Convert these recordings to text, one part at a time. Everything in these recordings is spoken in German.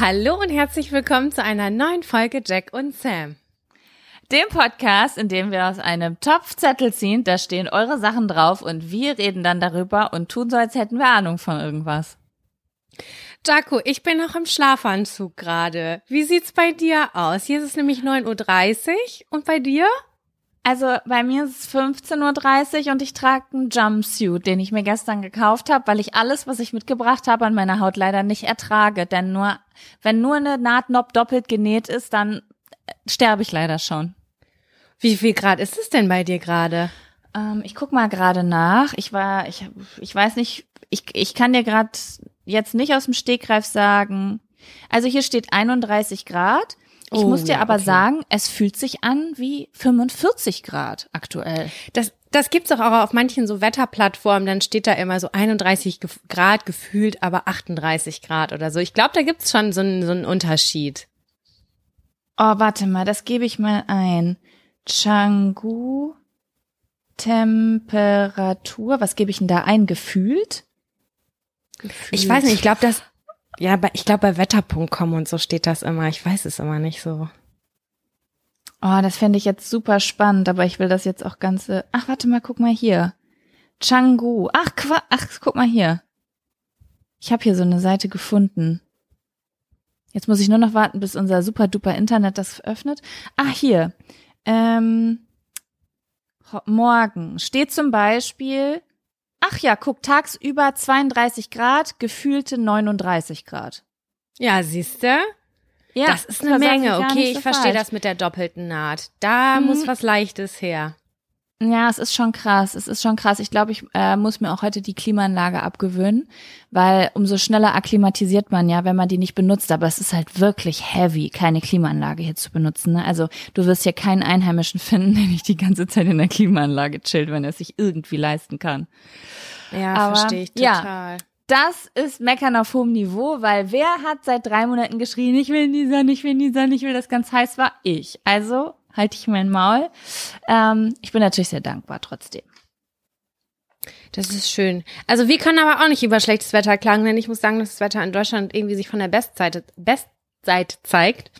Hallo und herzlich willkommen zu einer neuen Folge Jack und Sam. Dem Podcast, in dem wir aus einem Topfzettel ziehen, da stehen eure Sachen drauf und wir reden dann darüber und tun so, als hätten wir Ahnung von irgendwas. Jaco, ich bin noch im Schlafanzug gerade. Wie sieht's bei dir aus? Hier ist es nämlich 9.30 Uhr und bei dir? Also bei mir ist es 15.30 Uhr und ich trage einen Jumpsuit, den ich mir gestern gekauft habe, weil ich alles, was ich mitgebracht habe, an meiner Haut leider nicht ertrage. Denn nur, wenn nur eine Nahtnob doppelt genäht ist, dann äh, sterbe ich leider schon. Wie viel Grad ist es denn bei dir gerade? Ähm, ich guck mal gerade nach. Ich war, ich, ich weiß nicht, ich, ich kann dir gerade jetzt nicht aus dem Stegreif sagen. Also hier steht 31 Grad. Ich Oh, muss dir ja, aber okay. sagen, es fühlt sich an wie 45 Grad aktuell. Das, das gibt's doch auch auf manchen so Wetterplattformen, dann steht da immer so 31 gef- Grad gefühlt, aber 38 Grad oder so. Ich glaube, da gibt's schon so einen, so einen Unterschied. Oh, warte mal, das gebe ich mal ein. Changu Temperatur. Was gebe ich denn da ein? Gefühlt? Gefühlt. Ich weiß nicht, ich glaube, das, ja, bei, ich glaube, bei wetter.com und so steht das immer. Ich weiß es immer nicht so. Oh, das fände ich jetzt super spannend, aber ich will das jetzt auch ganze. Ach, warte mal, guck mal hier. Changu. Ach, qua ach, guck mal hier. Ich habe hier so eine Seite gefunden. Jetzt muss ich nur noch warten, bis unser super duper Internet das öffnet. Ah, hier. Ähm, morgen steht zum Beispiel. Ach ja, guck, tagsüber 32 Grad, gefühlte 39 Grad. Ja, siehste? Ja, das ist eine Menge. Okay, ich so verstehe das mit der doppelten Naht. Da Mhm. muss was Leichtes her. Ja, es ist schon krass. Es ist schon krass. Ich glaube, ich äh, muss mir auch heute die Klimaanlage abgewöhnen, weil umso schneller akklimatisiert man ja, wenn man die nicht benutzt. Aber es ist halt wirklich heavy, keine Klimaanlage hier zu benutzen. Ne? Also du wirst hier keinen Einheimischen finden, der nicht die ganze Zeit in der Klimaanlage chillt, wenn er es sich irgendwie leisten kann. Ja, Aber, verstehe ich ja. total. Das ist Meckern auf hohem Niveau, weil wer hat seit drei Monaten geschrien, ich will in die Sonne, ich will in die Sonne, ich will, dass ganz heiß war? Ich. Also halte ich mein Maul. Ähm, ich bin natürlich sehr dankbar trotzdem. Das ist schön. Also wir können aber auch nicht über schlechtes Wetter klagen, denn ich muss sagen, dass das Wetter in Deutschland irgendwie sich von der Bestseite, Bestseite zeigt.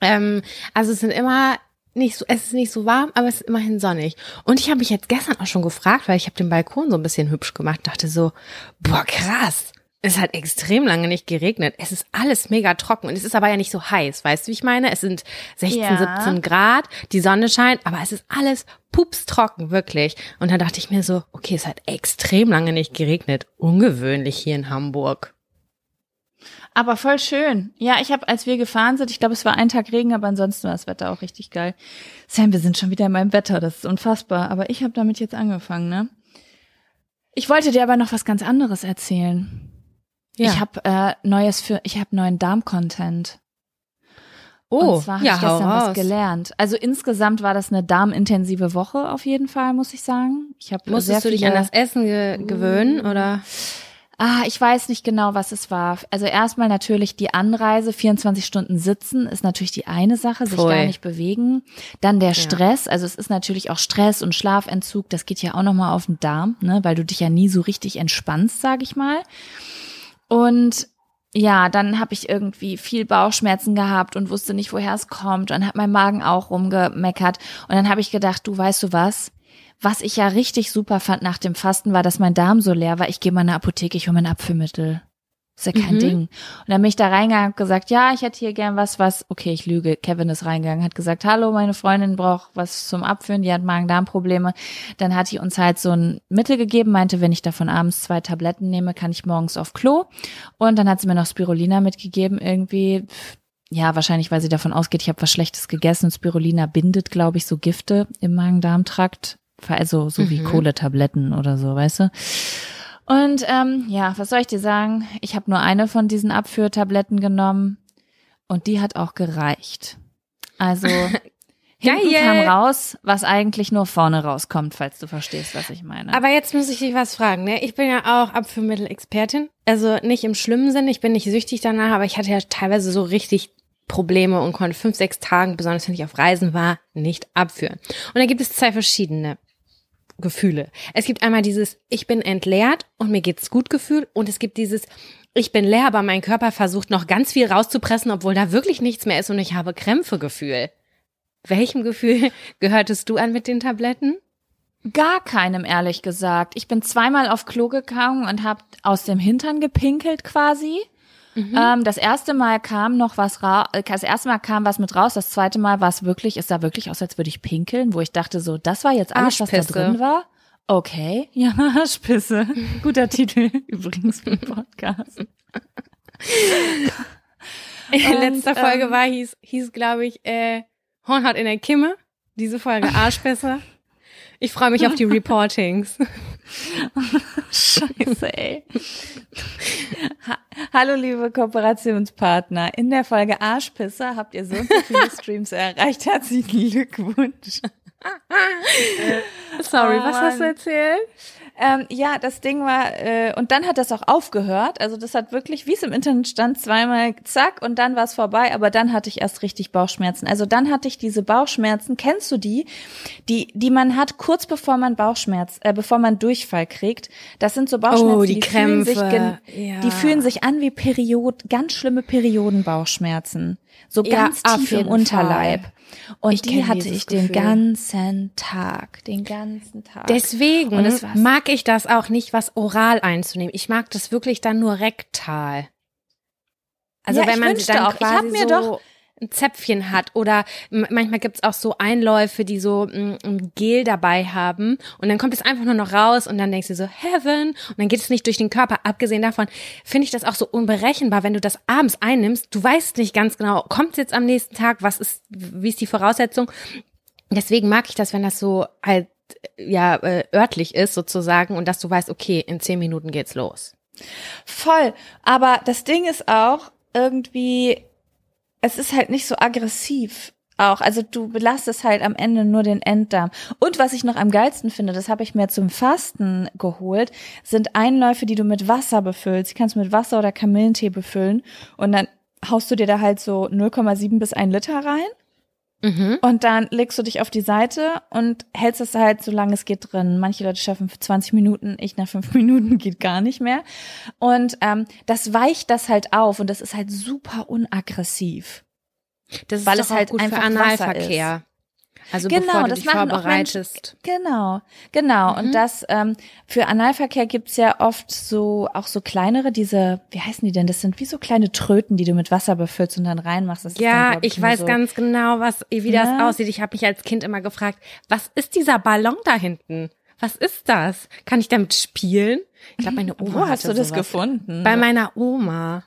Ähm, also es sind immer nicht so, es ist nicht so warm, aber es ist immerhin sonnig. Und ich habe mich jetzt gestern auch schon gefragt, weil ich habe den Balkon so ein bisschen hübsch gemacht, dachte so, boah, krass. Es hat extrem lange nicht geregnet. Es ist alles mega trocken und es ist aber ja nicht so heiß. Weißt du, wie ich meine? Es sind 16, Ja. 17 Grad, die Sonne scheint, aber es ist alles pupstrocken, wirklich. Und dann dachte ich mir so, okay, es hat extrem lange nicht geregnet. Ungewöhnlich hier in Hamburg. Aber voll schön. Ja, ich habe, als wir gefahren sind, ich glaube, es war ein Tag Regen, aber ansonsten war das Wetter auch richtig geil. Sam, wir sind schon wieder in meinem Wetter, das ist unfassbar. Aber ich habe damit jetzt angefangen, ne? Ich wollte dir aber noch was ganz anderes erzählen. Ja. Ich habe äh, neues für, ich habe neuen Darm-Content. Oh, Und zwar habe ja, ich gestern was gelernt. Also insgesamt war das eine darmintensive Woche auf jeden Fall, muss ich sagen. Ich habe Musstest du dich an das Essen ge gewöhnen oder? Ah, ich weiß nicht genau, was es war. Also erstmal natürlich die Anreise, 24 Stunden sitzen ist natürlich die eine Sache, sich Voll. gar nicht bewegen. Dann der Stress, also es ist natürlich auch Stress und Schlafentzug, das geht ja auch nochmal auf den Darm, ne, weil du dich ja nie so richtig entspannst, sag ich mal. Und ja, dann habe ich irgendwie viel Bauchschmerzen gehabt und wusste nicht, woher es kommt. Und hat mein Magen auch rumgemeckert. Und dann habe ich gedacht, du weißt du was? Was ich ja richtig super fand nach dem Fasten, war, dass mein Darm so leer war. Ich gehe mal in eine Apotheke, ich hole mir ein Abführmittel. Ist ja kein Mhm. Ding. Und dann bin ich da reingegangen und gesagt, ja, ich hätte hier gern was, was, okay, ich lüge. Kevin ist reingegangen, hat gesagt, hallo, meine Freundin braucht was zum Abführen, die hat Magen-Darm-Probleme. Dann hat die uns halt so ein Mittel gegeben, meinte, wenn ich davon abends zwei Tabletten nehme, kann ich morgens auf Klo. Und dann hat sie mir noch Spirulina mitgegeben, irgendwie. Ja, wahrscheinlich, weil sie davon ausgeht, ich habe was Schlechtes gegessen. Spirulina bindet, glaube ich, so Gifte im Magen-Darm-Trakt. Also so wie Mhm. Kohletabletten oder so, weißt du? Und ähm, ja, was soll ich dir sagen? Ich habe nur eine von diesen Abführtabletten genommen und die hat auch gereicht. Also hinten Geil. kam raus, was eigentlich nur vorne rauskommt, falls du verstehst, was ich meine. Aber jetzt muss ich dich was fragen, ne? Ich bin ja auch Abführmittel-Expertin. Also nicht im schlimmen Sinn, ich bin nicht süchtig danach, aber ich hatte ja teilweise so richtig Probleme und konnte fünf, sechs Tagen, besonders wenn ich auf Reisen war, nicht abführen. Und da gibt es zwei verschiedene Gefühle. Es gibt einmal dieses Ich bin entleert und mir geht's gut Gefühl und es gibt dieses Ich bin leer, aber mein Körper versucht noch ganz viel rauszupressen, obwohl da wirklich nichts mehr ist und ich habe Krämpfe Gefühl. Welchem Gefühl gehörtest du an mit den Tabletten? Gar keinem, ehrlich gesagt. Ich bin zweimal auf Klo gegangen und habe aus dem Hintern gepinkelt quasi. Ähm, das erste Mal kam noch was raus, das erste Mal kam was mit raus, das zweite Mal war es wirklich, es sah wirklich aus, als würde ich pinkeln, wo ich dachte so, das war jetzt alles, was da Arschpisse. drin war. Okay, ja, Spisse. Guter Titel übrigens für den Podcast. In letzter ähm, Folge war, hieß, hieß glaube ich, äh, Hornhaut in der Kimme. Diese Folge Arschpässe. Ich freue mich auf die Reportings. Scheiße, ey. Ha Hallo, liebe Kooperationspartner. In der Folge Arschpisser habt ihr so viele Streams erreicht. Herzlichen Glückwunsch. Sorry, Oh, was hast du Mann. erzählt? Ähm, ja, das Ding war, äh, und dann hat das auch aufgehört. Also das hat wirklich, wie es im Internet stand, zweimal zack und dann war es vorbei, aber dann hatte ich erst richtig Bauchschmerzen. Also dann hatte ich diese Bauchschmerzen, kennst du die? Die, die man hat kurz bevor man Bauchschmerz, äh, bevor man Durchfall kriegt. Das sind so Bauchschmerzen, Oh, die fühlen sich, Ja. die fühlen sich an wie Period, ganz schlimme Periodenbauchschmerzen. So Ja, ganz auf tief im Unterleib. Fall. Und Ich die hatte ich den Gefühl. ganzen Tag, den ganzen Tag. Deswegen mag ich das auch nicht, was oral einzunehmen. Ich mag das wirklich dann nur rektal. Also Ja, wenn ich man wünschte dann auch. Ich hab mir so doch- ein Zäpfchen hat oder manchmal gibt's auch so Einläufe, die so ein Gel dabei haben und dann kommt es einfach nur noch raus und dann denkst du so Heaven und dann geht es nicht durch den Körper. Abgesehen davon finde ich das auch so unberechenbar, wenn du das abends einnimmst. Du weißt nicht ganz genau, kommt es jetzt am nächsten Tag, was ist, wie ist die Voraussetzung? Deswegen mag ich das, wenn das so halt ja äh, örtlich ist sozusagen und dass du weißt, okay, in zehn Minuten geht's los. Voll. Aber das Ding ist auch irgendwie, es ist halt nicht so aggressiv auch. Also du belastest halt am Ende nur den Enddarm. Und was ich noch am geilsten finde, das habe ich mir zum Fasten geholt, sind Einläufe, die du mit Wasser befüllst. Die kannst du mit Wasser oder Kamillentee befüllen. Und dann haust du dir da halt so 0,7 bis 1 Liter rein. Mhm. Und dann legst du dich auf die Seite und hältst es halt, solange es geht drin. Manche Leute schaffen 20 Minuten, ich nach 5 Minuten geht gar nicht mehr. Und ähm, das weicht das halt auf und das ist halt super unaggressiv. Das ist Weil es halt gut einfach für Analverkehr. Also Genau, bevor du das dich vorbereitest. Genau, genau. Mhm. Und das ähm, für Analverkehr gibt's ja oft so auch so kleinere, diese, wie heißen die denn? Das sind wie so kleine Tröten, die du mit Wasser befüllst und dann reinmachst. Das dann, Ja, glaub ich nur weiß so, ganz genau, was wie das Ja. aussieht. Ich habe mich als Kind immer gefragt, was ist dieser Ballon da hinten? Was ist das? Kann ich damit spielen? Ich glaube, meine Oma Wo hast du das sowas. gefunden? Bei meiner Oma.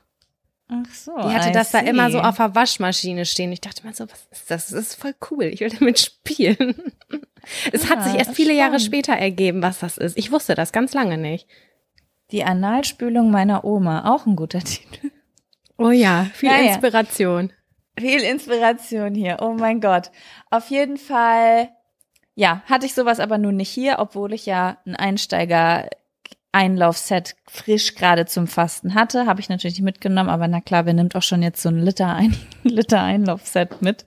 Ach so. Die hatte I das da see. immer so auf der Waschmaschine stehen. Ich dachte mir so, was ist das? Das ist voll cool. Ich will damit spielen. Es hat Ah, sich erst viele Jahre spannend. später ergeben, was das ist. Ich wusste das ganz lange nicht. Die Analspülung meiner Oma, auch ein guter Titel. Oh ja, viel Ja, ja. Inspiration. Viel Inspiration hier. Oh mein Gott. Auf jeden Fall, ja, hatte ich sowas aber nun nicht hier, obwohl ich ja ein Einsteiger Einlaufset frisch gerade zum Fasten hatte, habe ich natürlich nicht mitgenommen, aber na klar, wer nimmt auch schon jetzt so ein Liter, ein Liter Einlaufset mit.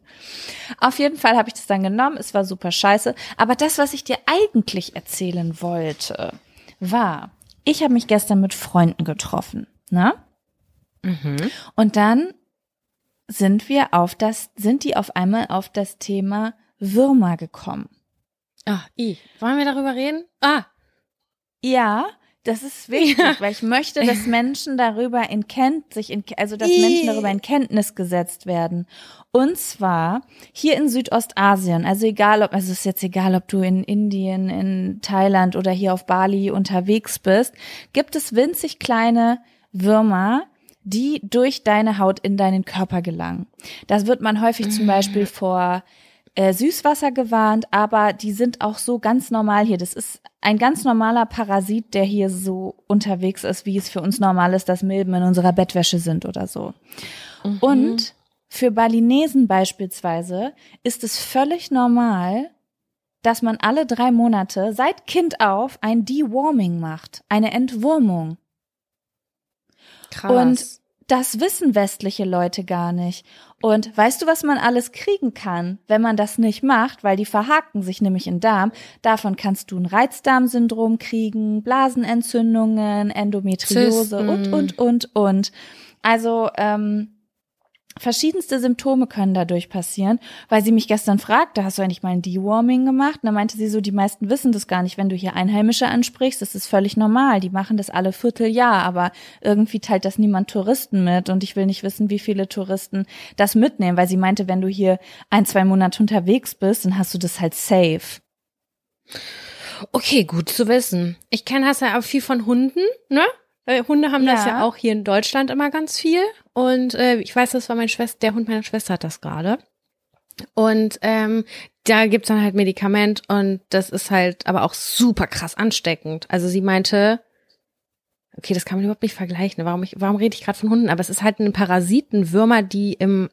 Auf jeden Fall habe ich das dann genommen, es war super scheiße, aber das, was ich dir eigentlich erzählen wollte, war, ich habe mich gestern mit Freunden getroffen, ne? Mhm. Und dann sind wir auf das, sind die auf einmal auf das Thema Würmer gekommen. Ah, i. Wollen wir darüber reden? Ah, Ja, das ist wichtig, Ja. weil ich möchte, dass Menschen darüber in Kennt, sich in, also dass. Menschen darüber in Kenntnis gesetzt werden. Und zwar hier in Südostasien, also egal ob, also es ist jetzt egal, ob du in Indien, in Thailand oder hier auf Bali unterwegs bist, gibt es winzig kleine Würmer, die durch deine Haut in deinen Körper gelangen. Das wird man häufig zum Beispiel vor äh, Süßwasser gewarnt, aber die sind auch so ganz normal hier. Das ist ein ganz normaler Parasit, der hier so unterwegs ist, wie es für uns normal ist, dass Milben in unserer Bettwäsche sind oder so. Und für Balinesen beispielsweise ist es völlig normal, dass man alle drei Monate seit Kind auf ein Deworming macht, eine Entwurmung. krass. Und das wissen westliche Leute gar nicht. Und weißt du, was man alles kriegen kann, wenn man das nicht macht, weil die verhaken sich nämlich im Darm? Davon kannst du ein Reizdarmsyndrom kriegen, Blasenentzündungen, Endometriose Zysten. und, und, und, und. Also, ähm, verschiedenste Symptome können dadurch passieren, weil sie mich gestern fragte, hast du eigentlich mal ein Deworming gemacht? Und dann meinte sie so, die meisten wissen das gar nicht, wenn du hier Einheimische ansprichst, das ist völlig normal, die machen das alle Vierteljahr, aber irgendwie teilt das niemand Touristen mit und ich will nicht wissen, wie viele Touristen das mitnehmen, weil sie meinte, wenn du hier ein, zwei Monate unterwegs bist, dann hast du das halt safe. Okay, gut zu wissen. Ich kenne das ja auch viel von Hunden, ne? Weil Hunde haben das Ja. ja auch hier in Deutschland immer ganz viel. Und äh, ich weiß, das war mein Schwester, der Hund meiner Schwester hat das gerade. Und ähm, da gibt's dann halt Medikament und das ist halt aber auch super krass ansteckend. Also sie meinte, okay, das kann man überhaupt nicht vergleichen. Warum, ich, warum rede ich gerade von Hunden? Aber es ist halt ein Parasitenwürmer, die im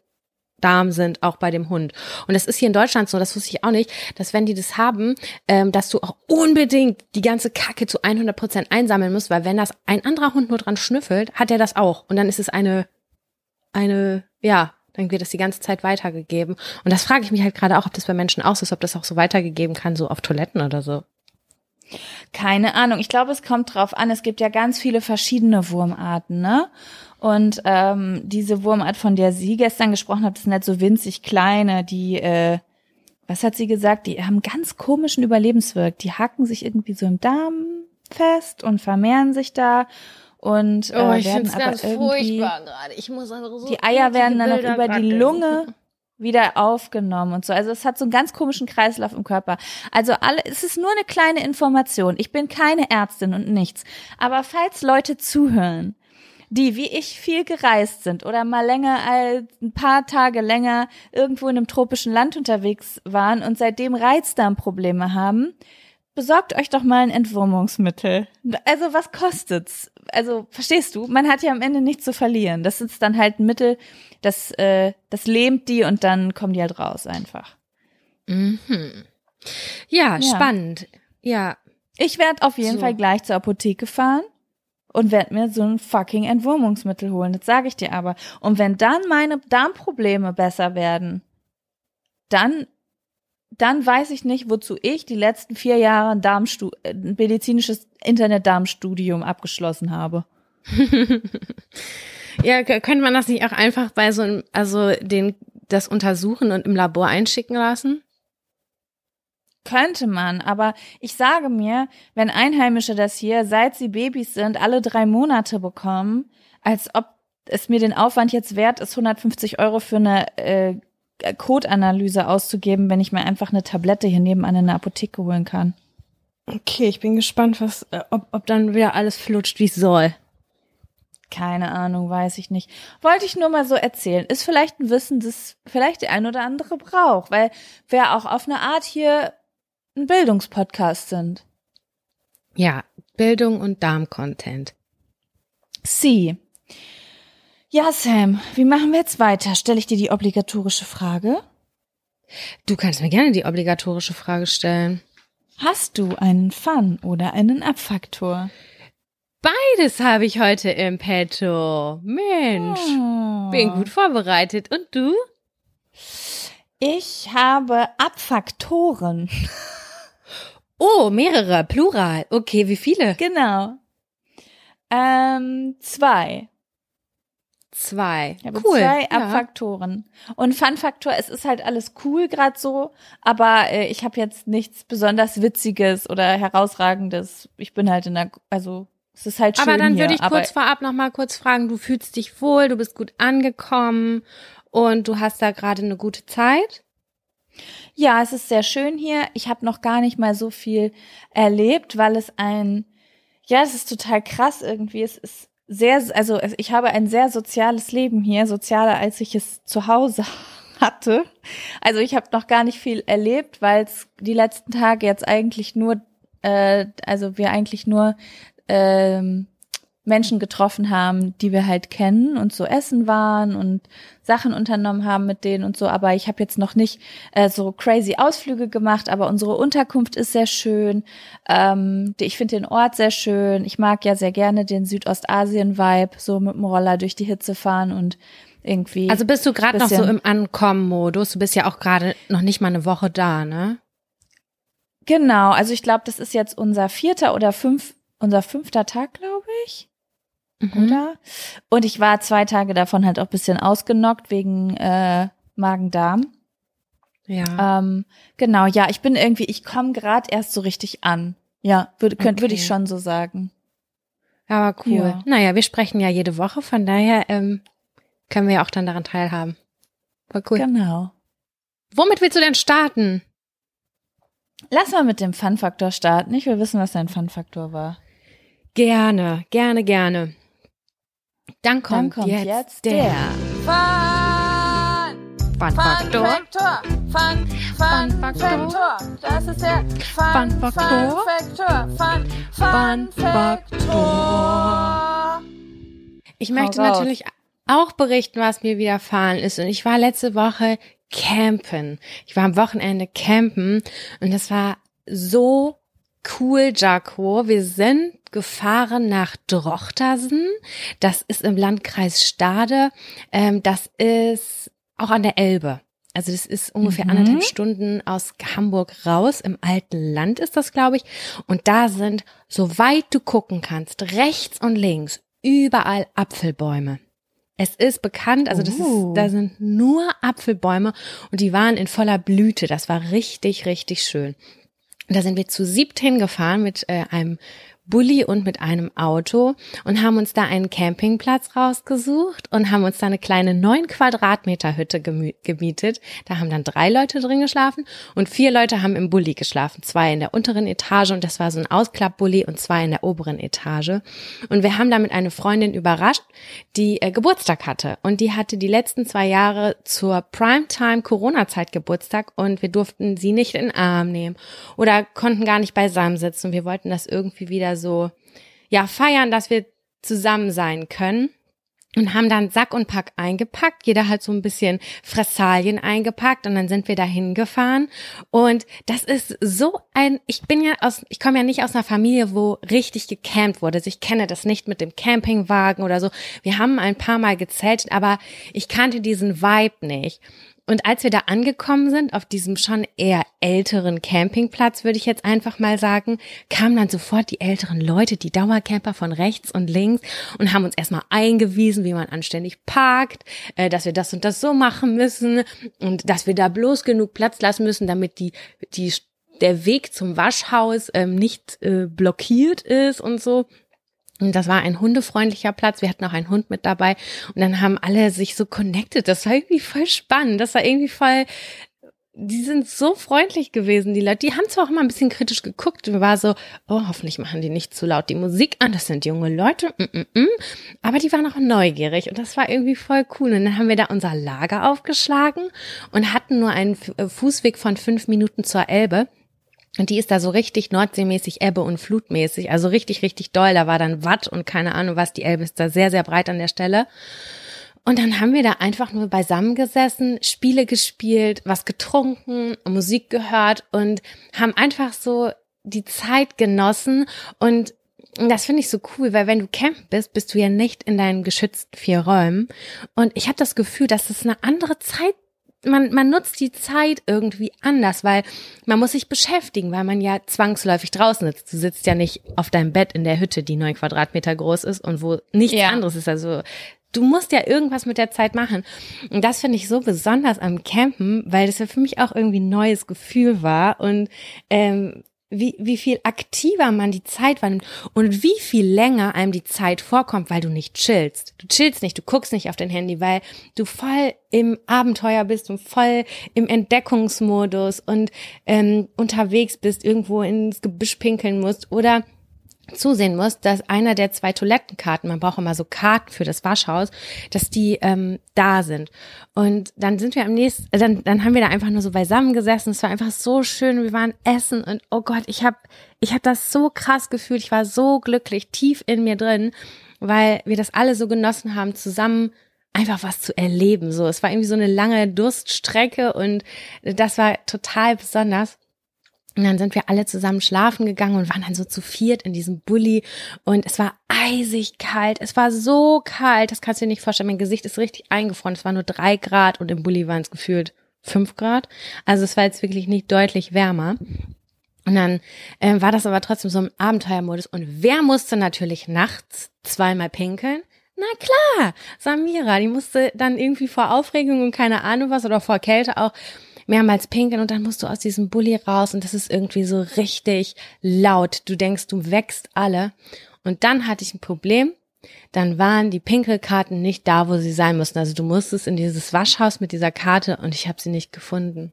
Darm sind, auch bei dem Hund. Und das ist hier in Deutschland so, das wusste ich auch nicht, dass wenn die das haben, ähm, dass du auch unbedingt die ganze Kacke zu 100 Prozent einsammeln musst, weil wenn das ein anderer Hund nur dran schnüffelt, hat er das auch. Und dann ist es eine, eine, ja, dann wird das die ganze Zeit weitergegeben. Und das frage ich mich halt gerade auch, ob das bei Menschen auch so ist, ob das auch so weitergegeben kann, so auf Toiletten oder so. Keine Ahnung. Ich glaube, es kommt drauf an. Es gibt ja ganz viele verschiedene Wurmarten, ne? Und ähm, diese Wurmart, von der sie gestern gesprochen hat, das sind halt so winzig kleine, die, äh, was hat sie gesagt? Die haben ganz komischen Überlebenswirk. Die haken sich irgendwie so im Darm fest und vermehren sich da und äh, werden aber irgendwie gerade. Ich muss einfach so die Eier werden dann noch über die Lunge wieder aufgenommen und so. Also es hat so einen ganz komischen Kreislauf im Körper. Also alle, es ist nur eine kleine Information. Ich bin keine Ärztin und nichts. Aber falls Leute zuhören, die wie ich viel gereist sind oder mal länger als ein paar Tage länger irgendwo in einem tropischen Land unterwegs waren und seitdem Reizdarmprobleme haben, besorgt euch doch mal ein Entwurmungsmittel. Also was kostet's? Also verstehst du? Man hat ja am Ende nichts zu verlieren. Das ist dann halt ein Mittel, das äh, das lähmt die und dann kommen die halt raus einfach. Mhm. Ja, Ja. spannend. Ja. Ich werde auf jeden So. Fall gleich zur Apotheke fahren und werde mir so ein fucking Entwurmungsmittel holen. Das sage ich dir aber. Und wenn dann meine Darmprobleme besser werden, dann dann weiß ich nicht, wozu ich die letzten vier Jahre ein, Darmstu ein medizinisches Internet-Darmstudium abgeschlossen habe. Ja, könnte man das nicht auch einfach bei so einem, also den, das untersuchen und im Labor einschicken lassen? Könnte man, aber ich sage mir, wenn Einheimische das hier, seit sie Babys sind, alle drei Monate bekommen, als ob es mir den Aufwand jetzt wert ist, 150 Euro für eine äh, Code-Analyse auszugeben, wenn ich mir einfach eine Tablette hier nebenan in der Apotheke holen kann. Okay, ich bin gespannt, was, äh, ob, ob dann wieder alles flutscht, wie es soll. Keine Ahnung, weiß ich nicht. Wollte ich nur mal so erzählen. Ist vielleicht ein Wissen, das vielleicht der ein oder andere braucht, weil wir auch auf eine Art hier ein Bildungspodcast sind. Ja, Bildung und Darm-Content. Sie. Ja, Sam, wie machen wir jetzt weiter? Stelle ich dir die obligatorische Frage? Du kannst mir gerne die obligatorische Frage stellen. Hast du einen Fun oder einen Abfaktor? Beides habe ich heute im Petto. Mensch, Oh. bin gut vorbereitet. Und du? Ich habe Abfaktoren. Oh, mehrere, Plural. Okay, wie viele? Genau. Ähm, zwei. Zwei. Ich habe cool. zwei ja. Abfaktoren. Und Fun-Faktor, es ist halt alles cool gerade so, aber äh, ich habe jetzt nichts besonders Witziges oder Herausragendes. Ich bin halt in der, also es ist halt schön Aber dann würde ich kurz vorab noch mal kurz fragen, du fühlst dich wohl, du bist gut angekommen und du hast da gerade eine gute Zeit? Ja, es ist sehr schön hier. Ich habe noch gar nicht mal so viel erlebt, weil es ein, ja, es ist total krass irgendwie. Es ist sehr, also ich habe ein sehr soziales Leben hier, sozialer als ich es zu Hause hatte. Also ich habe noch gar nicht viel erlebt, weil es die letzten Tage jetzt eigentlich nur, äh, also wir eigentlich nur ähm, Menschen getroffen haben, die wir halt kennen und so essen waren und Sachen unternommen haben mit denen und so. Aber ich habe jetzt noch nicht äh, so crazy Ausflüge gemacht, aber unsere Unterkunft ist sehr schön. Ähm, ich finde den Ort sehr schön. Ich mag ja sehr gerne den Südostasien-Vibe, so mit dem Roller durch die Hitze fahren und irgendwie. Also bist du gerade noch so im Ankommen-Modus? Du bist ja auch gerade noch nicht mal eine Woche da, ne? genau, also ich glaube, das ist jetzt unser vierter oder fünf, unser fünfter Tag, glaube ich. Mhm. oder? Und ich war zwei Tage davon halt auch bisschen ausgenockt wegen äh, Magen-Darm. Ja. Ähm, genau, ja, ich bin irgendwie, ich komme gerade erst so richtig an. Ja, würde könnt würde ich Okay. schon so sagen. Aber cool. ja. Naja, wir sprechen ja jede Woche, von daher ähm, können wir ja auch dann daran teilhaben. Voll cool. Genau. Womit willst du denn starten? Lass mal mit dem Fun-Faktor starten. Ich will wissen, was dein Fun-Faktor war. Gerne, gerne, gerne. Dann kommt, Dann kommt jetzt, jetzt der der Fun Faktor. Fun, Fun Faktor. Das ist der Fun Faktor. Fun, Fun Faktor. Ich möchte natürlich auch berichten, was mir widerfahren ist. Und ich war letzte Woche campen. Ich war am Wochenende campen und das war so cool, Jaco. Wir sind gefahren nach Drochtersen. Das ist im Landkreis Stade. Ähm, das ist auch an der Elbe. Also das ist ungefähr Mhm. anderthalb Stunden aus Hamburg raus. Im alten Land ist das, glaube ich. Und da sind, soweit du gucken kannst, rechts und links, überall Apfelbäume. Es ist bekannt, also das Uh. ist, da sind nur Apfelbäume und die waren in voller Blüte. Das war richtig, richtig schön. Und da sind wir zu siebt hingefahren mit äh, einem Bulli und mit einem Auto und haben uns da einen Campingplatz rausgesucht und haben uns da eine kleine neun Quadratmeter Hütte gemietet. Da haben dann drei Leute drin geschlafen und vier Leute haben im Bulli geschlafen. Zwei in der unteren Etage und das war so ein Ausklappbully und zwei in der oberen Etage. Und wir haben damit eine Freundin überrascht, die äh, Geburtstag hatte. Und die hatte die letzten zwei Jahre zur Primetime Corona-Zeit Geburtstag und wir durften sie nicht in den Arm nehmen oder konnten gar nicht beisammen sitzen. Wir wollten das irgendwie wieder so, ja, feiern, dass wir zusammen sein können. Und haben dann Sack und Pack eingepackt, jeder hat so ein bisschen Fressalien eingepackt und dann sind wir dahin gefahren. Und das ist so ein, ich bin ja aus, ich komme ja nicht aus einer Familie, wo richtig gecampt wurde. Also ich kenne das nicht mit dem Campingwagen oder so. Wir haben ein paar Mal gezeltet, aber ich kannte diesen Vibe nicht. Und als wir da angekommen sind, auf diesem schon eher älteren Campingplatz, würde ich jetzt einfach mal sagen, kamen dann sofort die älteren Leute, die Dauercamper von rechts und links und haben uns erstmal eingewiesen, wie man anständig parkt, äh, dass wir das und das so machen müssen und dass wir da bloß genug Platz lassen müssen, damit die, die, der Weg zum Waschhaus ähm, nicht äh, blockiert ist und so. Und das war ein hundefreundlicher Platz. Wir hatten auch einen Hund mit dabei. Und dann haben alle sich so connected. Das war irgendwie voll spannend. Das war irgendwie voll, die sind so freundlich gewesen, die Leute. Die haben zwar auch immer ein bisschen kritisch geguckt und war so, oh, hoffentlich machen die nicht zu laut die Musik an, das sind junge Leute, mm, mm, mm. aber die waren auch neugierig und das war irgendwie voll cool. Und dann haben wir da unser Lager aufgeschlagen und hatten nur einen äh, Fußweg von fünf Minuten zur Elbe. Und die ist da so richtig nordseemäßig Ebbe und Flutmäßig, also richtig, richtig doll. Da war dann Watt und keine Ahnung was. Die Elbe ist da sehr, sehr breit an der Stelle. Und dann haben wir da einfach nur beisammen gesessen, Spiele gespielt, was getrunken, Musik gehört und haben einfach so die Zeit genossen und das finde ich so cool, weil wenn du campen bist, bist du ja nicht in deinen geschützten vier Räumen. Und ich habe das Gefühl, dass es eine andere Zeit man, man nutzt die Zeit irgendwie anders, weil man muss sich beschäftigen, weil man ja zwangsläufig draußen sitzt. Du sitzt ja nicht auf deinem Bett in der Hütte, die neun Quadratmeter groß ist und wo nichts ja. anderes ist. Also du musst ja irgendwas mit der Zeit machen. Und das finde ich so besonders am Campen, weil das ja für mich auch irgendwie ein neues Gefühl war und ähm, wie, wie viel aktiver man die Zeit wahrnimmt und wie viel länger einem die Zeit vorkommt, weil du nicht chillst. Du chillst nicht, du guckst nicht auf dein Handy, weil du voll im Abenteuer bist und voll im Entdeckungsmodus und ähm, unterwegs bist, irgendwo ins Gebüsch pinkeln musst oder zusehen muss, dass einer der zwei Toilettenkarten, man braucht immer so Karten für das Waschhaus, dass die ähm, da sind. Und dann sind wir am nächsten, äh, dann, dann haben wir da einfach nur so beisammen gesessen. Es war einfach so schön. Wir waren essen und oh Gott, ich habe ich hab das so krass gefühlt. Ich war so glücklich, tief in mir drin, weil wir das alle so genossen haben, zusammen einfach was zu erleben. So, es war irgendwie so eine lange Durststrecke und das war total besonders. Und dann sind wir alle zusammen schlafen gegangen und waren dann so zu viert in diesem Bulli und es war eisig kalt. Es war so kalt, das kannst du dir nicht vorstellen. Mein Gesicht ist richtig eingefroren. Es war nur drei Grad und im Bulli waren es gefühlt fünf Grad. Also es war jetzt wirklich nicht deutlich wärmer. Und dann äh, war das aber trotzdem so im Abenteuermodus. Und wer musste natürlich nachts zweimal pinkeln? Na klar, Samira, die musste dann irgendwie vor Aufregung und keine Ahnung was oder vor Kälte auch mehrmals pinkeln und dann musst du aus diesem Bulli raus und das ist irgendwie so richtig laut. Du denkst, du wächst alle. Und dann hatte ich ein Problem. Dann waren die Pinkelkarten nicht da, wo sie sein mussten. Also du musstest in dieses Waschhaus mit dieser Karte und ich habe sie nicht gefunden.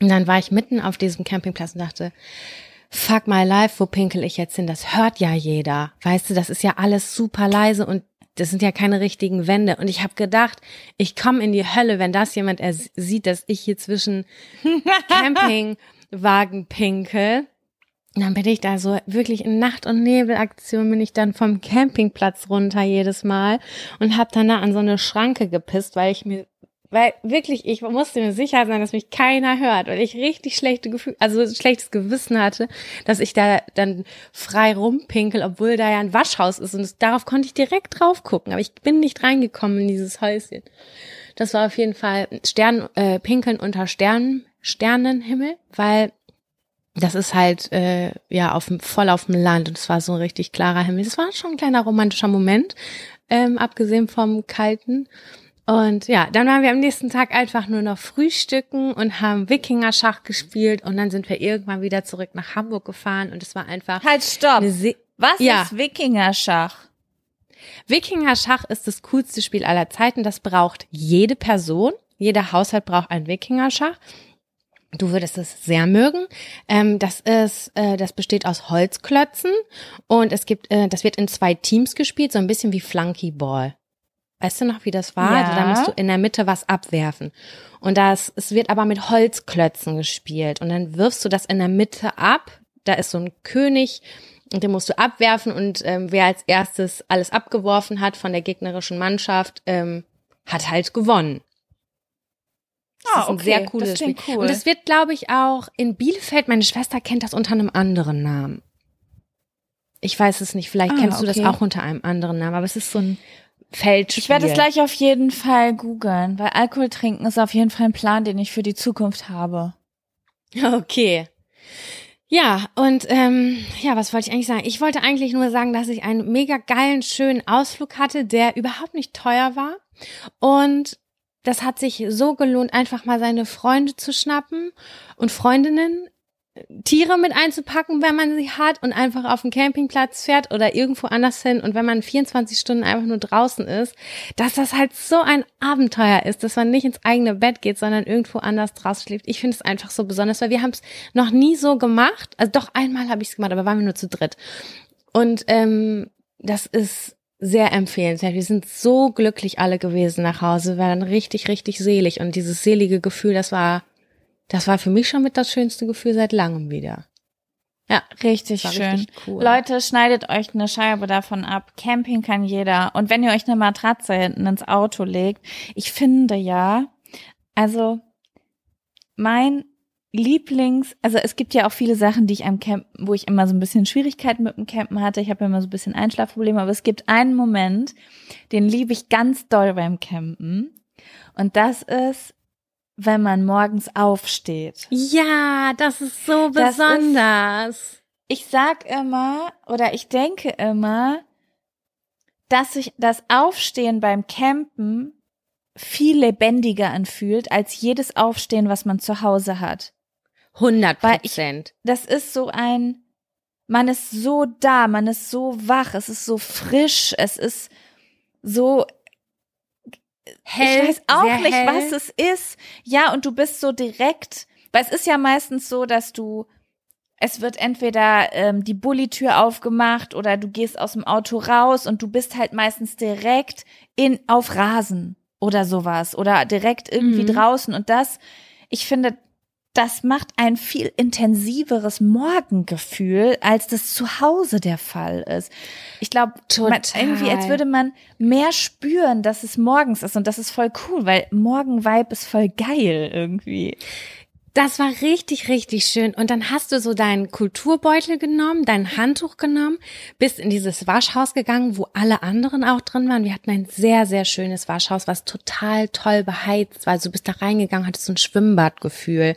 Und dann war ich mitten auf diesem Campingplatz und dachte, fuck my life, wo pinkel ich jetzt hin? Das hört ja jeder. Weißt du, das ist ja alles super leise und das sind ja keine richtigen Wände. Und ich habe gedacht, ich komme in die Hölle, wenn das jemand sieht, dass ich hier zwischen Campingwagen pinkel. Und dann bin ich da so wirklich in Nacht- und Nebelaktion bin ich dann vom Campingplatz runter jedes Mal und habe dann da an so eine Schranke gepisst, weil ich mir weil wirklich, ich musste mir sicher sein, dass mich keiner hört, weil ich richtig schlechte Gefühl, also schlechtes Gewissen hatte, dass ich da dann frei rumpinkel, obwohl da ja ein Waschhaus ist und darauf konnte ich direkt drauf gucken, aber ich bin nicht reingekommen in dieses Häuschen. Das war auf jeden Fall Stern, äh, pinkeln unter Sternen, Sternenhimmel, weil das ist halt äh, ja auf voll auf dem Land und es war so ein richtig klarer Himmel. Das war schon ein kleiner romantischer Moment, ähm, abgesehen vom kalten. Und ja, dann waren wir am nächsten Tag einfach nur noch frühstücken und haben Wikinger-Schach gespielt und dann sind wir irgendwann wieder zurück nach Hamburg gefahren und es war einfach. Halt, stopp! Was ja. ist Wikinger-Schach? Wikinger-Schach ist das coolste Spiel aller Zeiten. Das braucht jede Person. Jeder Haushalt braucht ein Wikinger-Schach. Du würdest es sehr mögen. Ähm, das ist, äh, das besteht aus Holzklötzen und es gibt, äh, das wird in zwei Teams gespielt, so ein bisschen wie Flunkyball. Weißt du noch, wie das war? Ja. Da musst du in der Mitte was abwerfen. Und das, es wird aber mit Holzklötzen gespielt. Und dann wirfst du das in der Mitte ab. Da ist so ein König, und den musst du abwerfen. Und ähm, wer als erstes alles abgeworfen hat von der gegnerischen Mannschaft, ähm, hat halt gewonnen. Das ah, ist ein okay. sehr cooles Spiel. Cool. Und es wird, glaube ich, auch in Bielefeld, meine Schwester kennt das unter einem anderen Namen. Ich weiß es nicht, vielleicht ah, kennst du okay. das auch unter einem anderen Namen, aber es ist so ein Feldspiel. Ich werde es gleich auf jeden Fall googeln, weil Alkohol trinken ist auf jeden Fall ein Plan, den ich für die Zukunft habe. Okay. Ja, und ähm, ja, was wollte ich eigentlich sagen? Ich wollte eigentlich nur sagen, dass ich einen mega geilen, schönen Ausflug hatte, der überhaupt nicht teuer war. Und das hat sich so gelohnt, einfach mal seine Freunde zu schnappen und Freundinnen Tiere mit einzupacken, wenn man sie hat und einfach auf den Campingplatz fährt oder irgendwo anders hin und wenn man 24 Stunden einfach nur draußen ist, dass das halt so ein Abenteuer ist, dass man nicht ins eigene Bett geht, sondern irgendwo anders draußen schläft. Ich finde es einfach so besonders, weil wir haben es noch nie so gemacht. Also doch einmal habe ich es gemacht, aber waren wir nur zu dritt. Und ähm, das ist sehr empfehlenswert. Wir sind so glücklich alle gewesen nach Hause, wir waren richtig, richtig selig und dieses selige Gefühl, das war das war für mich schon mit das schönste Gefühl seit langem wieder. Ja, richtig schön. Richtig cool. Leute, schneidet euch eine Scheibe davon ab. Camping kann jeder. Und wenn ihr euch eine Matratze hinten ins Auto legt, ich finde ja, also mein Lieblings, also es gibt ja auch viele Sachen, die ich am Camp, wo ich immer so ein bisschen Schwierigkeiten mit dem Campen hatte. Ich habe ja immer so ein bisschen Einschlafprobleme, aber es gibt einen Moment, den liebe ich ganz doll beim Campen. Und das ist, wenn man morgens aufsteht. Ja, das ist so besonders. Ist, ich sag immer oder ich denke immer, dass sich das Aufstehen beim Campen viel lebendiger anfühlt als jedes Aufstehen, was man zu Hause hat. 100 Prozent. Das ist so ein, man ist so da, man ist so wach, es ist so frisch, es ist so hell. Ich weiß auch nicht, hell. was es ist. Ja, und du bist so direkt, weil es ist ja meistens so, dass du, es wird entweder ähm, die Bullitür aufgemacht oder du gehst aus dem Auto raus und du bist halt meistens direkt in auf Rasen oder sowas oder direkt irgendwie mhm. draußen und das, ich finde, das macht ein viel intensiveres Morgengefühl, als das zu Hause der Fall ist. Ich glaube, irgendwie, als würde man mehr spüren, dass es morgens ist und das ist voll cool, weil Morgenvibe ist voll geil irgendwie. Das war richtig, richtig schön. Und dann hast du so deinen Kulturbeutel genommen, dein Handtuch genommen, bist in dieses Waschhaus gegangen, wo alle anderen auch drin waren. Wir hatten ein sehr, sehr schönes Waschhaus, was total toll beheizt war. Also du bist da reingegangen, hattest so ein Schwimmbadgefühl.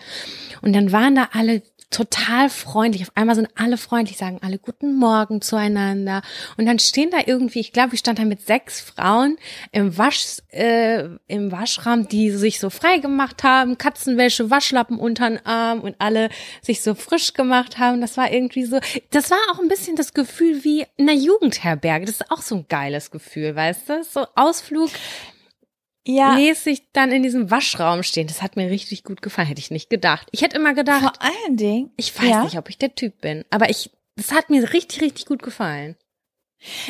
Und dann waren da alle total freundlich. Auf einmal sind alle freundlich, sagen alle guten Morgen zueinander. Und dann stehen da irgendwie, ich glaube, ich stand da mit sechs Frauen im Wasch, äh, im Waschraum, die sich so frei gemacht haben, Katzenwäsche, Waschlappen unter den Arm und alle sich so frisch gemacht haben. Das war irgendwie so, das war auch ein bisschen das Gefühl wie in einer Jugendherberge. Das ist auch so ein geiles Gefühl, weißt du? So Ausflug ja. mäßig dann in diesem Waschraum stehen. Das hat mir richtig gut gefallen. Hätte ich nicht gedacht. Ich hätte immer gedacht. Vor allen Dingen. Ich weiß ja. nicht, ob ich der Typ bin. Aber ich, das hat mir richtig, richtig gut gefallen.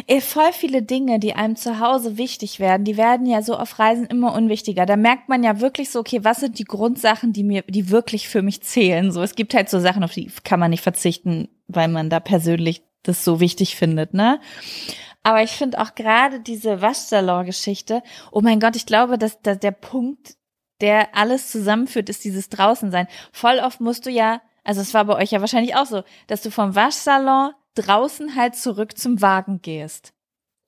Ey, voll viele Dinge, die einem zu Hause wichtig werden, die werden ja so auf Reisen immer unwichtiger. Da merkt man ja wirklich so, okay, was sind die Grundsachen, die mir, die wirklich für mich zählen? So, es gibt halt so Sachen, auf die kann man nicht verzichten, weil man da persönlich das so wichtig findet, ne? Aber ich finde auch gerade diese Waschsalon-Geschichte, oh mein Gott, ich glaube, dass, dass der Punkt, der alles zusammenführt, ist dieses Draußensein. Voll oft musst du ja, also es war bei euch ja wahrscheinlich auch so, dass du vom Waschsalon draußen halt zurück zum Wagen gehst.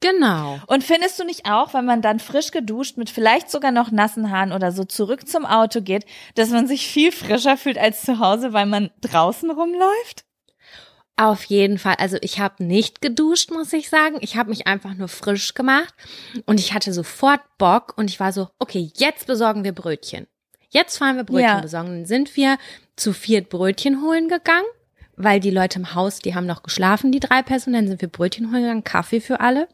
Genau. Und findest du nicht auch, wenn man dann frisch geduscht mit vielleicht sogar noch nassen Haaren oder so zurück zum Auto geht, dass man sich viel frischer fühlt als zu Hause, weil man draußen rumläuft? Auf jeden Fall. Also ich habe nicht geduscht, muss ich sagen. Ich habe mich einfach nur frisch gemacht und ich hatte sofort Bock und ich war so, okay, jetzt besorgen wir Brötchen. Jetzt fahren wir Brötchen ja. besorgen. Dann sind wir zu viert Brötchen holen gegangen, weil die Leute im Haus, die haben noch geschlafen, die drei Personen. Dann sind wir Brötchen holen gegangen, Kaffee für alle.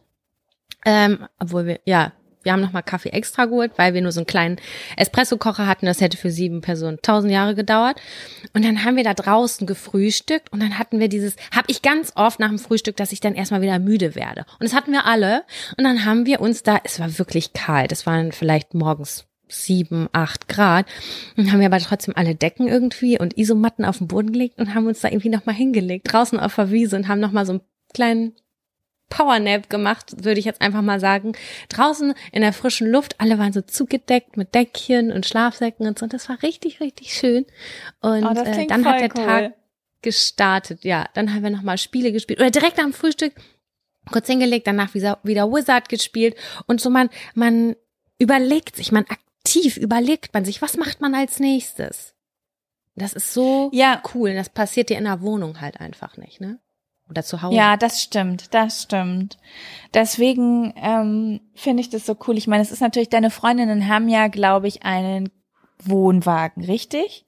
Ähm, obwohl wir, ja, wir haben nochmal Kaffee extra geholt, weil wir nur so einen kleinen Espresso-Kocher hatten. Das hätte für sieben Personen tausend Jahre gedauert. Und dann haben wir da draußen gefrühstückt und dann hatten wir dieses, habe ich ganz oft nach dem Frühstück, dass ich dann erstmal wieder müde werde. Und das hatten wir alle. Und dann haben wir uns da, es war wirklich kalt. Es waren vielleicht morgens sieben, acht Grad. Und haben wir aber trotzdem alle Decken irgendwie und Isomatten auf den Boden gelegt und haben uns da irgendwie nochmal hingelegt, draußen auf der Wiese und haben nochmal so einen kleinen Powernap gemacht, würde ich jetzt einfach mal sagen. Draußen in der frischen Luft, alle waren so zugedeckt mit Deckchen und Schlafsäcken und so. Und das war richtig, richtig schön. Und oh, äh, dann hat der cool. Tag gestartet. Ja, dann haben wir nochmal Spiele gespielt. Oder direkt am Frühstück kurz hingelegt, danach wieder, wieder Wizard gespielt. Und so man, man überlegt sich, man aktiv überlegt man sich, was macht man als nächstes? Das ist so ja. cool. Das passiert dir in der Wohnung halt einfach nicht, ne? Oder zu Hause. Ja, das stimmt, das stimmt. Deswegen ähm, finde ich das so cool. Ich meine, es ist natürlich, deine Freundinnen haben ja, glaube ich, einen Wohnwagen, richtig?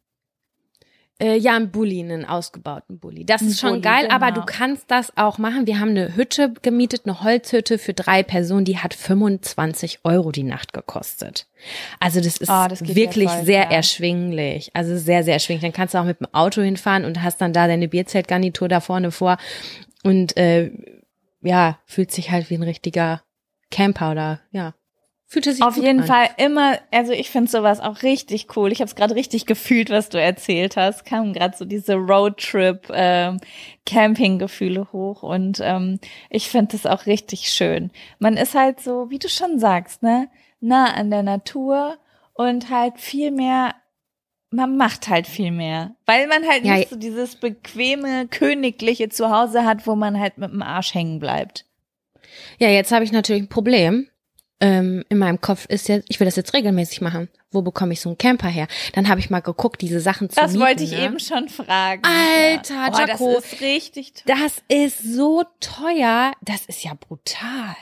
Äh, ja, ein Bulli, einen ausgebauten Bulli. Das Ein ist schon Bulli, geil, genau. aber du kannst das auch machen. Wir haben eine Hütte gemietet, eine Holzhütte für drei Personen, die hat 25 Euro die Nacht gekostet. Also das ist Ah, das ja wirklich voll sehr klar. erschwinglich. Also sehr, sehr erschwinglich. Dann kannst du auch mit dem Auto hinfahren und hast dann da deine Bierzeltgarnitur da vorne vor und äh, ja, fühlt sich halt wie ein richtiger Camper oder ja. Fühlt sich Auf jeden an. Fall immer, also ich finde sowas auch richtig cool. Ich habe es gerade richtig gefühlt, was du erzählt hast. Kamen gerade so diese Roadtrip ähm, Camping-Gefühle hoch und ähm, ich finde das auch richtig schön. Man ist halt so, wie du schon sagst, ne, nah an der Natur und halt viel mehr. Man macht halt viel mehr, weil man halt Ja, nicht so dieses bequeme, königliche Zuhause hat, wo man halt mit dem Arsch hängen bleibt. Ja, jetzt habe ich natürlich ein Problem. Ähm, in meinem Kopf ist jetzt, ich will das jetzt regelmäßig machen. Wo bekomme ich so einen Camper her? Dann habe ich mal geguckt, diese Sachen zu Das mieten. wollte ich ne? eben schon fragen. Alter, ja. oh, Jaco. das ist richtig toll. Das ist so teuer. Das ist ja brutal.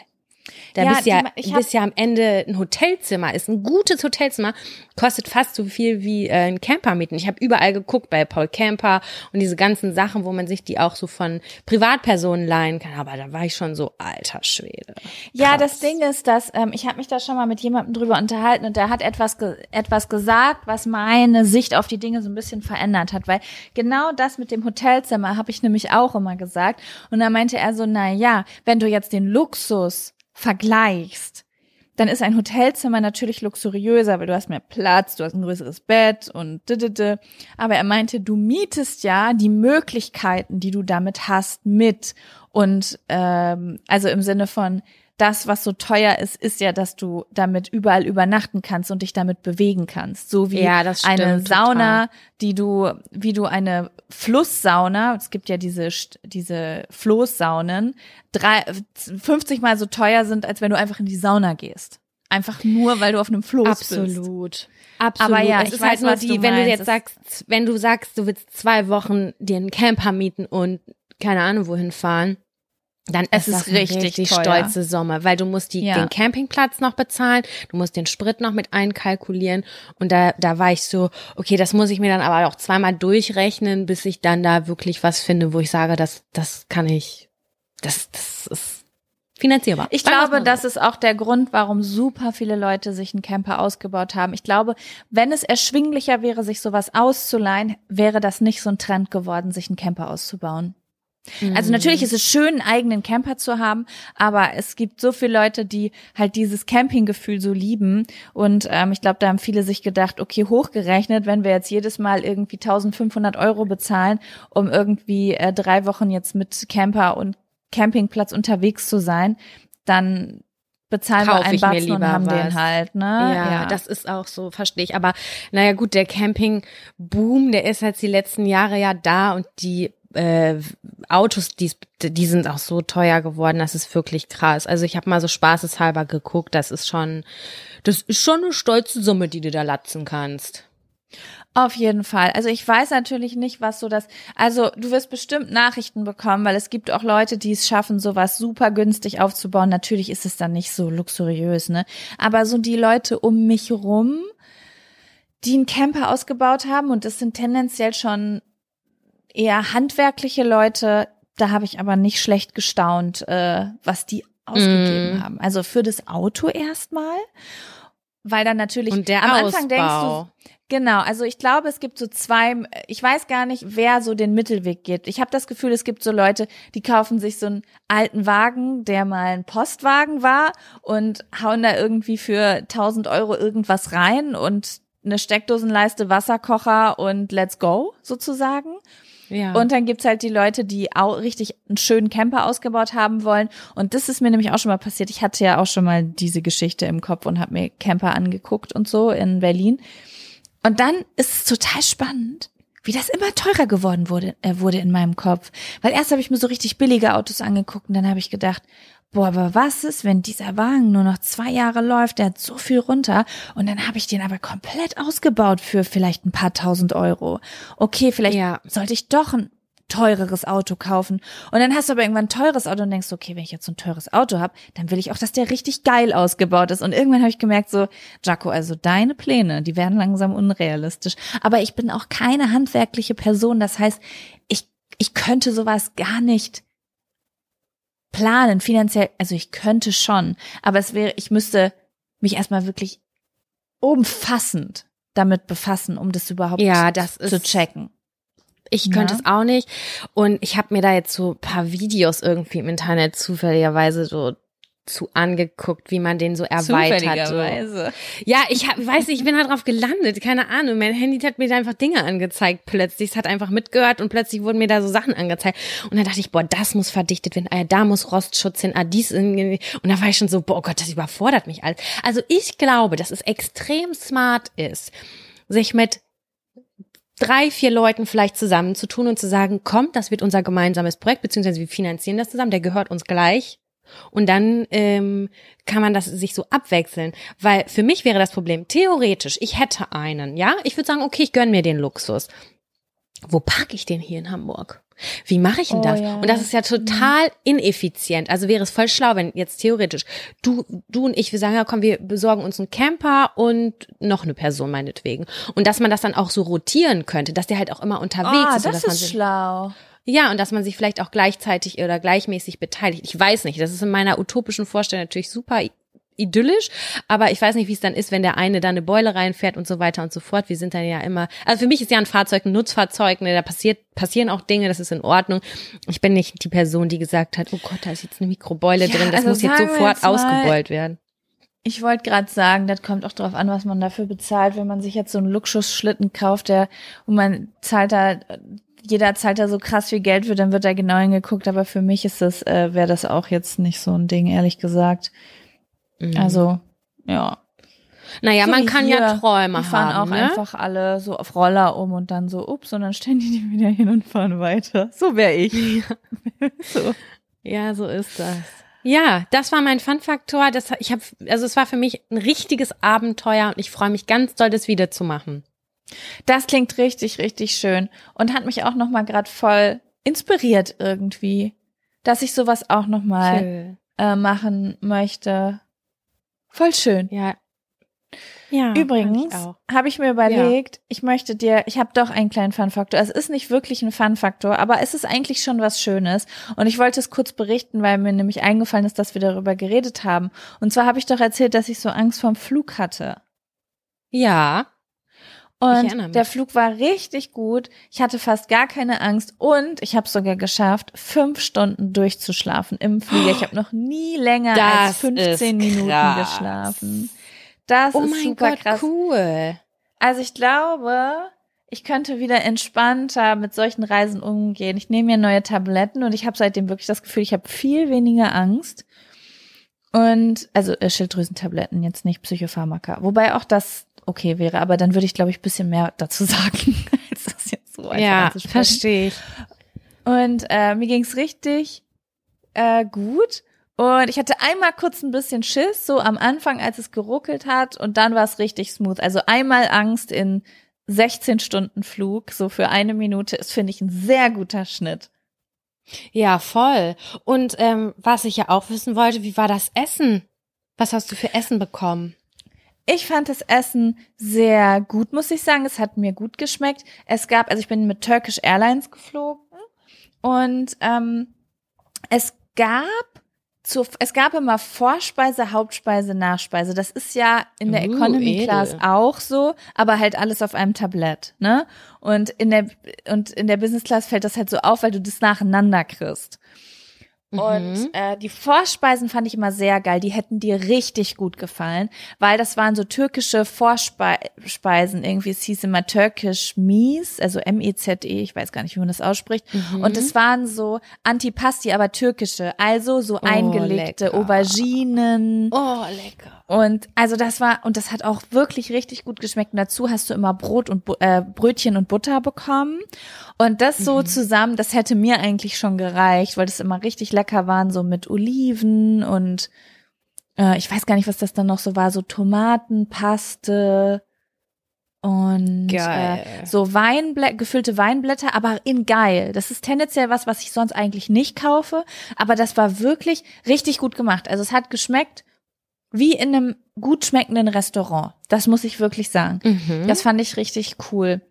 Da Ja, bist ja, die- bist ja am Ende ein Hotelzimmer, ist ein gutes Hotelzimmer, kostet fast so viel wie äh, ein Camper mieten. Ich habe überall geguckt bei Paul Camper und diese ganzen Sachen, wo man sich die auch so von Privatpersonen leihen kann. Aber da war ich schon so alter Schwede. Ja, Krass. das Ding ist, dass ähm, ich habe mich da schon mal mit jemandem drüber unterhalten und der hat etwas ge etwas gesagt, was meine Sicht auf die Dinge so ein bisschen verändert hat, weil genau das mit dem Hotelzimmer habe ich nämlich auch immer gesagt und da meinte er so, na ja, wenn du jetzt den Luxus vergleichst, dann ist ein Hotelzimmer natürlich luxuriöser, weil du hast mehr Platz, du hast ein größeres Bett und didede. Aber er meinte, du mietest ja die Möglichkeiten, die du damit hast, mit. Und ähm, also im Sinne von, das, was so teuer ist, ist ja, dass du damit überall übernachten kannst und dich damit bewegen kannst. So wie Ja, das stimmt, eine Sauna, total. die du, wie du eine Flusssauna, es gibt ja diese, diese Floßsaunen, drei, 50 mal so teuer sind, als wenn du einfach in die Sauna gehst. Einfach nur, weil du auf einem Floß bist. Absolut. Absolut. Aber ja, es ich ist weiß, halt nur die, du wenn du meinst. jetzt Es- sagst, wenn du sagst, du willst zwei Wochen dir einen Camper mieten und keine Ahnung wohin fahren, dann Es ist ist eine richtig richtig teuer. stolze Summe, weil du musst die, Ja. den Campingplatz noch bezahlen, du musst den Sprit noch mit einkalkulieren und da, da war ich so, okay, das muss ich mir dann aber auch zweimal durchrechnen, bis ich dann da wirklich was finde, wo ich sage, das, das kann ich, das, das ist finanzierbar. Ich glaube, das ist auch der Grund, warum super viele Leute sich einen Camper ausgebaut haben. Ich glaube, wenn es erschwinglicher wäre, sich sowas auszuleihen, wäre das nicht so ein Trend geworden, sich einen Camper auszubauen. Also natürlich ist es schön, einen eigenen Camper zu haben, aber es gibt so viele Leute, die halt dieses Campinggefühl so lieben. Und ähm, ich glaube, da haben viele sich gedacht, okay, hochgerechnet, wenn wir jetzt jedes Mal irgendwie 1500 Euro bezahlen, um irgendwie äh, drei Wochen jetzt mit Camper und Campingplatz unterwegs zu sein, dann bezahlen Kauf wir einen Batzen und haben was. den halt, ne? Ja, das ist auch so, verstehe ich. Aber naja gut, der Camping-Boom, der ist jetzt die letzten Jahre ja da und die äh, Autos, die, die sind auch so teuer geworden, das ist wirklich krass. Also ich habe mal so spaßeshalber geguckt, das ist schon, das ist schon eine stolze Summe, die du da latzen kannst. Auf jeden Fall. Also ich weiß natürlich nicht, was so das, also du wirst bestimmt Nachrichten bekommen, weil es gibt auch Leute, die es schaffen, sowas super günstig aufzubauen. Natürlich ist es dann nicht so luxuriös, ne? Aber so die Leute um mich rum, die einen Camper ausgebaut haben und das sind tendenziell schon eher handwerkliche Leute, da habe ich aber nicht schlecht gestaunt, äh, was die ausgegeben Mm. haben. Also für das Auto erstmal, weil dann natürlich Und der am Ausbau. Anfang denkst du, Genau, also ich glaube, es gibt so zwei, ich weiß gar nicht, wer so den Mittelweg geht. Ich habe das Gefühl, es gibt so Leute, die kaufen sich so einen alten Wagen, der mal ein Postwagen war und hauen da irgendwie für 1000 Euro irgendwas rein und eine Steckdosenleiste, Wasserkocher und let's go sozusagen. Ja. Und dann gibt's halt die Leute, die auch richtig einen schönen Camper ausgebaut haben wollen. Und das ist mir nämlich auch schon mal passiert. Ich hatte ja auch schon mal diese Geschichte im Kopf und habe mir Camper angeguckt und so in Berlin. Und dann ist es total spannend, wie das immer teurer geworden wurde, äh, wurde in meinem Kopf. Weil erst habe ich mir so richtig billige Autos angeguckt und dann habe ich gedacht, boah, aber was ist, wenn dieser Wagen nur noch zwei Jahre läuft, der hat so viel runter und dann habe ich den aber komplett ausgebaut für vielleicht ein paar tausend Euro. Okay, vielleicht Ja. sollte ich doch ein teureres Auto kaufen. Und dann hast du aber irgendwann ein teures Auto und denkst, okay, wenn ich jetzt so ein teures Auto habe, dann will ich auch, dass der richtig geil ausgebaut ist. Und irgendwann habe ich gemerkt, so, Jaco, also deine Pläne, die werden langsam unrealistisch. Aber ich bin auch keine handwerkliche Person. Das heißt, ich, ich könnte sowas gar nicht planen, finanziell, also ich könnte schon, aber es wäre, ich müsste mich erstmal wirklich umfassend damit befassen, um das überhaupt ja, das zu checken. Ich könnte Ja. es auch nicht. Und ich habe mir da jetzt so ein paar Videos irgendwie im Internet zufälligerweise so zu angeguckt, wie man den so erweitert. So. Ja, ich hab, weiß nicht, ich bin da drauf gelandet, keine Ahnung. Mein Handy hat mir da einfach Dinge angezeigt plötzlich. Es hat einfach mitgehört und plötzlich wurden mir da so Sachen angezeigt. Und dann dachte ich, boah, das muss verdichtet werden, ah, da muss Rostschutz hin, ah, dies in, und da war ich schon so, boah Gott, das überfordert mich alles. Also ich glaube, dass es extrem smart ist, sich mit drei, vier Leuten vielleicht zusammenzutun und zu sagen, komm, das wird unser gemeinsames Projekt, beziehungsweise wir finanzieren das zusammen, der gehört uns gleich. Und dann ähm, kann man das sich so abwechseln. Weil für mich wäre das Problem, theoretisch, ich hätte einen, ja, ich würde sagen, okay, ich gönn mir den Luxus. Wo parke ich den hier in Hamburg? Wie mache ich denn Oh, das? ja. Und das ist ja total ineffizient. Also wäre es voll schlau, wenn jetzt theoretisch du, du und ich, wir sagen, ja komm, wir besorgen uns einen Camper und noch eine Person meinetwegen. Und dass man das dann auch so rotieren könnte, dass der halt auch immer unterwegs Ah, ist. das ist schlau. Ja, und dass man sich vielleicht auch gleichzeitig oder gleichmäßig beteiligt. Ich weiß nicht, das ist in meiner utopischen Vorstellung natürlich super idyllisch, aber ich weiß nicht, wie es dann ist, wenn der eine da eine Beule reinfährt und so weiter und so fort. Wir sind dann ja immer, also für mich ist ja ein Fahrzeug ein Nutzfahrzeug, ne, da passiert, passieren auch Dinge, das ist in Ordnung. Ich bin nicht die Person, die gesagt hat, oh Gott, da ist jetzt eine Mikrobeule Ja, drin, das also muss jetzt sofort jetzt ausgebeult werden. Ich wollte gerade sagen, das kommt auch drauf an, was man dafür bezahlt. Wenn man sich jetzt so einen Luxusschlitten kauft, der und man zahlt da, jeder zahlt da so krass viel Geld für, dann wird da genau hingeguckt. Aber für mich ist das, äh, wäre das auch jetzt nicht so ein Ding, ehrlich gesagt. Mhm. Also ja. naja, So man kann ja hier. Träume Die fahren haben, auch ne? einfach alle so auf Roller um und dann so, ups, und dann stellen die die wieder hin und fahren weiter. So wäre ich. so. Ja, so ist das. Ja, das war mein Fun-Faktor. Das, ich habe, also es war für mich ein richtiges Abenteuer und ich freue mich ganz doll, das wiederzumachen. Das klingt richtig, richtig schön und hat mich auch noch mal gerade voll inspiriert irgendwie, dass ich sowas auch noch mal Schön. äh, machen möchte. Voll schön. Ja. Ja. Übrigens habe ich mir überlegt, ich möchte dir, ich habe doch einen kleinen Fun-Faktor. Es ist nicht wirklich ein Fun-Faktor, aber es ist eigentlich schon was Schönes. Und ich wollte es kurz berichten, weil mir nämlich eingefallen ist, dass wir darüber geredet haben. Und zwar habe ich doch erzählt, dass ich so Angst vorm Flug hatte. Ja. Und der Flug war richtig gut. Ich hatte fast gar keine Angst und ich habe sogar geschafft, fünf Stunden durchzuschlafen im Flieger. Ich habe noch nie länger als Das 15 ist Minuten krass. geschlafen. Das Oh ist mein super Gott, krass. cool. Also ich glaube, ich könnte wieder entspannter mit solchen Reisen umgehen. Ich nehme mir neue Tabletten und ich habe seitdem wirklich das Gefühl, ich habe viel weniger Angst. Und also äh, Schilddrüsentabletten, jetzt nicht Psychopharmaka. Wobei auch das okay wäre, aber dann würde ich, glaube ich, bisschen mehr dazu sagen, als das jetzt so einfach Ja, verstehe ich. Und äh, mir ging's richtig äh, gut. Und ich hatte einmal kurz ein bisschen Schiss, so am Anfang, als es geruckelt hat. Und dann war es richtig smooth. Also einmal Angst in 16 Stunden Flug, so für eine Minute, ist, finde ich, ein sehr guter Schnitt. Ja, voll. Und ähm, was ich ja auch wissen wollte, wie war das Essen? Was hast du für Essen bekommen? Ich fand das Essen sehr gut, muss ich sagen. Es hat mir gut geschmeckt. Es gab, also ich bin mit Turkish Airlines geflogen und ähm, es gab zu, es gab immer Vorspeise, Hauptspeise, Nachspeise. Das ist ja in der Uh, Economy edel. Class auch so, aber halt alles auf einem Tablett, ne? Und in der und in der Business Class fällt das halt so auf, weil du das nacheinander kriegst. Und Mhm. äh, die Vorspeisen fand ich immer sehr geil. Die hätten dir richtig gut gefallen, weil das waren so türkische Vorspeisen. Irgendwie, es hieß immer türkisch Mies, also M-E-Z-E, ich weiß gar nicht, wie man das ausspricht. Mhm. Und es waren so Antipasti, aber türkische, also so eingelegte lecker. Auberginen. Oh, lecker. Und also das war, und das hat auch wirklich richtig gut geschmeckt. Und dazu hast du immer Brot und äh, Brötchen und Butter bekommen. Und das so zusammen, das hätte mir eigentlich schon gereicht, weil das immer richtig lecker waren, so mit Oliven und äh, ich weiß gar nicht, was das dann noch so war, so Tomatenpaste und. Äh, so Weinblä gefüllte Weinblätter, aber in geil. Das ist tendenziell was, was ich sonst eigentlich nicht kaufe, aber das war wirklich richtig gut gemacht. Also es hat geschmeckt wie in einem gut schmeckenden Restaurant. Das muss ich wirklich sagen. Mhm. Das fand ich richtig cool.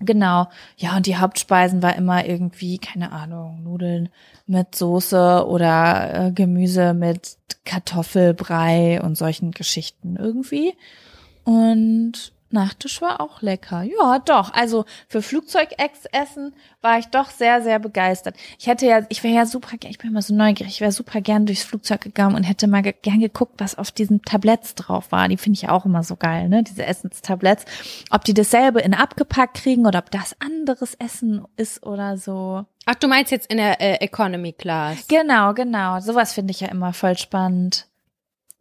Genau. Ja, und die Hauptspeisen war immer irgendwie, keine Ahnung, Nudeln mit Soße oder äh, Gemüse mit Kartoffelbrei und solchen Geschichten irgendwie. Und Nachtisch war auch lecker. Ja, doch. Also für Flugzeugessen war ich doch sehr, sehr begeistert. Ich hätte ja, ich wäre ja super, ich bin immer so neugierig, ich wäre super gern durchs Flugzeug gegangen und hätte mal ge gern geguckt, was auf diesen Tabletts drauf war. Die finde ich ja auch immer so geil, ne? Diese Essenstabletts. Ob die dasselbe in abgepackt kriegen oder ob das anderes Essen ist oder so. Ach, du meinst jetzt in der äh, Economy Class? Genau, genau. Sowas finde ich ja immer voll spannend.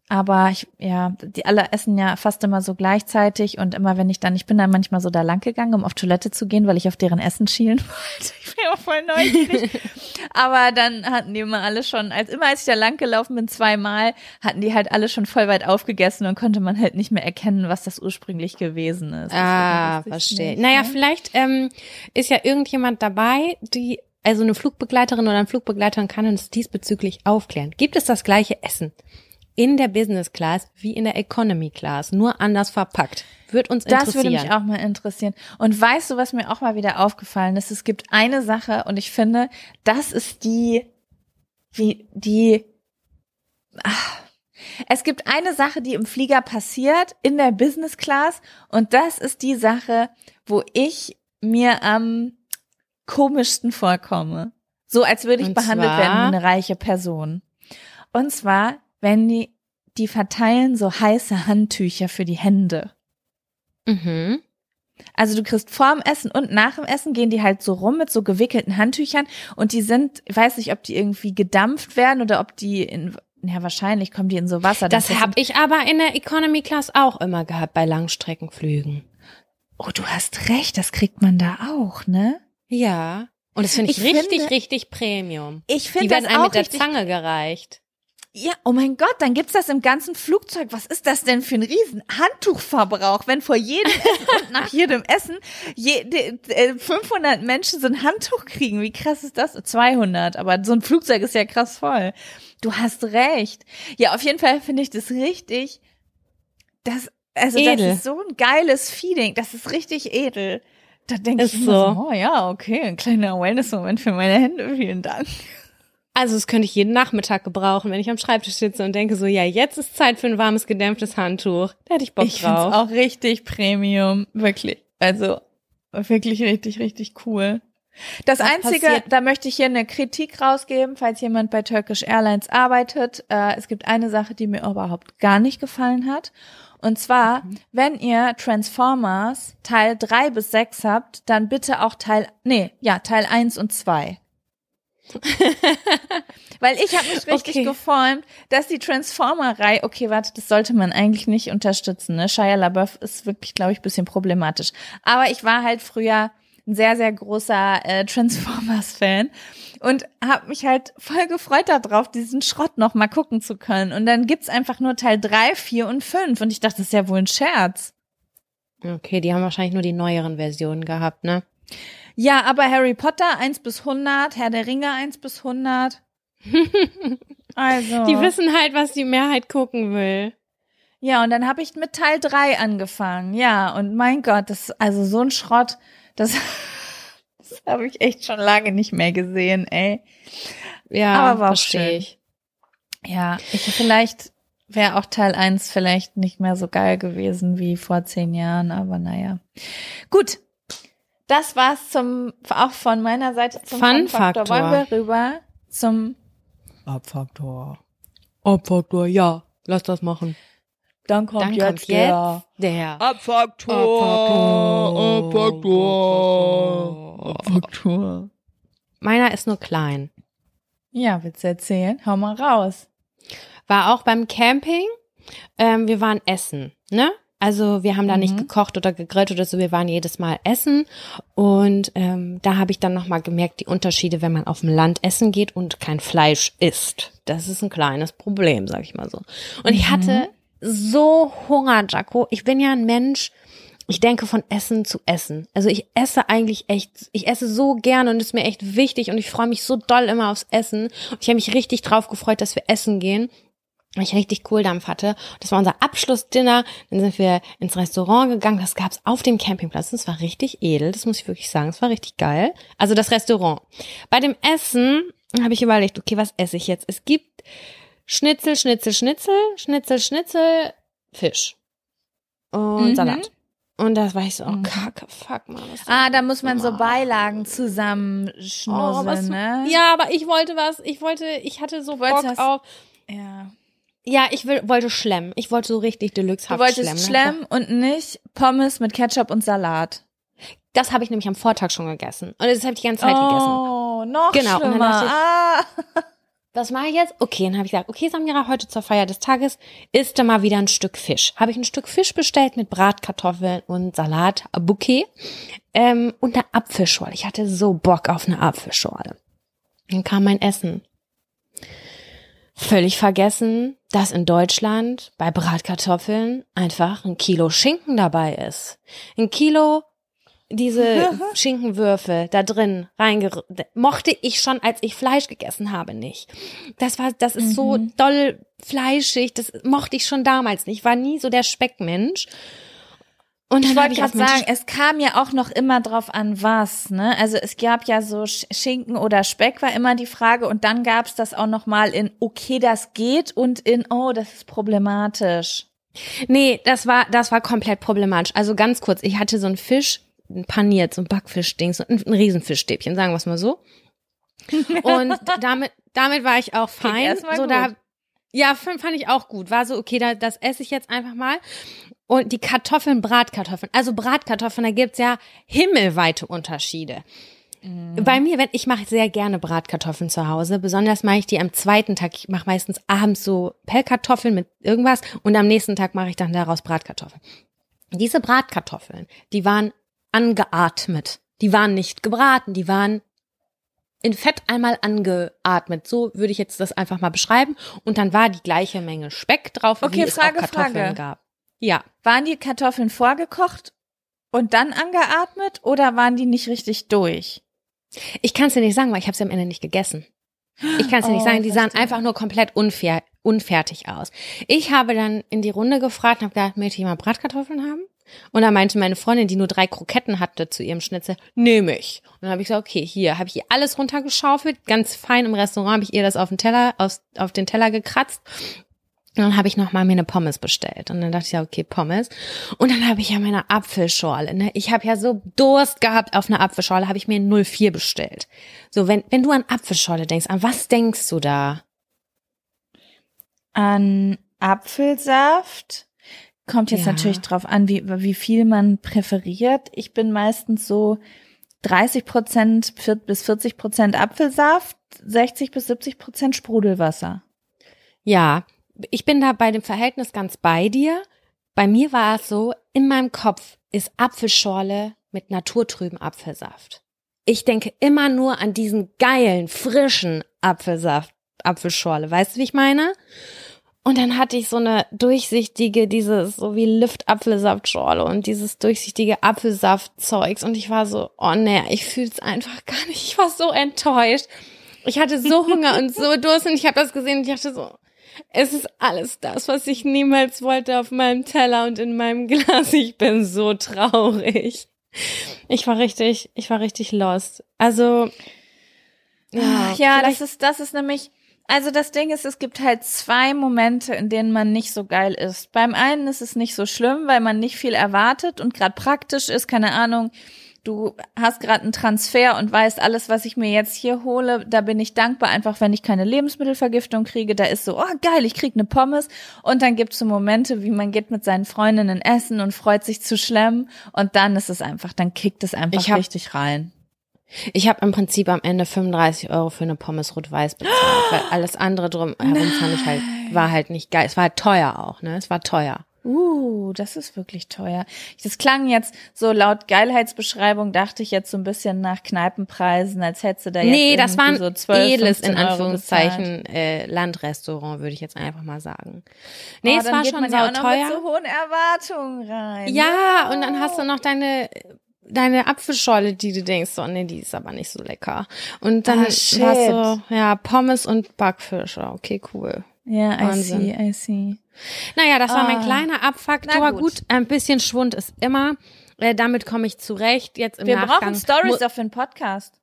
Aber ich, ja, die alle essen ja fast immer so gleichzeitig und immer wenn ich dann, ich bin dann manchmal so da lang gegangen, um auf Toilette zu gehen, weil ich auf deren Essen schielen wollte. Ich bin ja voll neugierig. Aber dann hatten die immer alle schon, als immer als ich da lang gelaufen bin, zweimal, hatten die halt alle schon voll weit aufgegessen und konnte man halt nicht mehr erkennen, was das ursprünglich gewesen ist. Ah, verstehe. Nicht, naja, ne? vielleicht ähm, ist ja irgendjemand dabei, die also eine Flugbegleiterin oder ein Flugbegleiter kann uns diesbezüglich aufklären. Gibt es das gleiche Essen? In der Business Class wie in der Economy Class, nur anders verpackt. Wird uns interessieren. Das würde mich auch mal interessieren. Und weißt du, was mir auch mal wieder aufgefallen ist? Es gibt eine Sache und ich finde, das ist die, wie, die, ach, es gibt eine Sache, die im Flieger passiert, in der Business Class, und das ist die Sache, wo ich mir am komischsten vorkomme. So als würde ich Und behandelt werden wie eine reiche Person. Und zwar, wenn die, die verteilen so heiße Handtücher für die Hände. Mhm. Also du kriegst vorm Essen und nach dem Essen gehen die halt so rum mit so gewickelten Handtüchern und die sind, ich weiß nicht, ob die irgendwie gedampft werden oder ob die in, ja wahrscheinlich kommen die in so Wasser. Das habe ich aber in der Economy Class auch immer gehabt bei Langstreckenflügen. Oh, du hast recht, das kriegt man da auch, ne? Ja. Und das finde ich, Ich richtig, finde- richtig Premium. Ich finde das einem auch mit der richtig. Zange gereicht. Ja, oh mein Gott, dann gibt's das im ganzen Flugzeug. Was ist das denn für ein riesen Handtuchverbrauch, wenn vor jedem Essen und nach jedem Essen je, de, äh, 500 Menschen so ein Handtuch kriegen? Wie krass ist das? 200, aber so ein Flugzeug ist ja krass voll. Du hast recht. Ja, auf jeden Fall finde ich das richtig. Das, also Edel. das ist so ein geiles Feeling. Das ist richtig edel. Da denke ich so. so, oh ja, okay, ein kleiner Wellness-Moment für meine Hände. Vielen Dank. Also das könnte ich jeden Nachmittag gebrauchen, wenn ich am Schreibtisch sitze und denke so, ja, jetzt ist Zeit für ein warmes, gedämpftes Handtuch. Da hätte ich Bock Ich finde drauf. auch richtig Premium, wirklich. Also wirklich richtig, richtig cool. Das Was Einzige, passiert- da möchte ich hier eine Kritik rausgeben, falls jemand bei Turkish Airlines arbeitet. Äh, es gibt eine Sache, die mir überhaupt gar nicht gefallen hat. Und zwar, Mhm. wenn ihr Transformers Teil 3 bis 6 habt, dann bitte auch Teil, nee, ja, Teil 1 und 2. Weil ich habe mich richtig Okay. geformt, dass die Transformer-Reihe, okay, warte, das sollte man eigentlich nicht unterstützen, ne? Shia LaBeouf ist wirklich, glaube ich, bisschen problematisch. Aber ich war halt früher ein sehr, sehr großer äh, Transformers-Fan und habe mich halt voll gefreut darauf, diesen Schrott noch mal gucken zu können. Und dann gibt's einfach nur Teil 3, 4 und 5 und ich dachte, das ist ja wohl ein Scherz. Okay, die haben wahrscheinlich nur die neueren Versionen gehabt, ne? Ja, aber Harry Potter 1 bis 100, Herr der Ringe 1 bis 100. Also. Die wissen halt, was die Mehrheit gucken will. Ja, und dann habe ich mit Teil 3 angefangen. Ja, und mein Gott, das also so ein Schrott, das, das habe ich echt schon lange nicht mehr gesehen, ey. Ja, Aber war verstehe schön. ich. Ja, ich vielleicht wäre auch Teil 1 vielleicht nicht mehr so geil gewesen wie vor zehn Jahren, aber naja. Gut. Das war's zum, auch von meiner Seite zum Fun Fun-Faktor. Faktor. Wollen wir rüber zum Abfaktor. Abfaktor, ja. Lass das machen. Dann kommt Dann jetzt kommt der jetzt der Abfaktor. Abfaktor. Abfaktor. Meiner ist nur klein. Ja, willst du erzählen? Hau mal raus. War auch beim Camping. Ähm, wir waren essen, ne? Also wir haben da nicht Mhm. gekocht oder gegrillt oder so, wir waren jedes Mal essen. Und ähm, da habe ich dann nochmal gemerkt, die Unterschiede, wenn man auf dem Land essen geht und kein Fleisch isst. Das ist ein kleines Problem, sag ich mal so. Und ich hatte so Hunger, Jaco. Ich bin ja ein Mensch, ich denke von Essen zu Essen. Also ich esse eigentlich echt, ich esse so gerne und ist mir echt wichtig und ich freue mich so doll immer aufs Essen. Und ich habe mich richtig drauf gefreut, dass wir essen gehen. Weil ich richtig Kohldampf hatte. Das war unser Abschlussdinner. Dann sind wir ins Restaurant gegangen. Das gab's auf dem Campingplatz. Das war richtig edel. Das muss ich wirklich sagen. Das war richtig geil. Also das Restaurant. Bei dem Essen habe ich überlegt, okay, was esse ich jetzt? Es gibt Schnitzel, Schnitzel, Schnitzel, Schnitzel, Schnitzel, Fisch und Mhm. Salat. Und das war ich so, oh Mhm. kacke, fuck, Mann. was soll Ah, da muss man so? Beilagen Oh, zusammenschnusseln, was, ne? Ja, aber ich wollte was, ich wollte, ich hatte so Bock auf, ja. Ja, ich will, wollte schlemmen. Ich wollte so richtig deluxe Du wolltest schlemmen. ne? Schlemm und nicht Pommes mit Ketchup und Salat. Das habe ich nämlich am Vortag schon gegessen. Und das habe ich die ganze Zeit gegessen. Oh, noch Genau, und dann schlimmer. dachte ich- ah. Was mache ich jetzt? Okay, dann habe ich gesagt, okay, Samira, heute zur Feier des Tages isst du mal wieder ein Stück Fisch. Habe ich ein Stück Fisch bestellt mit Bratkartoffeln und Salat, Bouquet ähm, und eine Apfelschorle. Ich hatte so Bock auf eine Apfelschorle. Dann kam mein Essen. Völlig vergessen, dass in Deutschland bei Bratkartoffeln einfach ein Kilo Schinken dabei ist. Ein Kilo diese Schinkenwürfel da drin reinge mochte ich schon, als ich Fleisch gegessen habe, nicht. Das war, das ist so Mhm. doll fleischig, das mochte ich schon damals nicht. Ich war nie so der Speckmensch. Und Ich wollte gerade sagen, es kam ja auch noch immer drauf an, was, ne? Also es gab ja so Sch- Schinken oder Speck war immer die Frage und dann gab's das auch noch mal in okay, das geht und in oh, das ist problematisch. Nee, das war, das war komplett problematisch. Also ganz kurz, ich hatte so einen Fisch, ein paniert, so ein Backfischding, so ein, ein Riesenfischstäbchen, sagen wir es mal so. Und damit, damit war ich auch fein. So gut. da, ja, fand fand ich auch gut. War so, okay, da, das esse ich jetzt einfach mal. Und die Kartoffeln, Bratkartoffeln. Also Bratkartoffeln, da gibt's ja himmelweite Unterschiede. Bei mir, wenn ich mache sehr gerne Bratkartoffeln zu Hause, besonders mache ich die am zweiten Tag. Ich mache meistens abends so Pellkartoffeln mit irgendwas und am nächsten Tag mache ich dann daraus Bratkartoffeln. Diese Bratkartoffeln, die waren angeatmet. Die waren nicht gebraten, die waren in Fett einmal angeatmet. So würde ich jetzt das einfach mal beschreiben. Und dann war die gleiche Menge Speck drauf, Okay, wie es Frage, auch Kartoffeln Frage. gab. Ja. Waren die Kartoffeln vorgekocht und dann angeatmet oder waren die nicht richtig durch? Ich kann es dir nicht sagen, weil ich habe sie am Ende nicht gegessen. Ich kann es dir nicht Oh, sagen, die sahen verstehe. einfach nur komplett unfair, unfertig aus. Ich habe dann in die Runde gefragt und habe gedacht, möchte ich mal Bratkartoffeln haben? Und da meinte meine Freundin, die nur drei Kroketten hatte zu ihrem Schnitzel, nehme ich. Und dann habe ich gesagt, okay, hier habe ich ihr alles runtergeschaufelt, ganz fein im Restaurant habe ich ihr das auf den Teller, aus, auf den Teller gekratzt. Und dann habe ich noch mal mir eine Pommes bestellt. Und dann dachte ich ja, okay, Pommes. Und dann habe ich ja meine Apfelschorle. Ne? Ich habe ja so Durst gehabt auf eine Apfelschorle, habe ich mir eine 04 bestellt. So, wenn, wenn du an Apfelschorle denkst, an was denkst du da? An Apfelsaft. Kommt jetzt Ja. natürlich drauf an, wie, wie viel man präferiert. Ich bin meistens so 30 Prozent bis 40 Prozent Apfelsaft, 60 bis 70 Prozent Sprudelwasser. Ja, ich bin da bei dem Verhältnis ganz bei dir. Bei mir war es so, in meinem Kopf ist Apfelschorle mit naturtrüben Apfelsaft. Ich denke immer nur an diesen geilen, frischen Apfelsaft, Apfelschorle. Weißt du, wie ich meine? Und dann hatte ich so eine durchsichtige, dieses, so wie Lift-Apfelsaftschorle und dieses durchsichtige Apfelsaftzeugs. Und ich war so, oh nee, ich fühl's einfach gar nicht. Ich war so enttäuscht. Ich hatte so Hunger und so Durst und ich habe das gesehen und ich dachte so, es ist alles das, was ich niemals wollte auf meinem Teller und in meinem Glas. Ich bin so traurig. Ich war richtig, ich war richtig lost. Also, ja, Ja, vielleicht- das ist, das ist nämlich, also das Ding ist, es gibt halt zwei Momente, in denen man nicht so geil ist. Beim einen ist es nicht so schlimm, weil man nicht viel erwartet und gerade praktisch ist, keine Ahnung, du hast gerade einen Transfer und weißt, alles, was ich mir jetzt hier hole, da bin ich dankbar, einfach wenn ich keine Lebensmittelvergiftung kriege. Da ist so, oh geil, ich krieg eine Pommes. Und dann gibt's so Momente, wie man geht mit seinen Freundinnen essen und freut sich zu schlemmen. Und dann ist es einfach, dann kickt es einfach hab- richtig rein. Ich habe im Prinzip am Ende 35 Euro für eine Pommes rot-weiß bezahlt, weil alles andere drum herum fand ich halt, war halt nicht geil. Es war halt teuer auch, ne? Es war teuer. Uh, das ist wirklich teuer. Das klang jetzt so laut Geilheitsbeschreibung, dachte ich jetzt so ein bisschen nach Kneipenpreisen, als hättest du da jetzt Nee, das war ein so 12, edles, in 15 Euro Anführungszeichen, äh, Landrestaurant, würde ich jetzt einfach mal sagen. Nee, oh, es war schon man ja mit so hohen Erwartungen rein. Ja, und dann hast du noch deine deine Apfelschorle, die du denkst, so, nee, die ist aber nicht so lecker. Und dann Ah, shit. so, ja, Pommes und Backfisch. Ja, Okay, cool. Ja, I Wahnsinn. see, I see. Naja, das war mein Ah. kleiner Abfaktor. Gut. gut. ein bisschen Schwund ist immer. Äh, damit komme ich zurecht. Jetzt im Wir Nachgang. brauchen Stories für den Podcast.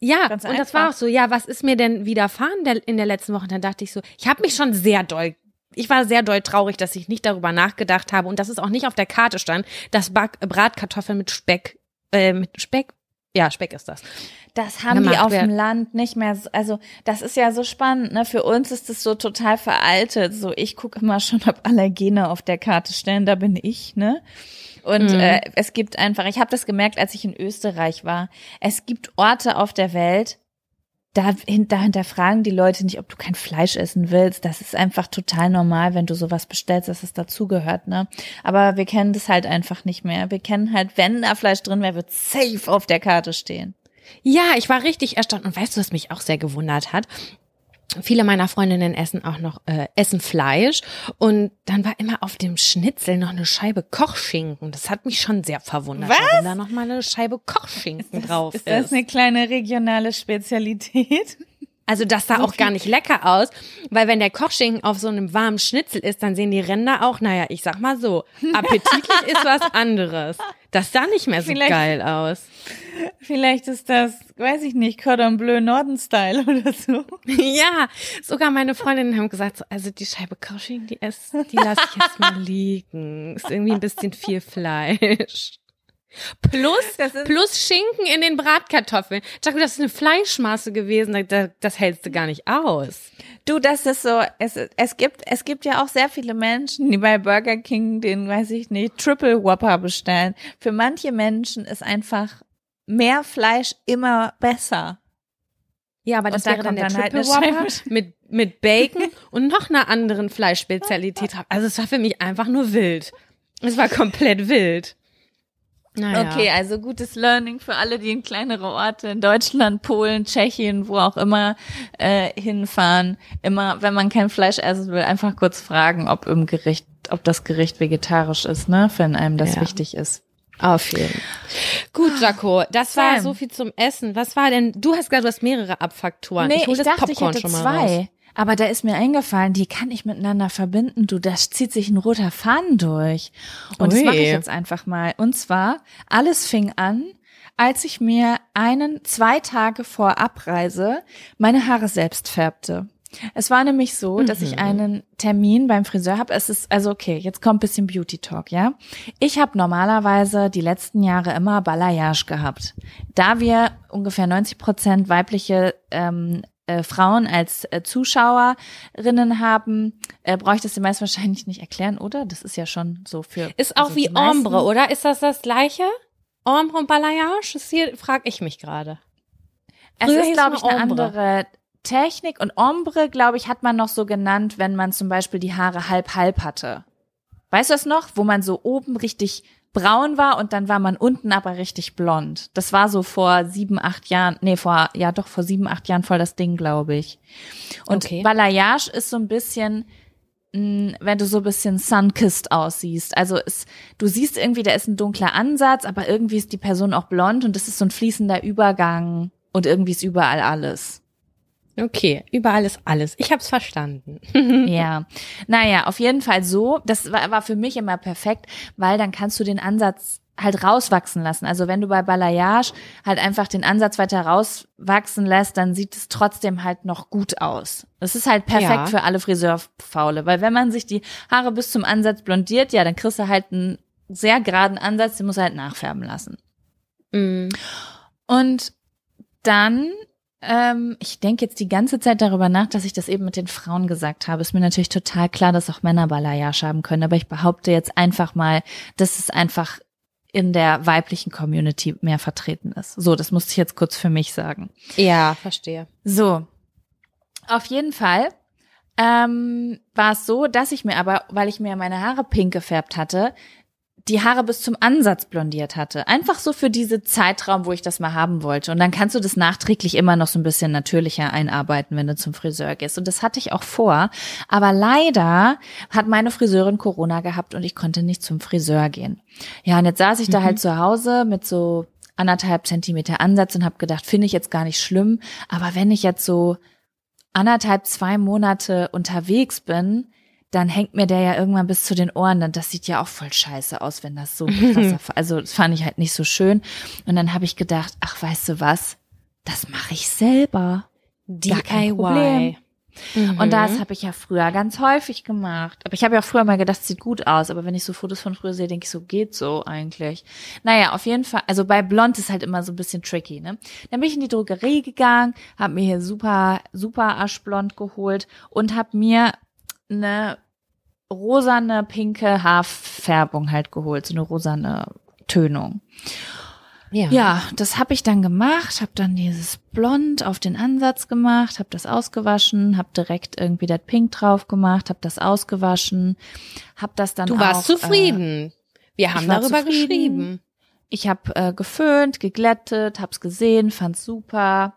Ja, Ganz und das einfach. war auch so. Ja, was ist mir denn widerfahren der, in der letzten Woche? Und dann dachte ich so, ich habe mich schon sehr doll ich war sehr doll traurig, dass ich nicht darüber nachgedacht habe und dass es auch nicht auf der Karte stand, dass Bratkartoffeln mit Speck, äh, mit Speck, ja, Speck ist das. Das haben die auf dem. Land nicht mehr. so- Also das ist ja so spannend. Ne? Für uns ist es so total veraltet. So ich gucke immer schon, ob Allergene auf der Karte stehen. Da bin ich. Ne? Und Mhm. äh, es gibt einfach. Ich habe das gemerkt, als ich in Österreich war. Es gibt Orte auf der Welt. Da hinterfragen die Leute nicht, ob du kein Fleisch essen willst. Das ist einfach total normal, wenn du sowas bestellst, dass es dazugehört, ne? Aber wir kennen das halt einfach nicht mehr. Wir kennen halt, wenn da Fleisch drin wäre, wird safe auf der Karte stehen. Ja, ich war richtig erstaunt und weißt du, was mich auch sehr gewundert hat? Viele meiner Freundinnen essen auch noch äh, essen Fleisch und dann war immer auf dem Schnitzel noch eine Scheibe Kochschinken. Das hat mich schon sehr verwundert, Was? warum da noch mal eine Scheibe Kochschinken drauf ist. Ist das eine kleine regionale Spezialität? Also das sah auch gar nicht lecker aus, weil wenn der Kochschinken auf so einem warmen Schnitzel ist, dann sehen die Ränder auch, naja, ich sag mal so, appetitlich ist was anderes. Das sah nicht mehr so Vielleicht- geil aus. Vielleicht ist das, weiß ich nicht, Cordon Bleu Norden-Style oder so. Ja, sogar meine Freundinnen haben gesagt, so, also die Scheibe Kochschinken, die, ess, die lasse ich jetzt mal liegen. Ist irgendwie ein bisschen viel Fleisch. Plus, plus Schinken in den Bratkartoffeln. Jaco, das ist eine Fleischmasse gewesen, das, das hältst du gar nicht aus. Du, das ist so, es, es gibt, es gibt ja auch sehr viele Menschen, die bei Burger King den, weiß ich nicht, Triple Whopper bestellen. Für manche Menschen ist einfach mehr Fleisch immer besser. Ja, aber das da wäre dann der dann halt Triple eine Whopper mit, mit Bacon und noch einer anderen Fleischspezialität. Also es war für mich einfach nur wild. Es war komplett wild. Naja. Okay, also gutes Learning für alle, die in kleinere Orte in Deutschland, Polen, Tschechien, wo auch immer äh, hinfahren. Immer, wenn man kein Fleisch essen will, einfach kurz fragen, ob im Gericht, ob das Gericht vegetarisch ist, ne, wenn einem das Ja. wichtig ist. Auf jeden Fall. Gut, Jaco, das war Sam. so viel zum Essen. Was war denn? Du hast gesagt, du hast mehrere Abfaktoren. Nee, ich hol ich das dachte, ich Popcorn hätte schon mal zwei. raus. Aber da ist mir eingefallen, die kann ich miteinander verbinden. Du, da zieht sich ein roter Faden durch. Und das Ui. mache ich jetzt einfach mal. Und zwar, alles fing an, als ich mir einen, zwei Tage vor Abreise meine Haare selbst färbte. Es war nämlich so, dass ich einen Termin beim Friseur habe. Es ist, also okay, jetzt kommt ein bisschen Beauty Talk, ja. Ich habe normalerweise die letzten Jahre immer Balayage gehabt. Da wir ungefähr 90 Prozent weibliche ähm, äh, Frauen als äh, Zuschauerinnen haben, äh, brauche ich das den meisten wahrscheinlich nicht erklären, oder? Das ist ja schon so für. Ist auch also wie Ombre, oder? Ist das das gleiche? Ombre und Balayage? Ist hier, frag ich mich gerade. Es ist, glaube ich, eine andere Technik und Ombre, glaube ich, hat man noch so genannt, wenn man zum Beispiel die Haare halb-halb hatte. Weißt du das noch? Wo man so oben richtig braun war und dann war man unten aber richtig blond. Das war so vor sieben, acht Jahren, nee, vor, ja doch, vor sieben, acht Jahren voll das Ding, glaube ich. Und Okay. Balayage ist so ein bisschen, mh, wenn du so ein bisschen sun-kissed aussiehst. Also es, du siehst irgendwie, da ist ein dunkler Ansatz, aber irgendwie ist die Person auch blond und es ist so ein fließender Übergang und irgendwie ist überall alles. Okay, überall ist alles. Ich hab's verstanden. Ja, naja, auf jeden Fall so. Das war, war für mich immer perfekt, weil dann kannst du den Ansatz halt rauswachsen lassen. Also wenn du bei Balayage halt einfach den Ansatz weiter rauswachsen lässt, dann sieht es trotzdem halt noch gut aus. Das ist halt perfekt Ja. für alle Friseurfaule, weil wenn man sich die Haare bis zum Ansatz blondiert, ja, dann kriegst du halt einen sehr geraden Ansatz, den musst du halt nachfärben lassen. Mm. Und dann, ähm, ich denke jetzt die ganze Zeit darüber nach, dass ich das eben mit den Frauen gesagt habe. Ist mir natürlich total klar, dass auch Männer Balayage haben können, aber ich behaupte jetzt einfach mal, dass es einfach in der weiblichen Community mehr vertreten ist. So, das musste ich jetzt kurz für mich sagen. Ja, verstehe. So, auf jeden Fall ähm, war es so, dass ich mir aber, weil ich mir meine Haare pink gefärbt hatte, die Haare bis zum Ansatz blondiert hatte. Einfach so für diese Zeitraum, wo ich das mal haben wollte. Und dann kannst du das nachträglich immer noch so ein bisschen natürlicher einarbeiten, wenn du zum Friseur gehst. Und das hatte ich auch vor. Aber leider hat meine Friseurin Corona gehabt und ich konnte nicht zum Friseur gehen. Ja, und jetzt saß ich da Mhm. halt zu Hause mit so anderthalb Zentimeter Ansatz und habe gedacht, finde ich jetzt gar nicht schlimm. Aber wenn ich jetzt so anderthalb, zwei Monate unterwegs bin, dann hängt mir der ja irgendwann bis zu den Ohren. Dann das sieht ja auch voll scheiße aus, wenn das so krasser, also das fand ich halt nicht so schön. Und dann habe ich gedacht, ach, weißt du was? Das mache ich selber. Problem. Mhm. Und das habe ich ja früher ganz häufig gemacht. Aber ich habe ja auch früher mal gedacht, sieht gut aus. Aber wenn ich so Fotos von früher sehe, denke ich so, geht so eigentlich. Naja, auf jeden Fall. Also bei Blond ist halt immer so ein bisschen tricky, ne? Dann bin ich in die Drogerie gegangen, habe mir hier super, super Aschblond geholt und habe mir eine rosane, pinke Haarfärbung halt geholt. So eine rosane Tönung. ja. Ja, das habe ich dann gemacht, habe dann dieses Blond auf den Ansatz gemacht, habe das ausgewaschen, habe direkt irgendwie das Pink drauf gemacht, habe das ausgewaschen, habe das dann Du auch, warst Äh, zufrieden. Wir haben darüber zufrieden. geschrieben. ich habe äh, geföhnt, geglättet, hab's gesehen, fand's super.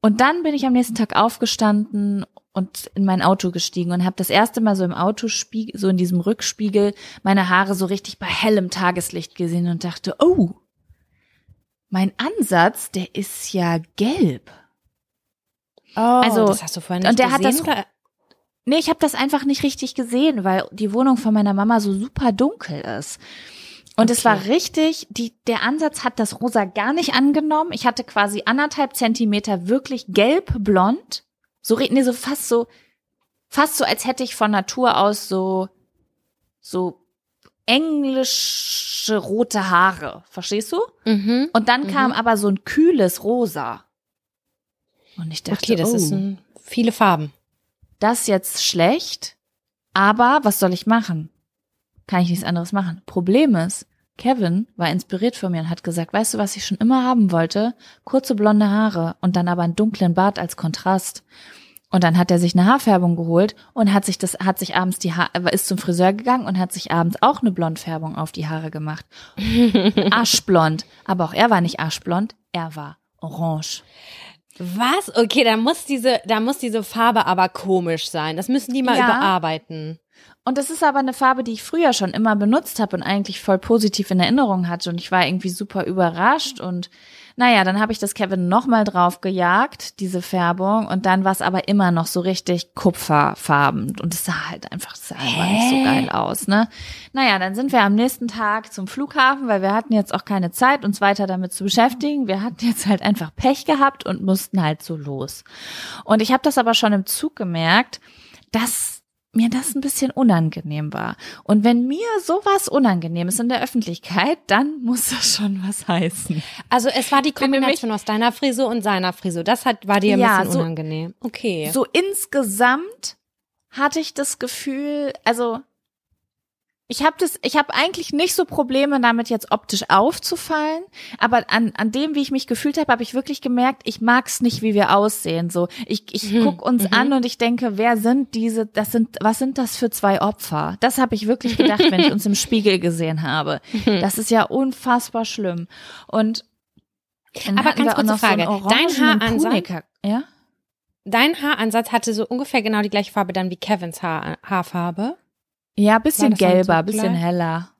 Und dann bin ich am nächsten Tag aufgestanden und in mein Auto gestiegen und habe das erste Mal so im Autospiegel, so in diesem Rückspiegel, meine Haare so richtig bei hellem Tageslicht gesehen und dachte, oh, mein Ansatz, der ist ja gelb. Oh, Also, das hast du vorhin nicht und der hat gesehen, das- oder? Nee, ich habe das einfach nicht richtig gesehen, weil die Wohnung von meiner Mama so super dunkel ist. Und es Okay. war richtig, die, der Ansatz hat das Rosa gar nicht angenommen. Ich hatte quasi anderthalb Zentimeter wirklich gelb-blond. So, nee, so fast so, fast so, als hätte ich von Natur aus so, so englische rote Haare. Verstehst du? Mhm. Und dann Mhm. kam aber so ein kühles Rosa. Und ich dachte, Okay, das oh ist ein, viele Farben. das jetzt schlecht, aber was soll ich machen? Kann ich nichts anderes machen. Problem ist, Kevin war inspiriert von mir und hat gesagt, weißt du, was ich schon immer haben wollte? Kurze blonde Haare und dann aber einen dunklen Bart als Kontrast. Und dann hat er sich eine Haarfärbung geholt und hat sich das, hat sich abends die Haare, ist zum Friseur gegangen und hat sich abends auch eine Blondfärbung auf die Haare gemacht. Aschblond. Aber auch er war nicht aschblond, er war orange. Was? Okay, da muss diese, da muss diese Farbe aber komisch sein. Das müssen die mal Ja. überarbeiten. Und das ist aber eine Farbe, die ich früher schon immer benutzt habe und eigentlich voll positiv in Erinnerung hatte. Und ich war irgendwie super überrascht. Und naja, dann habe ich das Kevin nochmal drauf gejagt, diese Färbung. Und dann war es aber immer noch so richtig kupferfarben. Und es sah halt einfach, sah einfach nicht so geil aus, ne? Naja, dann sind wir am nächsten Tag zum Flughafen, weil wir hatten jetzt auch keine Zeit, uns weiter damit zu beschäftigen. Wir hatten jetzt halt einfach Pech gehabt und mussten halt so los. Und ich habe das aber schon im Zug gemerkt, dass mir das ein bisschen unangenehm war. Und wenn mir sowas unangenehm ist in der Öffentlichkeit, dann muss das schon was heißen. Also es war die Kombination aus deiner Frisur und seiner Frisur. Das hat, war dir ein Ja, bisschen so- unangenehm. Okay. So insgesamt hatte ich das Gefühl, also ich habe das, ich habe eigentlich nicht so Probleme damit jetzt optisch aufzufallen, aber an, an dem, wie ich mich gefühlt habe, habe ich wirklich gemerkt, ich mag's nicht, wie wir aussehen. So, ich, ich Mhm, guck uns mhm. an und ich denke, wer sind diese? Das sind, was sind das für zwei Opfer? Das habe ich wirklich gedacht, wenn ich uns im Spiegel gesehen habe. Das ist ja unfassbar schlimm. Und Aber ganz kurze noch so Frage. Dein Haaransatz-. Ja. Dein Haaransatz hatte so ungefähr genau die gleiche Farbe dann wie Kevins Haar, Haarfarbe. Ja, bisschen gelber, bisschen heller.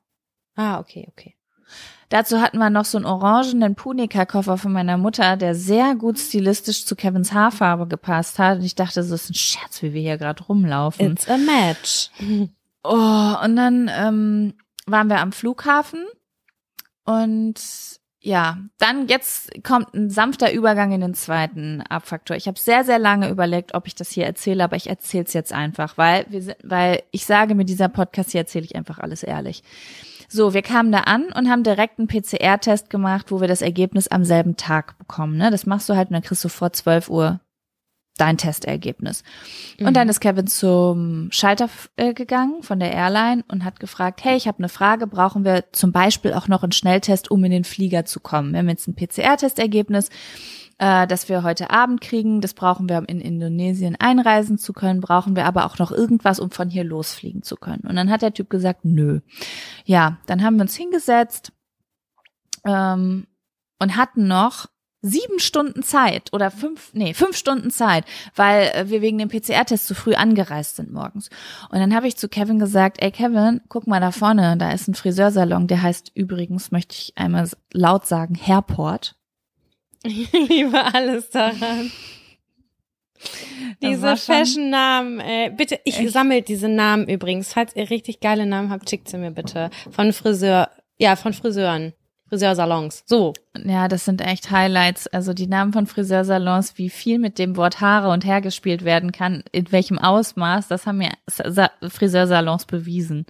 Ah, okay, okay. Dazu hatten wir noch so einen orangenen Punika-Koffer von meiner Mutter, der sehr gut stilistisch zu Kevins Haarfarbe gepasst hat. Und ich dachte, das ist ein Scherz, wie wir hier gerade rumlaufen. It's a match. Oh, und dann ähm, waren wir am Flughafen und ja, dann jetzt kommt ein sanfter Übergang in den zweiten Abfaktor. Ich habe sehr, sehr lange überlegt, ob ich das hier erzähle, aber ich erzähle es jetzt einfach, weil wir sind, weil ich sage mit dieser Podcast hier erzähle ich einfach alles ehrlich. So, wir kamen da an und haben direkt einen PCR-Test gemacht, wo wir das Ergebnis am selben Tag bekommen. Ne? Das machst du halt und dann kriegst du vor 12 Uhr dein Testergebnis. Und dann ist Kevin zum Schalter äh, gegangen von der Airline und hat gefragt, hey, ich habe eine Frage, brauchen wir zum Beispiel auch noch einen Schnelltest, um in den Flieger zu kommen? Wir haben jetzt ein PCR-Testergebnis. äh, das wir heute Abend kriegen. Das brauchen wir, um in Indonesien einreisen zu können. Brauchen wir aber auch noch irgendwas, um von hier losfliegen zu können. Und dann hat der Typ gesagt, nö. Ja, dann haben wir uns hingesetzt ähm, und hatten noch sieben Stunden Zeit oder fünf, nee, fünf Stunden Zeit, weil äh, wir wegen dem PCR-Test zu früh angereist sind morgens. Und dann habe ich zu Kevin gesagt, ey Kevin, guck mal da vorne, da ist ein Friseursalon, der heißt übrigens, möchte ich einmal laut sagen, Hairport. Ich liebe alles daran. Diese Fashion-Namen, äh, bitte, ich Echt? sammelt diese Namen übrigens. Falls ihr richtig geile Namen habt, schickt sie mir bitte. Von Friseur, ja, von Friseuren. Friseursalons. So. Ja, das sind echt Highlights. Also die Namen von Friseursalons, wie viel mit dem Wort Haare und Herr gespielt werden kann, in welchem Ausmaß, das haben mir Friseursalons bewiesen.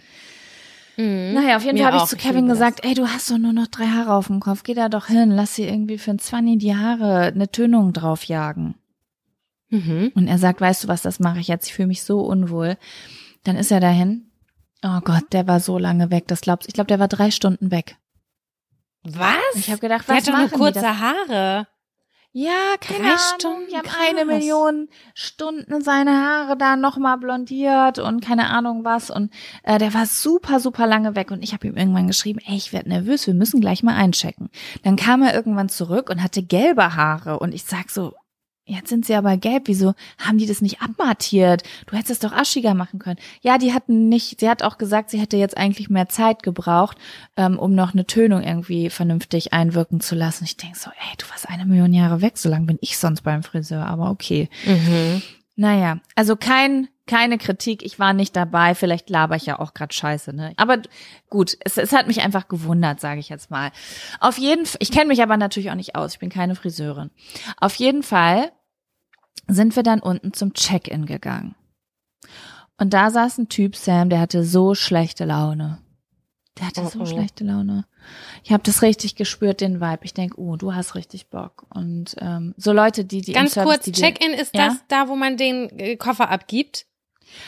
Mhm. Naja, auf jeden Fall habe ich zu Kevin gesagt, ey, du hast doch nur noch drei Haare auf dem Kopf, geh da doch hin, lass sie irgendwie für ein Zwanni die Haare eine Tönung draufjagen. Mhm. Und er sagt, weißt du was, das mache ich jetzt, ich fühle mich so unwohl. Dann ist er dahin. Oh Gott, der war so lange weg, das glaubst Ich glaube, der war drei Stunden weg. Was? Ich habe gedacht, was der hat doch nur kurze Haare. Ja, keine Drei Ahnung. Stunden, die haben krass. eine Million Stunden seine Haare da nochmal blondiert und keine Ahnung was. Und äh, der war super, super lange weg. Und ich habe ihm irgendwann geschrieben, ey, ich werde nervös, wir müssen gleich mal einchecken. Dann kam er irgendwann zurück und hatte gelbe Haare. Und ich sag so, Jetzt sind sie aber gelb. Wieso haben die das nicht abmattiert? Du hättest es doch aschiger machen können. Ja, die hatten nicht, sie hat auch gesagt, sie hätte jetzt eigentlich mehr Zeit gebraucht, ähm, um noch eine Tönung irgendwie vernünftig einwirken zu lassen. Ich denk so, ey, du warst eine Million Jahre weg, so lange bin ich sonst beim Friseur, aber okay. Mhm. Naja, also kein, keine Kritik, ich war nicht dabei, vielleicht laber ich ja auch gerade scheiße, ne? Aber gut, es, es hat mich einfach gewundert, sage ich jetzt mal. Auf jeden Fall, ich kenne mich aber natürlich auch nicht aus, ich bin keine Friseurin. Auf jeden Fall sind wir dann unten zum Check-in gegangen. Und da saß ein Typ, Sam, der hatte so schlechte Laune. Der hatte oh, so oh. schlechte Laune. Ich habe das richtig gespürt, den Vibe. Ich denk, oh, du hast richtig Bock. Und ähm, so Leute, die die ganz kurz Check-in ist ja? das da, wo man den äh, Koffer abgibt.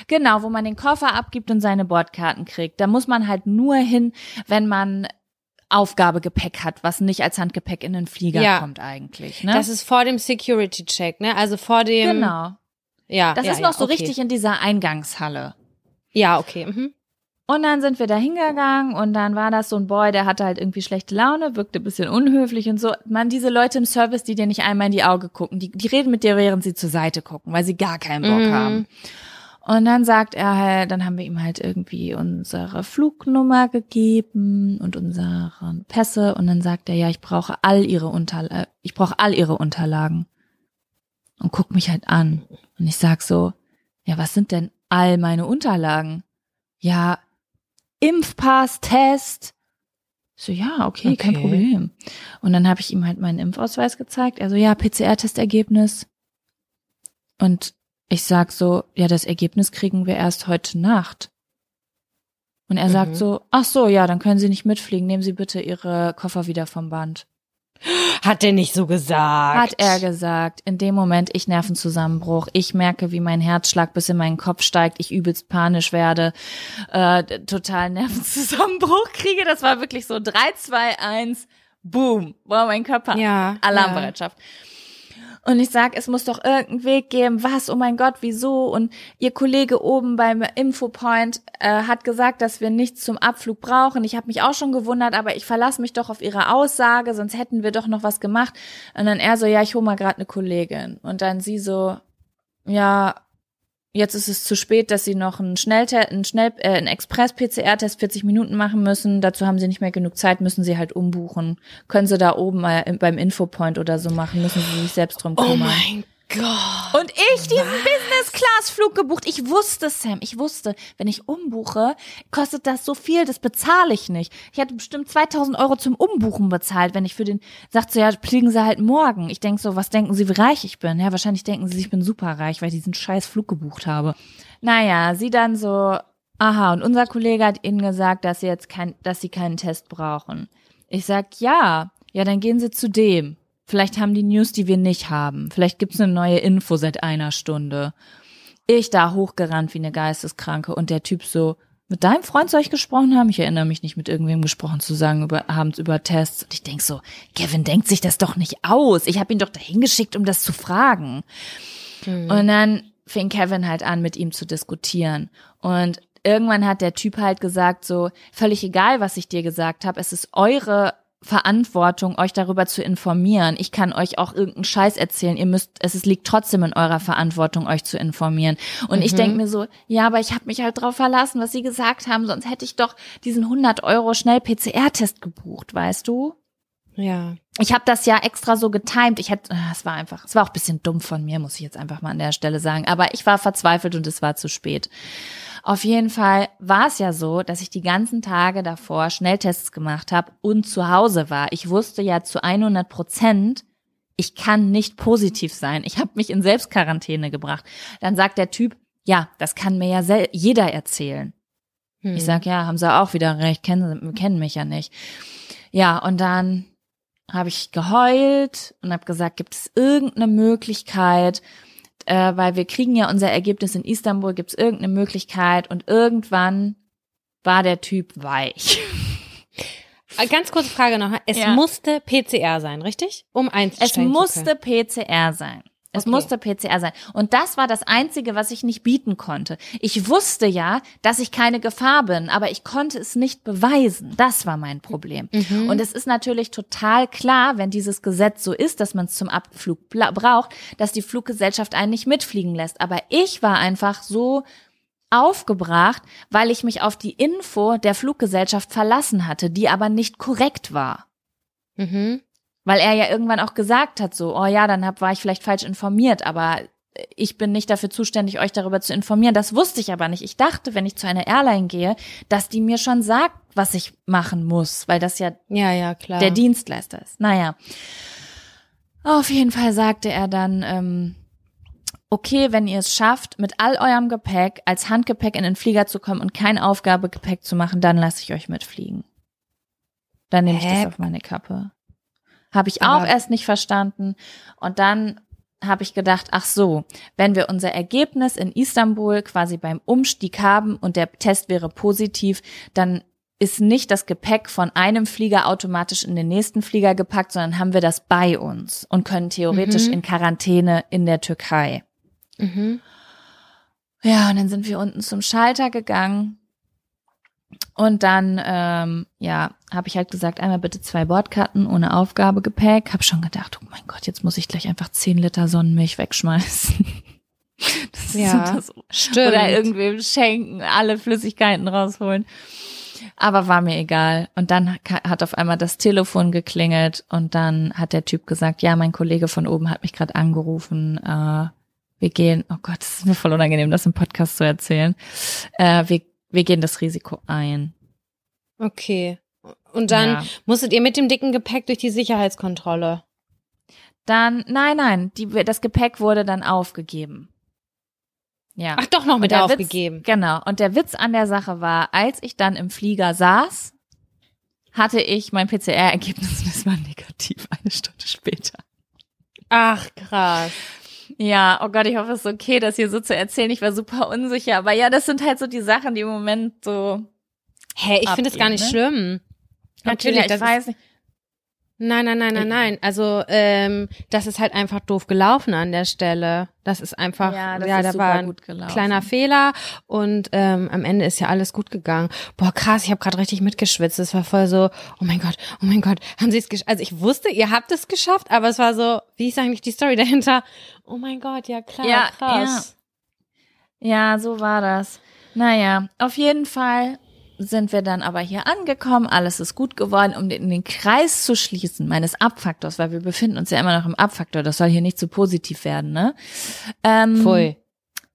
Genau, wo man den Koffer abgibt und seine Bordkarten kriegt. Da muss man halt nur hin, wenn man Aufgabegepäck hat, was nicht als Handgepäck in den Flieger ja. kommt eigentlich. Ne? Das ist vor dem Security Check, ne? Also vor dem. Genau. Ja. Das ja, ist noch ja, so okay. richtig in dieser Eingangshalle. Ja, okay. Mhm. Und dann sind wir da hingegangen und dann war das so ein Boy, der hatte halt irgendwie schlechte Laune, wirkte ein bisschen unhöflich und so. Man, diese Leute im Service, die dir nicht einmal in die Augen gucken, die, die reden mit dir, während sie zur Seite gucken, weil sie gar keinen Bock mhm. haben. Und dann sagt er halt, dann haben wir ihm halt irgendwie unsere Flugnummer gegeben und unsere Pässe und dann sagt er, ja, ich brauche all ihre Unterlagen, ich brauche all ihre Unterlagen. Und guckt mich halt an. Und ich sag so, ja, was sind denn all meine Unterlagen? Ja, Impfpass, Test. So, ja, okay, okay. kein Problem. Und dann habe ich ihm halt meinen Impfausweis gezeigt. Also ja, PCR-Testergebnis. Und ich sag so, ja, das Ergebnis kriegen wir erst heute Nacht. Und er mhm. sagt so, ach so, ja, dann können Sie nicht mitfliegen. Nehmen Sie bitte Ihre Koffer wieder vom Band. Hat er nicht so gesagt? Hat er gesagt. In dem Moment, ich Nervenzusammenbruch. Ich merke, wie mein Herzschlag bis in meinen Kopf steigt. Ich übelst panisch werde. Äh, total Nervenzusammenbruch kriege. Das war wirklich so drei, zwei, eins, boom. Wow, mein Körper. Ja. Alarmbereitschaft. Ja. Und ich sag, es muss doch irgendeinen Weg geben. Was? Oh mein Gott, wieso? Und ihr Kollege oben beim Infopoint äh, hat gesagt, dass wir nichts zum Abflug brauchen. Ich habe mich auch schon gewundert, aber ich verlasse mich doch auf ihre Aussage, sonst hätten wir doch noch was gemacht. Und dann er so, ja, ich hole mal gerade eine Kollegin. Und dann sie so, ja, Jetzt ist es zu spät, dass sie noch einen Schnelltest, einen Schnell, äh, einen Express-PCR-Test 40 Minuten machen müssen. Dazu haben sie nicht mehr genug Zeit, müssen sie halt umbuchen. Können sie da oben mal beim Infopoint oder so machen, müssen sie sich selbst drum kümmern. Oh mein Gott. Und ich diesen Business-Class-Flug gebucht. Ich wusste, Sam, ich wusste, wenn ich umbuche, kostet das so viel, das bezahle ich nicht. Ich hatte bestimmt 2000 Euro zum Umbuchen bezahlt, wenn ich für den, sagt so, ja, fliegen sie halt morgen. Ich denk so, was denken sie, wie reich ich bin? Ja, wahrscheinlich denken sie, ich bin super reich, weil ich diesen scheiß Flug gebucht habe. Naja, sie dann so, aha, und unser Kollege hat ihnen gesagt, dass sie jetzt kein, dass sie keinen Test brauchen. Ich sag, ja, ja, dann gehen sie zu dem. Vielleicht haben die News, die wir nicht haben. Vielleicht gibt's eine neue Info seit einer Stunde. Ich da hochgerannt wie eine Geisteskranke und der Typ so, mit deinem Freund soll ich gesprochen haben? Ich erinnere mich nicht, mit irgendwem gesprochen zu sagen, über, abends über Tests. Und ich denk so, Kevin denkt sich das doch nicht aus. Ich habe ihn doch dahin geschickt, um das zu fragen. Mhm. Und dann fing Kevin halt an, mit ihm zu diskutieren. Und irgendwann hat der Typ halt gesagt, so, völlig egal, was ich dir gesagt habe, es ist eure Verantwortung, euch darüber zu informieren. Ich kann euch auch irgendeinen Scheiß erzählen. Ihr müsst, es liegt trotzdem in eurer Verantwortung, euch zu informieren. Und mhm. ich denke mir so, ja, aber ich habe mich halt drauf verlassen, was sie gesagt haben, sonst hätte ich doch diesen 100 Euro schnell PCR-Test gebucht, weißt du? Ja. Ich habe das ja extra so getimed. Ich hätte, ah, es war einfach, es war auch ein bisschen dumm von mir, muss ich jetzt einfach mal an der Stelle sagen. Aber ich war verzweifelt und es war zu spät. Auf jeden Fall war es ja so, dass ich die ganzen Tage davor Schnelltests gemacht habe und zu Hause war. Ich wusste ja zu 100 Prozent, ich kann nicht positiv sein. Ich habe mich in Selbstquarantäne gebracht. Dann sagt der Typ, ja, das kann mir ja jeder erzählen. Hm. Ich sag, ja, haben sie auch wieder recht, kennen, kennen mich ja nicht. Ja, und dann habe ich geheult und habe gesagt, gibt es irgendeine Möglichkeit, äh, weil wir kriegen ja unser Ergebnis in Istanbul, gibt es irgendeine Möglichkeit und irgendwann war der Typ weich. Äh, ganz kurze Frage noch. Es ja. musste PCR sein, richtig? Um einzustellen Es musste PCR sein. Es okay. musste PCR sein. Und das war das Einzige, was ich nicht bieten konnte. Ich wusste ja, dass ich keine Gefahr bin, aber ich konnte es nicht beweisen. Das war mein Problem. Mhm. Und es ist natürlich total klar, wenn dieses Gesetz so ist, dass man es zum Abflug braucht, dass die Fluggesellschaft einen nicht mitfliegen lässt. Aber ich war einfach so aufgebracht, weil ich mich auf die Info der Fluggesellschaft verlassen hatte, die aber nicht korrekt war. Mhm. Weil er ja irgendwann auch gesagt hat, so, oh ja, dann hab, war ich vielleicht falsch informiert, aber ich bin nicht dafür zuständig, euch darüber zu informieren. Das wusste ich aber nicht. Ich dachte, wenn ich zu einer Airline gehe, dass die mir schon sagt, was ich machen muss, weil das ja, ja, ja klar. der Dienstleister ist. Naja. Auf jeden Fall sagte er dann, ähm, okay, wenn ihr es schafft, mit all eurem Gepäck als Handgepäck in den Flieger zu kommen und kein Aufgabegepäck zu machen, dann lasse ich euch mitfliegen. Dann nehme ich das auf meine Kappe. Habe ich auch erst nicht verstanden. Und dann habe ich gedacht, ach so, wenn wir unser Ergebnis in Istanbul quasi beim Umstieg haben und der Test wäre positiv, dann ist nicht das Gepäck von einem Flieger automatisch in den nächsten Flieger gepackt, sondern haben wir das bei uns und können theoretisch mhm. in Quarantäne in der Türkei. Mhm. Ja, und dann sind wir unten zum Schalter gegangen und dann, ähm, ja, habe ich halt gesagt, einmal bitte zwei Bordkarten ohne Aufgabegepäck. Hab schon gedacht, oh mein Gott, jetzt muss ich gleich einfach zehn Liter Sonnenmilch wegschmeißen. Das ja, das, stimmt. Oder irgendwem schenken, alle Flüssigkeiten rausholen. Aber war mir egal. Und dann hat auf einmal das Telefon geklingelt und dann hat der Typ gesagt, ja, mein Kollege von oben hat mich gerade angerufen. Äh, wir gehen, oh Gott, das ist mir voll unangenehm, das im Podcast zu erzählen. Äh, wir wir gehen das Risiko ein. Okay. Und dann ja. musstet ihr mit dem dicken Gepäck durch die Sicherheitskontrolle. Dann, nein, nein, die, das Gepäck wurde dann aufgegeben. Ja. Ach, doch noch mit aufgegeben. Witz, genau. Und der Witz an der Sache war, als ich dann im Flieger saß, hatte ich mein PCR-Ergebnis und es war negativ eine Stunde später. Ach, krass. Ja, oh Gott, ich hoffe, es ist okay, das hier so zu erzählen. Ich war super unsicher. Aber ja, das sind halt so die Sachen, die im Moment so. Hä, ich finde es gar nicht ne? schlimm. Natürlich, okay, ich weiß nicht. Nein, nein, nein, nein, nein. Also ähm, das ist halt einfach doof gelaufen an der Stelle. Das ist einfach, ja, das ja ist da war ein kleiner Fehler und ähm, am Ende ist ja alles gut gegangen. Boah, krass, ich habe gerade richtig mitgeschwitzt. Es war voll so, oh mein Gott, oh mein Gott, haben Sie es geschafft? Also ich wusste, ihr habt es geschafft, aber es war so, wie ist eigentlich die Story dahinter? Oh mein Gott, ja klar, ja, krass. Ja. ja, so war das. Naja, auf jeden Fall sind wir dann aber hier angekommen, alles ist gut geworden, um den, den Kreis zu schließen meines Abfaktors, weil wir befinden uns ja immer noch im Abfaktor, das soll hier nicht zu positiv werden, ne? Ähm, Pfui.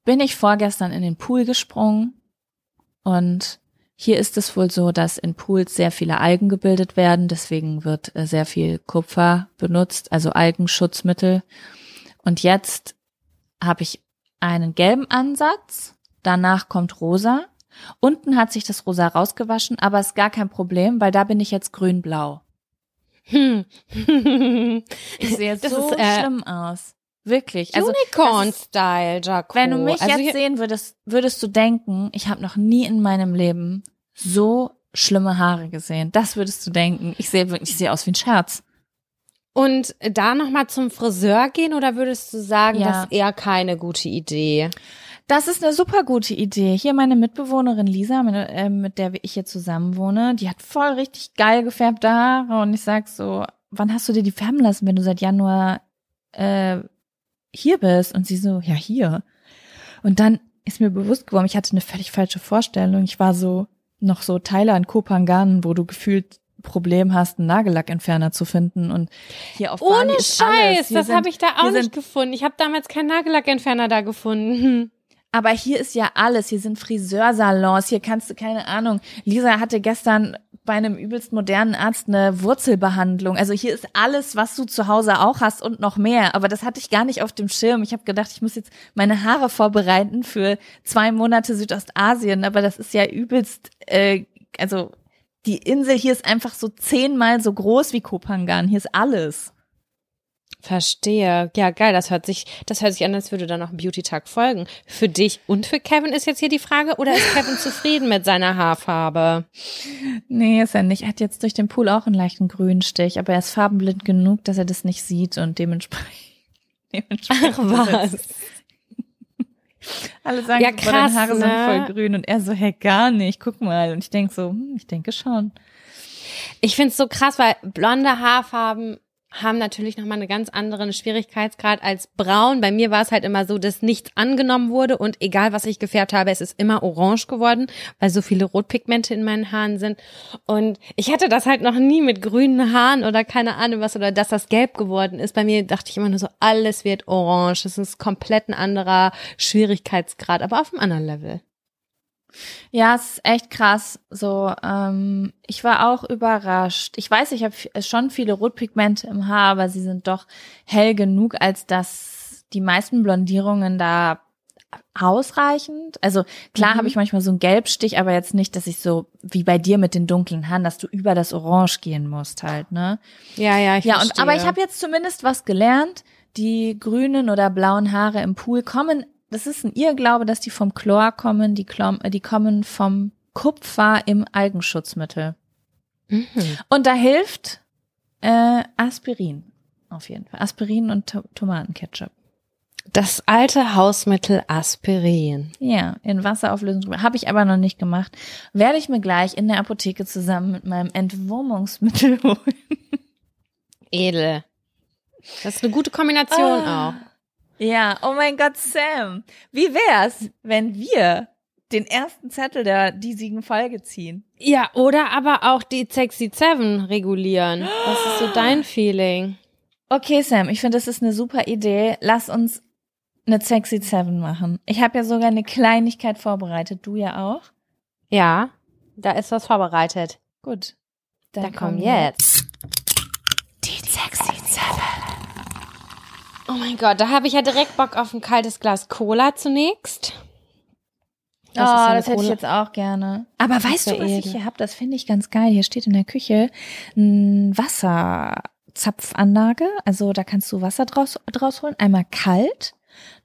Bin ich vorgestern in den Pool gesprungen und hier ist es wohl so, dass in Pools sehr viele Algen gebildet werden, deswegen wird äh, sehr viel Kupfer benutzt, also Algenschutzmittel. Und jetzt habe ich einen gelben Ansatz, danach kommt rosa Unten hat sich das rosa rausgewaschen, aber ist gar kein Problem, weil da bin ich jetzt grün-blau. Hm. ich sehe jetzt das so ist, äh, schlimm aus. Wirklich. Also, Unicorn-Style, Jaco. wenn du mich also jetzt sehen würdest, würdest du denken, ich habe noch nie in meinem Leben so schlimme Haare gesehen. Das würdest du denken. Ich sehe wirklich, ich sehe aus wie ein Scherz. Und da nochmal zum Friseur gehen oder würdest du sagen, Ja. das ist eher keine gute Idee? Das ist eine super gute Idee. Hier meine Mitbewohnerin Lisa, meine, äh, mit der ich hier zusammen wohne, die hat voll richtig geil gefärbte Haare und ich sag so, wann hast du dir die färben lassen, wenn du seit Januar äh, hier bist? Und sie so, ja hier. Und dann ist mir bewusst geworden, ich hatte eine völlig falsche Vorstellung. Ich war so noch so Thailand, Kopangan, wo du gefühlt Problem hast, einen Nagellackentferner zu finden und hier auf Bali Ohne. Scheiß, das habe ich da auch nicht gefunden. Ich habe damals keinen Nagellackentferner da gefunden. Aber hier ist ja alles. Hier sind Friseursalons. Hier kannst du, keine Ahnung. Lisa hatte gestern bei einem übelst modernen Arzt eine Wurzelbehandlung. Also hier ist alles, was du zu Hause auch hast und noch mehr. Aber das hatte ich gar nicht auf dem Schirm. Ich habe gedacht, ich muss jetzt meine Haare vorbereiten für zwei Monate Südostasien. Aber das ist ja übelst, äh, also die Insel hier ist einfach so zehnmal so groß wie Kopangan. Hier ist alles. Verstehe. Ja, geil. Das hört sich, das hört sich an, als würde da noch ein Beauty-Tag folgen. Für dich und für Kevin ist jetzt hier die Frage, oder ist Kevin zufrieden mit seiner Haarfarbe? Nee, ist er nicht. Er hat jetzt durch den Pool auch einen leichten Grünstich, aber er ist farbenblind genug, dass er das nicht sieht und dementsprechend. dementsprechend Ach, was? Alle sagen, Ja, krass, deine Haare sind ne? voll grün und er so, hey, gar nicht, guck mal. Und ich denk so, hm, ich denke schon. Ich find's so krass, weil blonde Haarfarben haben natürlich nochmal einen ganz anderen Schwierigkeitsgrad als braun. Bei mir war es halt immer so, dass nichts angenommen wurde und egal was ich gefärbt habe, es ist immer orange geworden, weil so viele Rotpigmente in meinen Haaren sind. Und ich hatte das halt noch nie mit grünen Haaren oder keine Ahnung was oder dass das gelb geworden ist. Bei mir dachte ich immer nur so, alles wird orange. Das ist komplett ein anderer Schwierigkeitsgrad, aber auf einem anderen Level. Ja, es ist echt krass. So, ähm, ich war auch überrascht. Ich weiß, ich habe schon viele Rotpigmente im Haar, aber sie sind doch hell genug, als dass die meisten Blondierungen da ausreichend. Also klar Mhm. habe ich manchmal so einen Gelbstich, aber jetzt nicht, dass ich so wie bei dir mit den dunklen Haaren, dass du über das Orange gehen musst halt, ne? Ja, ja, ich Ja, und verstehe. aber ich habe jetzt zumindest was gelernt. Die grünen oder blauen Haare im Pool kommen, das ist ein Irrglaube, dass die vom Chlor kommen, die, Chlor, äh, die kommen vom Kupfer im Algenschutzmittel. Mhm. Und da hilft äh, Aspirin auf jeden Fall. Aspirin und To Tomatenketchup. Das alte Hausmittel Aspirin. Ja, in Wasserauflösung. Habe ich aber noch nicht gemacht. Werde ich mir gleich in der Apotheke zusammen mit meinem Entwurmungsmittel holen. Edel. Das ist eine gute Kombination Ah. auch. Ja, oh mein Gott, Sam. Wie wär's, wenn wir den ersten Zettel der diesigen Folge ziehen? Ja, oder aber auch die Sexy Seven regulieren. Was ist so dein Feeling? Okay, Sam, ich finde, das ist eine super Idee. Lass uns eine Sexy Seven machen. Ich habe ja sogar eine Kleinigkeit vorbereitet. Du ja auch? Ja, da ist was vorbereitet. Gut. Da kommen jetzt. die Sexy Seven. Oh mein Gott, da habe ich ja direkt Bock auf ein kaltes Glas Cola zunächst. oh, ist ja das hätte ich Cola. jetzt auch gerne. Aber Das weißt du, was ich edel. hier habe? Das finde ich ganz geil. Hier steht in der Küche ein Wasserzapfanlage. Also da kannst du Wasser draus, draus holen. Einmal kalt,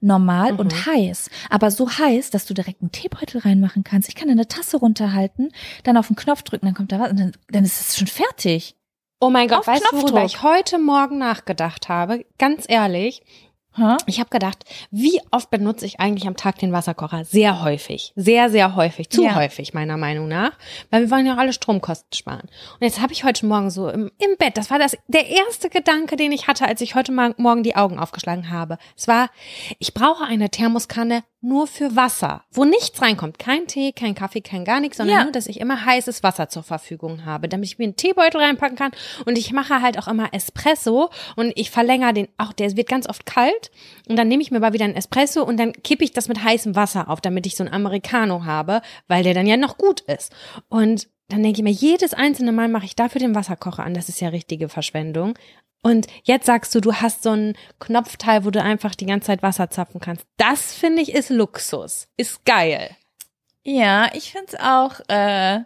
normal Mhm. und heiß. Aber so heiß, dass du direkt einen Teebeutel reinmachen kannst. Ich kann eine Tasse runterhalten, dann auf den Knopf drücken, dann kommt da was und dann, dann ist es schon fertig. Oh mein Gott, Auf weißt du, worüber Knopfdruck. ich heute Morgen nachgedacht habe? Ganz ehrlich, ich habe gedacht, wie oft benutze ich eigentlich am Tag den Wasserkocher? Sehr häufig. Sehr, sehr häufig. Zu Ja. häufig, meiner Meinung nach. Weil wir wollen ja auch alle Stromkosten sparen. Und jetzt habe ich heute Morgen so im, im Bett, das war das der erste Gedanke, den ich hatte, als ich heute Morgen die Augen aufgeschlagen habe. Es war, ich brauche eine Thermoskanne nur für Wasser, wo nichts reinkommt. Kein Tee, kein Kaffee, kein gar nichts, sondern Ja. nur, dass ich immer heißes Wasser zur Verfügung habe, damit ich mir einen Teebeutel reinpacken kann. Und ich mache halt auch immer Espresso und ich verlängere den, auch der wird ganz oft kalt. Und dann nehme ich mir mal wieder einen Espresso und dann kippe ich das mit heißem Wasser auf, damit ich so einen Americano habe, weil der dann ja noch gut ist. Und dann denke ich mir, jedes einzelne Mal mache ich dafür den Wasserkocher an. Das ist ja richtige Verschwendung. Und jetzt sagst du, du hast so ein Knopfteil, wo du einfach die ganze Zeit Wasser zapfen kannst. Das finde ich ist Luxus. Ist geil. Ja, ich find's auch, äh,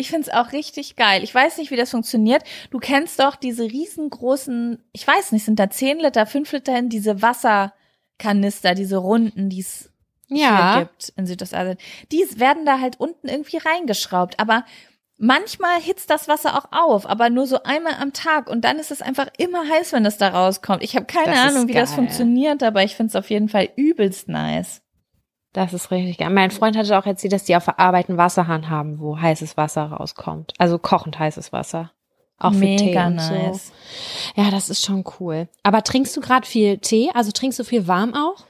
Ich find's auch richtig geil. Ich weiß nicht, wie das funktioniert. Du kennst doch diese riesengroßen, ich weiß nicht, sind da 10 Liter, 5 Liter hin, diese Wasserkanister, diese runden, die es Ja. hier gibt in Südostasien. Die werden da halt unten irgendwie reingeschraubt. Aber manchmal hitzt das Wasser auch auf, aber nur so einmal am Tag. Und dann ist es einfach immer heiß, wenn es da rauskommt. Ich habe keine Das Ahnung, wie das geil. funktioniert, aber ich find's auf jeden Fall übelst nice. Das ist richtig geil. Mein Freund hatte auch erzählt, dass die auf der Arbeit einen Wasserhahn haben, wo heißes Wasser rauskommt. Also kochend heißes Wasser. Auch für Tee Mega und nice. so. Ja, das ist schon cool. Aber trinkst du gerade viel Tee? Also trinkst du viel warm auch?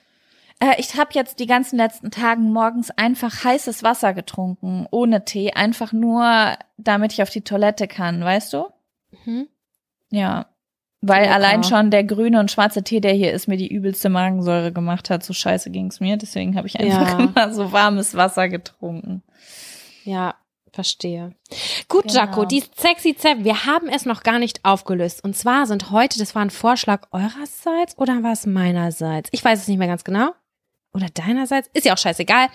Äh, ich habe jetzt die ganzen letzten Tagen morgens einfach heißes Wasser getrunken, ohne Tee, einfach nur, damit ich auf die Toilette kann, weißt du? Mhm. Ja. Weil Lecker. allein schon der grüne und schwarze Tee, der hier ist, mir die übelste Magensäure gemacht hat. So scheiße ging's mir. Deswegen habe ich einfach Ja. immer so warmes Wasser getrunken. Ja, verstehe. Gut, Genau. Jaco, die Sexy Seven, wir haben es noch gar nicht aufgelöst. Und zwar sind heute, das war ein Vorschlag eurerseits oder war es meinerseits? Ich weiß es nicht mehr ganz genau. Oder deinerseits? Ist ja auch scheißegal.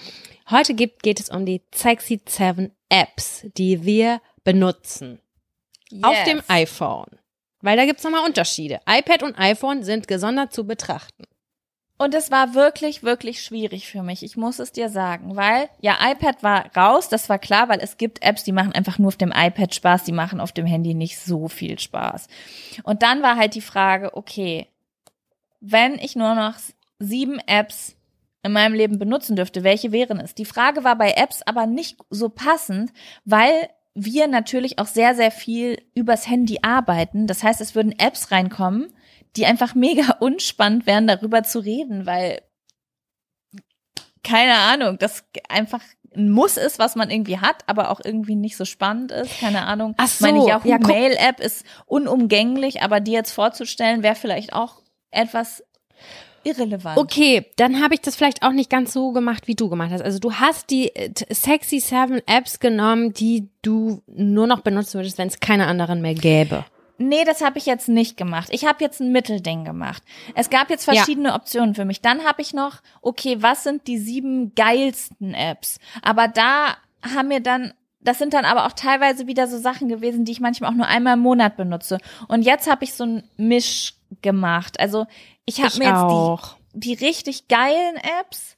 Heute gibt, geht es um die Sexy Seven Apps, die wir benutzen. Auf Yes. dem iPhone. Weil da gibt's nochmal Unterschiede. iPad und iPhone sind gesondert zu betrachten. Und es war wirklich, wirklich schwierig für mich. Ich muss es dir sagen, weil ja, iPad war raus, das war klar, weil es gibt Apps, die machen einfach nur auf dem iPad Spaß, die machen auf dem Handy nicht so viel Spaß. Und dann war halt die Frage, okay, wenn ich nur noch sieben Apps in meinem Leben benutzen dürfte, welche wären es? Die Frage war bei Apps aber nicht so passend, weil wir natürlich auch sehr, sehr viel übers Handy arbeiten. Das heißt, es würden Apps reinkommen, die einfach mega unspannend wären, darüber zu reden, weil keine Ahnung, das einfach ein Muss ist, was man irgendwie hat, aber auch irgendwie nicht so spannend ist. Keine Ahnung. Ach so, Meine Yahoo ja, Mail App ist unumgänglich, aber die jetzt vorzustellen, wäre vielleicht auch etwas irrelevant. Okay, dann habe ich das vielleicht auch nicht ganz so gemacht, wie du gemacht hast. Also du hast die äh, Sexy Seven Apps genommen, die du nur noch benutzen würdest, wenn es keine anderen mehr gäbe. Nee, das habe ich jetzt nicht gemacht. Ich habe jetzt ein Mittelding gemacht. Es gab jetzt Ja. verschiedene Optionen für mich. Dann habe ich noch, okay, was sind die sieben geilsten Apps? Aber da haben mir dann, das sind dann aber auch teilweise wieder so Sachen gewesen, die ich manchmal auch nur einmal im Monat benutze. Und jetzt habe ich so ein Misch gemacht. Also ich habe mir jetzt auch. die, die richtig geilen Apps,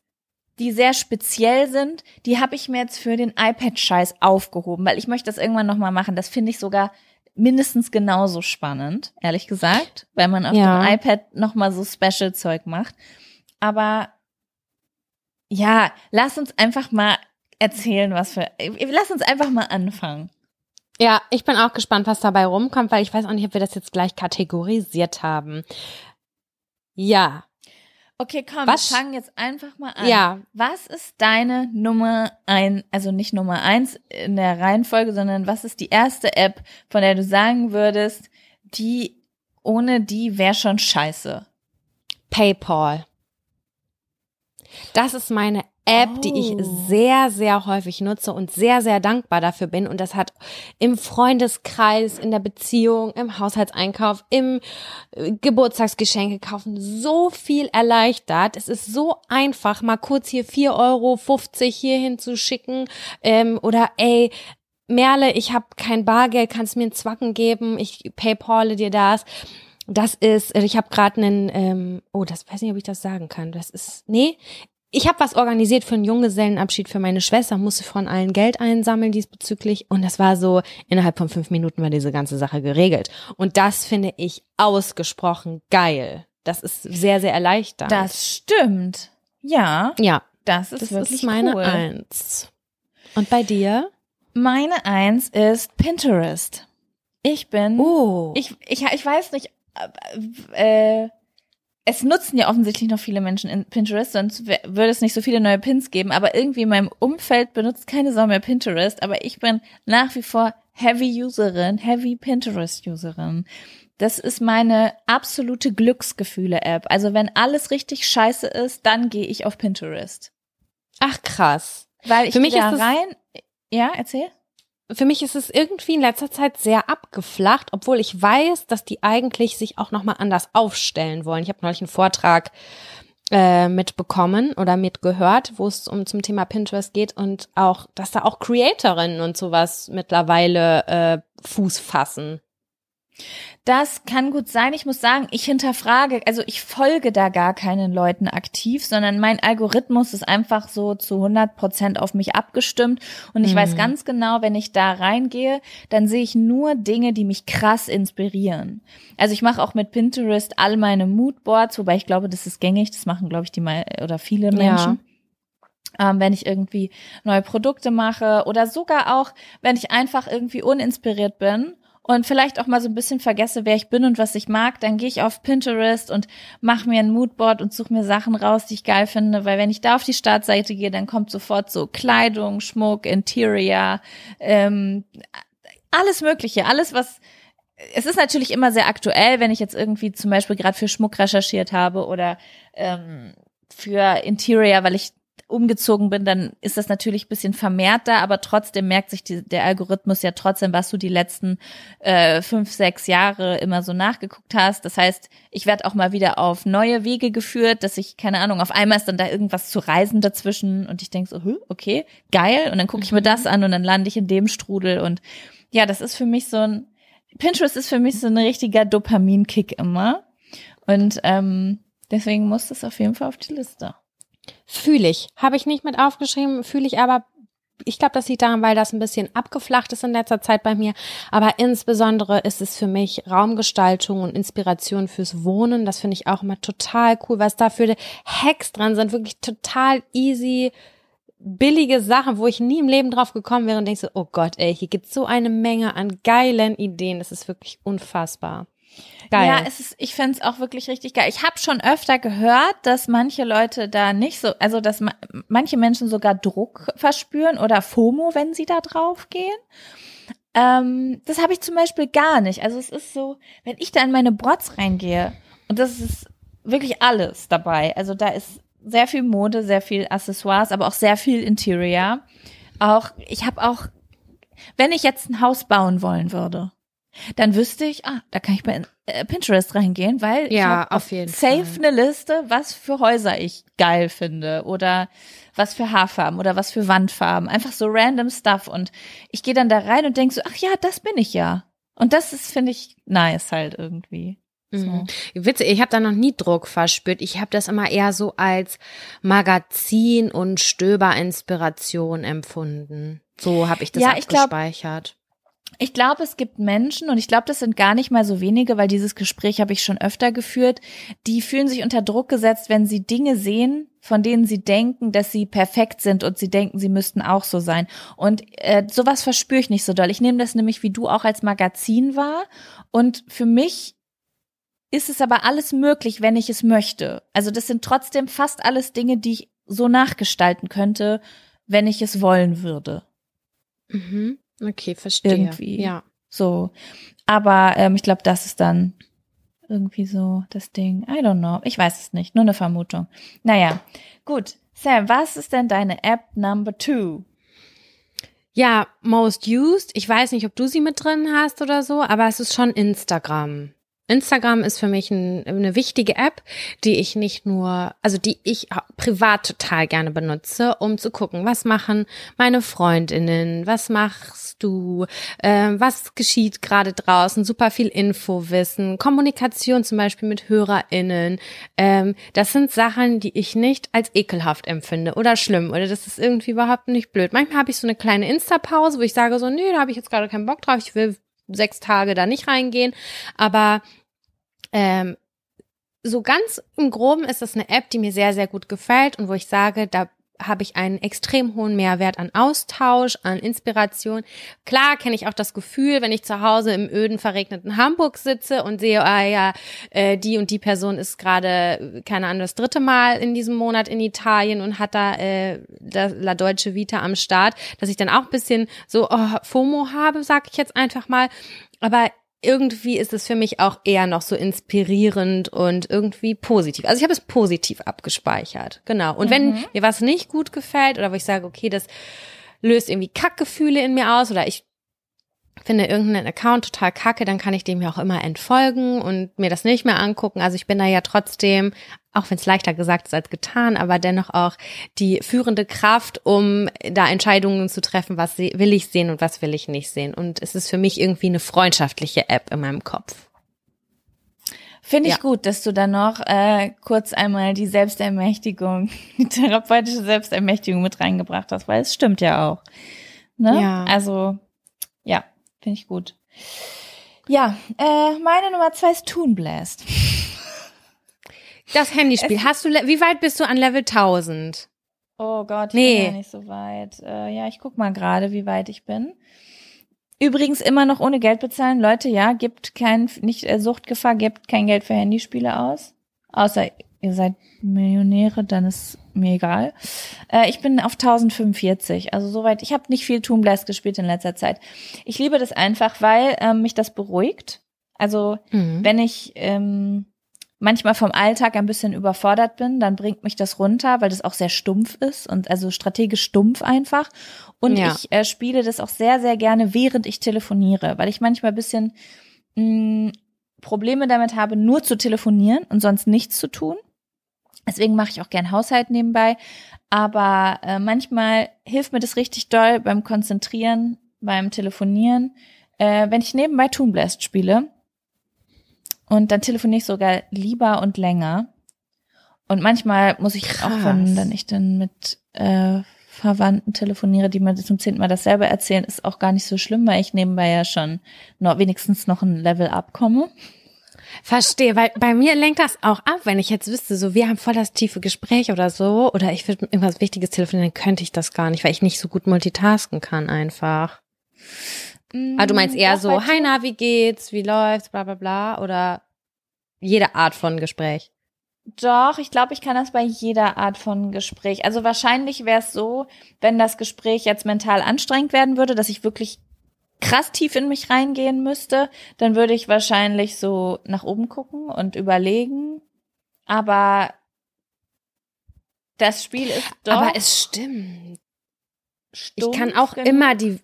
die sehr speziell sind, die habe ich mir jetzt für den iPad-Scheiß aufgehoben, weil ich möchte das irgendwann nochmal machen. Das finde ich sogar mindestens genauso spannend, ehrlich gesagt, weil man auf Ja. dem iPad nochmal so Special-Zeug macht. Aber ja, lass uns einfach mal erzählen, was für. Lass uns einfach mal anfangen. Ja, ich bin auch gespannt, was dabei rumkommt, weil ich weiß auch nicht, ob wir das jetzt gleich kategorisiert haben. Ja, Okay, komm, Was? wir fangen jetzt einfach mal an. Ja. Was ist deine Nummer ein, also nicht Nummer eins in der Reihenfolge, sondern was ist die erste App, von der du sagen würdest, die ohne die wäre schon scheiße? PayPal. Das ist meine App, die ich Oh. sehr, sehr häufig nutze und sehr, sehr dankbar dafür bin. Und das hat im Freundeskreis, in der Beziehung, im Haushaltseinkauf, im äh, Geburtstagsgeschenke kaufen so viel erleichtert. Es ist so einfach, mal kurz hier 4,50 Euro hier hinzuschicken ähm, oder ey, Merle, ich habe kein Bargeld, kannst mir einen Zwacken geben, ich paypale dir das. Das ist, ich habe gerade einen, ähm, oh, das weiß nicht, ob ich das sagen kann. Das ist, nee, ich habe was organisiert für einen Junggesellenabschied für meine Schwester, musste von allen Geld einsammeln diesbezüglich und das war so, innerhalb von fünf Minuten war diese ganze Sache geregelt. Und das finde ich ausgesprochen geil. Das ist sehr, sehr erleichternd. Das stimmt. Ja, ja, das ist das wirklich ist meine cool. Eins. Und bei dir? Meine Eins ist Pinterest. Ich bin Oh. Ich, ich, ich weiß nicht, äh, äh, es nutzen ja offensichtlich noch viele Menschen in Pinterest, sonst würde es nicht so viele neue Pins geben, aber irgendwie in meinem Umfeld benutzt keine Sau mehr Pinterest, aber ich bin nach wie vor Heavy Userin, Heavy Pinterest Userin. Das ist meine absolute Glücksgefühle-App. Also wenn alles richtig scheiße ist, dann gehe ich auf Pinterest. Ach krass. Weil ich Für mich da rein. Ja, erzähl. Für mich ist es irgendwie in letzter Zeit sehr abgeflacht, obwohl ich weiß, dass die eigentlich sich auch nochmal anders aufstellen wollen. Ich habe neulich einen Vortrag äh, mitbekommen oder mitgehört, wo es um zum Thema Pinterest geht und auch, dass da auch Creatorinnen und sowas mittlerweile äh, Fuß fassen. Das kann gut sein. Ich muss sagen, ich hinterfrage, also ich folge da gar keinen Leuten aktiv, sondern mein Algorithmus ist einfach so zu 100 Prozent auf mich abgestimmt. Und ich mhm. weiß ganz genau, wenn ich da reingehe, dann sehe ich nur Dinge, die mich krass inspirieren. Also ich mache auch mit Pinterest all meine Moodboards, wobei ich glaube, das ist gängig. Das machen, glaube ich, die mal oder viele Menschen. Ja. Ähm, wenn ich irgendwie neue Produkte mache oder sogar auch, wenn ich einfach irgendwie uninspiriert bin und vielleicht auch mal so ein bisschen vergesse, wer ich bin und was ich mag, dann gehe ich auf Pinterest und mache mir ein Moodboard und suche mir Sachen raus, die ich geil finde, weil wenn ich da auf die Startseite gehe, dann kommt sofort so Kleidung, Schmuck, Interior, ähm, alles Mögliche, alles was es ist natürlich immer sehr aktuell, wenn ich jetzt irgendwie zum Beispiel gerade für Schmuck recherchiert habe oder ähm, für Interior, weil ich umgezogen bin, dann ist das natürlich bisschen vermehrt da, aber trotzdem merkt sich die, der Algorithmus ja trotzdem, was du die letzten äh, fünf, sechs Jahre immer so nachgeguckt hast. Das heißt, ich werde auch mal wieder auf neue Wege geführt, dass ich, keine Ahnung, auf einmal ist dann da irgendwas zu reisen dazwischen und ich denk so, okay, geil. Und dann gucke ich mir das an und dann lande ich in dem Strudel. Und ja, das ist für mich so ein, Pinterest ist für mich so ein richtiger Dopaminkick immer. Und ähm, deswegen muss das auf jeden Fall auf die Liste. Fühle ich. Habe ich nicht mit aufgeschrieben, fühle ich aber. Ich glaube, das liegt daran, weil das ein bisschen abgeflacht ist in letzter Zeit bei mir. Aber insbesondere ist es für mich Raumgestaltung und Inspiration fürs Wohnen. Das finde ich auch immer total cool, was da für Hacks dran sind. Wirklich total easy, billige Sachen, wo ich nie im Leben drauf gekommen wäre und denke so, oh Gott, ey, hier gibt so eine Menge an geilen Ideen. Das ist wirklich unfassbar. Geil. Ja, es ist, ich finde es auch wirklich richtig geil. Ich habe schon öfter gehört, dass manche Leute da nicht so, also dass ma manche Menschen sogar Druck verspüren oder FOMO, wenn sie da drauf gehen. Ähm, das habe ich zum Beispiel gar nicht. Also es ist so, wenn ich da in meine Bots reingehe und das ist wirklich alles dabei. Also da ist sehr viel Mode, sehr viel Accessoires, aber auch sehr viel Interior. Auch ich habe auch, wenn ich jetzt ein Haus bauen wollen würde, dann wüsste ich, ah, da kann ich bei äh, Pinterest reingehen, weil ja, ich auf jeden safe Fall. eine Liste, was für Häuser ich geil finde oder was für Haarfarben oder was für Wandfarben, einfach so random Stuff und ich gehe dann da rein und denk so, ach ja, das bin ich ja. Und das ist finde ich nice halt irgendwie. So. Mhm. Witzig, ich habe da noch nie Druck verspürt. Ich habe das immer eher so als Magazin und Stöberinspiration empfunden. So habe ich das ja, abgespeichert. Ich glaub, ich glaube, es gibt Menschen, und ich glaube, das sind gar nicht mal so wenige, weil dieses Gespräch habe ich schon öfter geführt, die fühlen sich unter Druck gesetzt, wenn sie Dinge sehen, von denen sie denken, dass sie perfekt sind und sie denken, sie müssten auch so sein. Und äh, sowas verspüre ich nicht so doll. Ich nehme das nämlich wie du auch als Magazin wahr. Und für mich ist es aber alles möglich, wenn ich es möchte. Also das sind trotzdem fast alles Dinge, die ich so nachgestalten könnte, wenn ich es wollen würde. Mhm. Okay, verstehe. Irgendwie. Ja. So. Aber ähm, ich glaube, das ist dann irgendwie so das Ding. I don't know. Ich weiß es nicht. Nur eine Vermutung. Naja, gut. Sam, was ist denn deine App Number Two? Ja, most used. Ich weiß nicht, ob du sie mit drin hast oder so, aber es ist schon Instagram. Instagram ist für mich ein, eine wichtige App, die ich nicht nur, also die ich privat total gerne benutze, um zu gucken, was machen meine Freundinnen, was machst du, äh, was geschieht gerade draußen, super viel Infowissen, Kommunikation zum Beispiel mit HörerInnen. Ähm, das sind Sachen, die ich nicht als ekelhaft empfinde oder schlimm oder das ist irgendwie überhaupt nicht blöd. Manchmal habe ich so eine kleine Insta-Pause, wo ich sage so, nee, da habe ich jetzt gerade keinen Bock drauf, ich will sechs Tage da nicht reingehen. Aber ähm, so ganz im Groben ist das eine App, die mir sehr, sehr gut gefällt und wo ich sage, da habe ich einen extrem hohen Mehrwert an Austausch, an Inspiration. Klar kenne ich auch das Gefühl, wenn ich zu Hause im öden, verregneten Hamburg sitze und sehe, ah ja, äh, die und die Person ist gerade, keine Ahnung, das dritte Mal in diesem Monat in Italien und hat da äh, La Deutsche Vita am Start, dass ich dann auch ein bisschen so oh, FOMO habe, sag ich jetzt einfach mal. Aber irgendwie ist es für mich auch eher noch so inspirierend und irgendwie positiv. Also ich habe es positiv abgespeichert. Genau. Und mhm. wenn mir was nicht gut gefällt oder wo ich sage, okay, das löst irgendwie Kackgefühle in mir aus oder ich finde irgendeinen Account total kacke, dann kann ich dem ja auch immer entfolgen und mir das nicht mehr angucken. Also ich bin da ja trotzdem, auch wenn es leichter gesagt ist als getan, aber dennoch auch die führende Kraft, um da Entscheidungen zu treffen, was will ich sehen und was will ich nicht sehen. Und es ist für mich irgendwie eine freundschaftliche App in meinem Kopf. Finde ich ja. gut, dass du da noch äh, kurz einmal die Selbstermächtigung, die therapeutische Selbstermächtigung mit reingebracht hast, weil es stimmt ja auch. Ne? Ja. Also, ja, finde ich gut. Ja, äh, meine Nummer zwei ist Toon Blast. Das Handyspiel. Es Hast du, wie weit bist du an Level 1000? Oh Gott, ich nee. bin ja nicht so weit. Äh, ja, ich guck mal gerade, wie weit ich bin. Übrigens immer noch ohne Geld bezahlen. Leute, ja, gibt kein, nicht äh, Suchtgefahr, gibt kein Geld für Handyspiele aus. Außer ihr seid Millionäre, dann ist mir egal. Äh, ich bin auf 1045, also soweit. Ich habe nicht viel Toon Blast gespielt in letzter Zeit. Ich liebe das einfach, weil ähm, mich das beruhigt. Also mhm. wenn ich ähm, manchmal vom Alltag ein bisschen überfordert bin, dann bringt mich das runter, weil das auch sehr stumpf ist und also strategisch stumpf einfach. Und ja. ich äh, spiele das auch sehr, sehr gerne, während ich telefoniere, weil ich manchmal ein bisschen mh, mm, Probleme damit habe, nur zu telefonieren und sonst nichts zu tun. Deswegen mache ich auch gern Haushalt nebenbei. Aber äh, manchmal hilft mir das richtig doll beim Konzentrieren, beim Telefonieren, äh, wenn ich nebenbei Toon Blast spiele und dann telefoniere ich sogar lieber und länger. Und manchmal muss ich Krass. auch, wenn dann ich dann mit äh, Verwandten telefoniere, die mir zum zehnten Mal dasselbe erzählen, ist auch gar nicht so schlimm, weil ich nebenbei ja schon noch wenigstens noch ein Level abkomme. Verstehe, weil bei mir lenkt das auch ab, wenn ich jetzt wüsste, so wir haben voll das tiefe Gespräch oder so, oder ich würde irgendwas Wichtiges telefonieren, dann könnte ich das gar nicht, weil ich nicht so gut multitasken kann einfach. Mm, ah, du meinst eher so, hi na, wie geht's, wie läuft's, bla bla bla, oder jede Art von Gespräch? Doch, ich glaube, ich kann das bei jeder Art von Gespräch. Also wahrscheinlich wäre es so, wenn das Gespräch jetzt mental anstrengend werden würde, dass ich wirklich krass tief in mich reingehen müsste, dann würde ich wahrscheinlich so nach oben gucken und überlegen. Aber das Spiel ist doch. Aber es stimmt. Ich kann auch genug. immer die,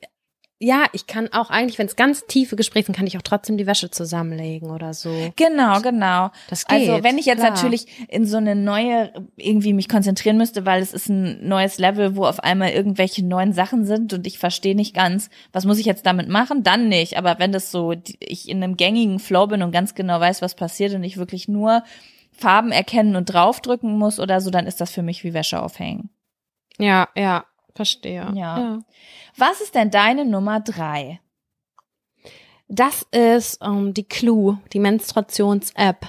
ja, ich kann auch eigentlich, wenn es ganz tiefe Gespräche sind, kann ich auch trotzdem die Wäsche zusammenlegen oder so. Genau, genau. Das geht, also wenn ich jetzt klar. natürlich in so eine neue irgendwie mich konzentrieren müsste, weil es ist ein neues Level, wo auf einmal irgendwelche neuen Sachen sind und ich verstehe nicht ganz, was muss ich jetzt damit machen, dann nicht. Aber wenn das so, ich in einem gängigen Flow bin und ganz genau weiß, was passiert und ich wirklich nur Farben erkennen und draufdrücken muss oder so, dann ist das für mich wie Wäsche aufhängen. Ja, ja, verstehe. ja. ja. Was ist denn deine Nummer drei? Das ist ähm, die Clue, die Menstruations-App,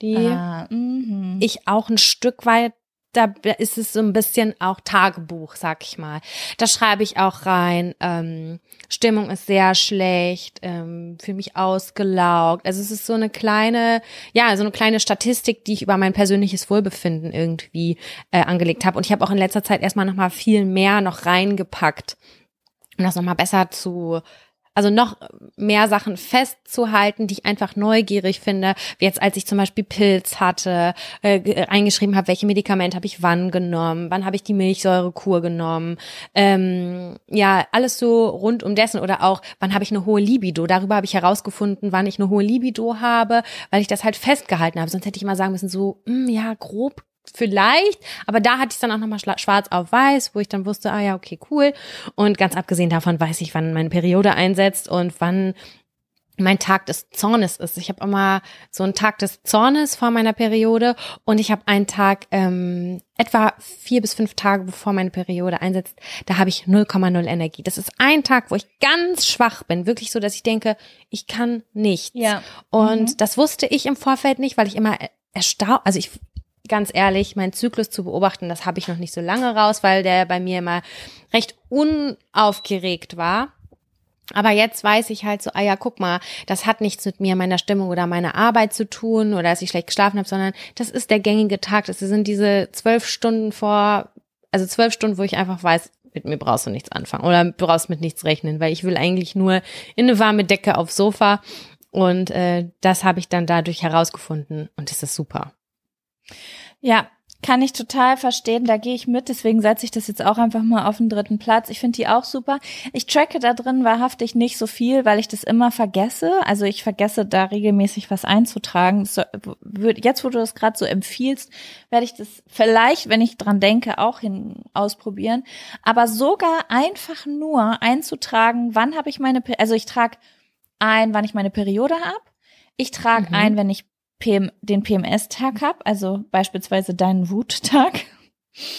die ah, mhm. ich auch ein Stück weit da ist es so ein bisschen auch Tagebuch, sag ich mal. Da schreibe ich auch rein. Ähm, Stimmung ist sehr schlecht, ähm, fühle mich ausgelaugt. Also es ist so eine kleine, ja, so eine kleine Statistik, die ich über mein persönliches Wohlbefinden irgendwie äh, angelegt habe. Und ich habe auch in letzter Zeit erstmal noch mal viel mehr noch reingepackt um das nochmal besser zu also noch mehr Sachen festzuhalten, die ich einfach neugierig finde. Jetzt, als ich zum Beispiel Pilz hatte, äh, eingeschrieben habe, welche Medikamente habe ich wann genommen, wann habe ich die Milchsäurekur genommen. Ähm, ja, alles so rund um dessen oder auch, wann habe ich eine hohe Libido. Darüber habe ich herausgefunden, wann ich eine hohe Libido habe, weil ich das halt festgehalten habe. Sonst hätte ich immer sagen müssen, so, mh, hm, ja, grob vielleicht, aber da hatte ich dann auch nochmal schwarz auf weiß, wo ich dann wusste, ah ja, okay, cool. Und ganz abgesehen davon weiß ich, wann meine Periode einsetzt und wann mein Tag des Zornes ist. Ich habe immer so einen Tag des Zornes vor meiner Periode und ich habe einen Tag ähm, etwa vier bis fünf Tage bevor meine Periode einsetzt, da habe ich 0,0 Energie. Das ist ein Tag, wo ich ganz schwach bin, wirklich so, dass ich denke, ich kann nichts. Ja. Und mhm. das wusste ich im Vorfeld nicht, weil ich immer erstaunt, also ich ganz ehrlich, meinen Zyklus zu beobachten, das habe ich noch nicht so lange raus, weil der bei mir immer recht unaufgeregt war. Aber jetzt weiß ich halt so, ah ja, guck mal, das hat nichts mit mir, meiner Stimmung oder meiner Arbeit zu tun oder dass ich schlecht geschlafen habe, sondern das ist der gängige Tag. Das sind diese zwölf Stunden vor, also zwölf Stunden, wo ich einfach weiß, mit mir brauchst du nichts anfangen oder brauchst mit nichts rechnen, weil ich will eigentlich nur in eine warme Decke aufs Sofa und äh, das habe ich dann dadurch herausgefunden und das ist super. Ja, Kann ich total verstehen, da gehe ich mit, deswegen setze ich das jetzt auch einfach mal auf den dritten Platz. Ich finde die auch super. Ich tracke da drin wahrhaftig nicht so viel, weil ich das immer vergesse. Also ich vergesse da regelmäßig was einzutragen. So, jetzt, wo du das gerade so empfiehlst, werde ich das vielleicht, wenn ich dran denke, auch hin ausprobieren. Aber sogar einfach nur einzutragen, wann habe ich meine, also ich trage ein, wann ich meine Periode habe. Ich trage mhm. ein, wenn ich PM, den PMS-Tag habe, also beispielsweise deinen Wuttag.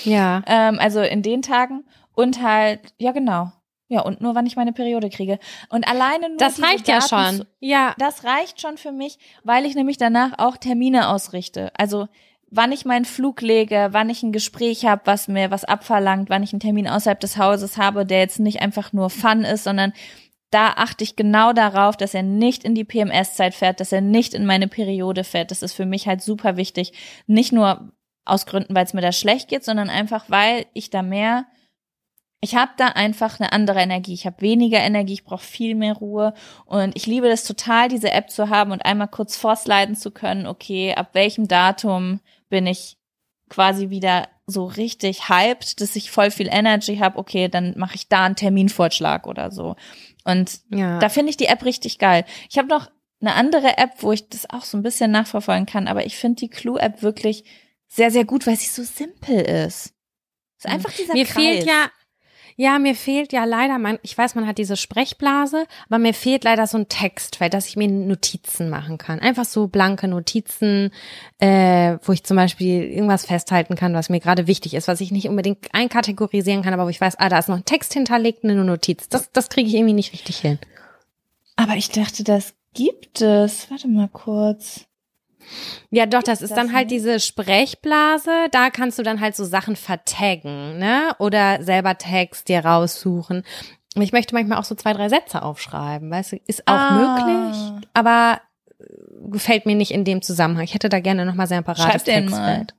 Ja. Ähm, also in den Tagen und halt, ja genau. Ja, und nur wann ich meine Periode kriege. Und alleine nur. Das reicht Daten, ja schon. Ja. Das reicht schon für mich, weil ich nämlich danach auch Termine ausrichte. Also wann ich meinen Flug lege, wann ich ein Gespräch habe, was mir was abverlangt, wann ich einen Termin außerhalb des Hauses habe, der jetzt nicht einfach nur Fun ist, sondern da achte ich genau darauf, dass er nicht in die PMS-Zeit fährt, dass er nicht in meine Periode fährt. Das ist für mich halt super wichtig. Nicht nur aus Gründen, weil es mir da schlecht geht, sondern einfach, weil ich da mehr, ich habe da einfach eine andere Energie. Ich habe weniger Energie, ich brauche viel mehr Ruhe. Und ich liebe das total, diese App zu haben und einmal kurz vorsliden zu können, okay, ab welchem Datum bin ich quasi wieder so richtig hyped, dass ich voll viel Energy habe, okay, dann mache ich da einen Terminvorschlag oder so. Und ja. da finde ich die App richtig geil. Ich habe noch eine andere App, wo ich das auch so ein bisschen nachverfolgen kann, aber ich finde die Clue-App wirklich sehr, sehr gut, weil sie so simpel ist. ist mhm. einfach dieser Mir Kreis. fehlt ja ja, mir fehlt ja leider, man, ich weiß, man hat diese Sprechblase, aber mir fehlt leider so ein Textfeld, dass ich mir Notizen machen kann. Einfach so blanke Notizen, äh, wo ich zum Beispiel irgendwas festhalten kann, was mir gerade wichtig ist, was ich nicht unbedingt einkategorisieren kann, aber wo ich weiß, ah, da ist noch ein Text hinterlegt, eine Notiz. Das, das kriege ich irgendwie nicht richtig hin. Aber ich dachte, das gibt es. Warte mal kurz. Ja, doch, das ist das dann halt nicht? diese Sprechblase. Da kannst du dann halt so Sachen vertaggen, ne? Oder selber Tags dir raussuchen. Ich möchte manchmal auch so zwei, drei Sätze aufschreiben, weißt du, ist auch ah. möglich, aber äh, gefällt mir nicht in dem Zusammenhang. Ich hätte da gerne nochmal separates Textfeld.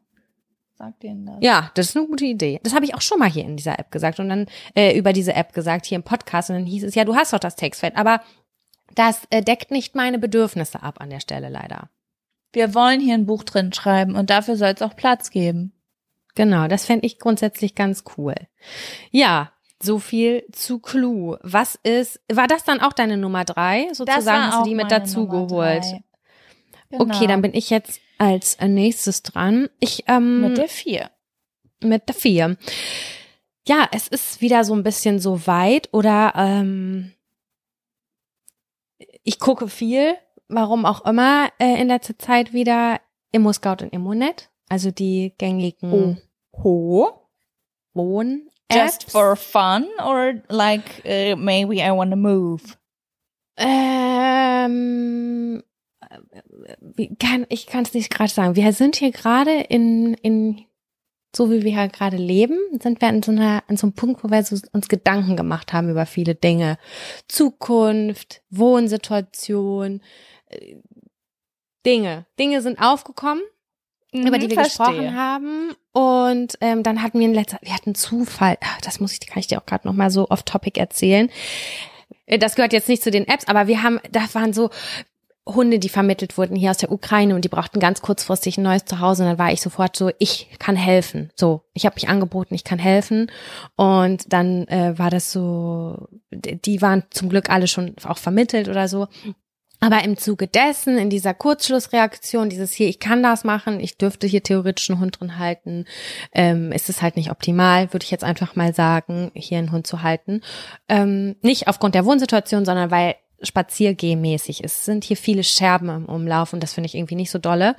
Sag denen das. Ja, das ist eine gute Idee. Das habe ich auch schon mal hier in dieser App gesagt und dann äh, über diese App gesagt, hier im Podcast. Und dann hieß es, ja, du hast doch das Textfeld, aber das äh, deckt nicht meine Bedürfnisse ab an der Stelle leider wir wollen hier ein Buch drin schreiben und dafür soll es auch Platz geben. Genau, das fände ich grundsätzlich ganz cool. Ja, so viel zu Clue. Was ist, war das dann auch deine Nummer drei? Sozusagen hast du die mit dazu geholt. Genau. Okay, dann bin ich jetzt als nächstes dran. Ich, ähm, mit der vier. Mit der vier. Ja, es ist wieder so ein bisschen so weit oder ähm, ich gucke viel, warum auch immer, äh, in letzter Zeit wieder ImmoScout und ImmoNet, also die gängigen oh. Wohn Just for fun or like uh, maybe I want to move? Ähm, wie kann, ich kann es nicht gerade sagen. Wir sind hier gerade in, in so wie wir ja gerade leben, sind wir an so, einer, an so einem Punkt, wo wir so uns Gedanken gemacht haben über viele Dinge. Zukunft, Wohnsituation, Dinge. Dinge sind aufgekommen, mhm, über die wir verstehe. gesprochen haben. Und ähm, dann hatten wir in letzter, wir hatten Zufall. Ach, das muss ich, kann ich dir auch gerade noch mal so off Topic erzählen. Äh, das gehört jetzt nicht zu den Apps, aber wir haben, da waren so Hunde, die vermittelt wurden hier aus der Ukraine und die brauchten ganz kurzfristig ein neues Zuhause und dann war ich sofort so, ich kann helfen. So, ich habe mich angeboten, ich kann helfen und dann äh, war das so, die waren zum Glück alle schon auch vermittelt oder so aber im Zuge dessen, in dieser Kurzschlussreaktion, dieses hier, ich kann das machen, ich dürfte hier theoretisch einen Hund drin halten, ähm, ist es halt nicht optimal, würde ich jetzt einfach mal sagen, hier einen Hund zu halten. Ähm, nicht aufgrund der Wohnsituation, sondern weil spaziergehmäßig ist. Es sind hier viele Scherben im Umlauf und das finde ich irgendwie nicht so dolle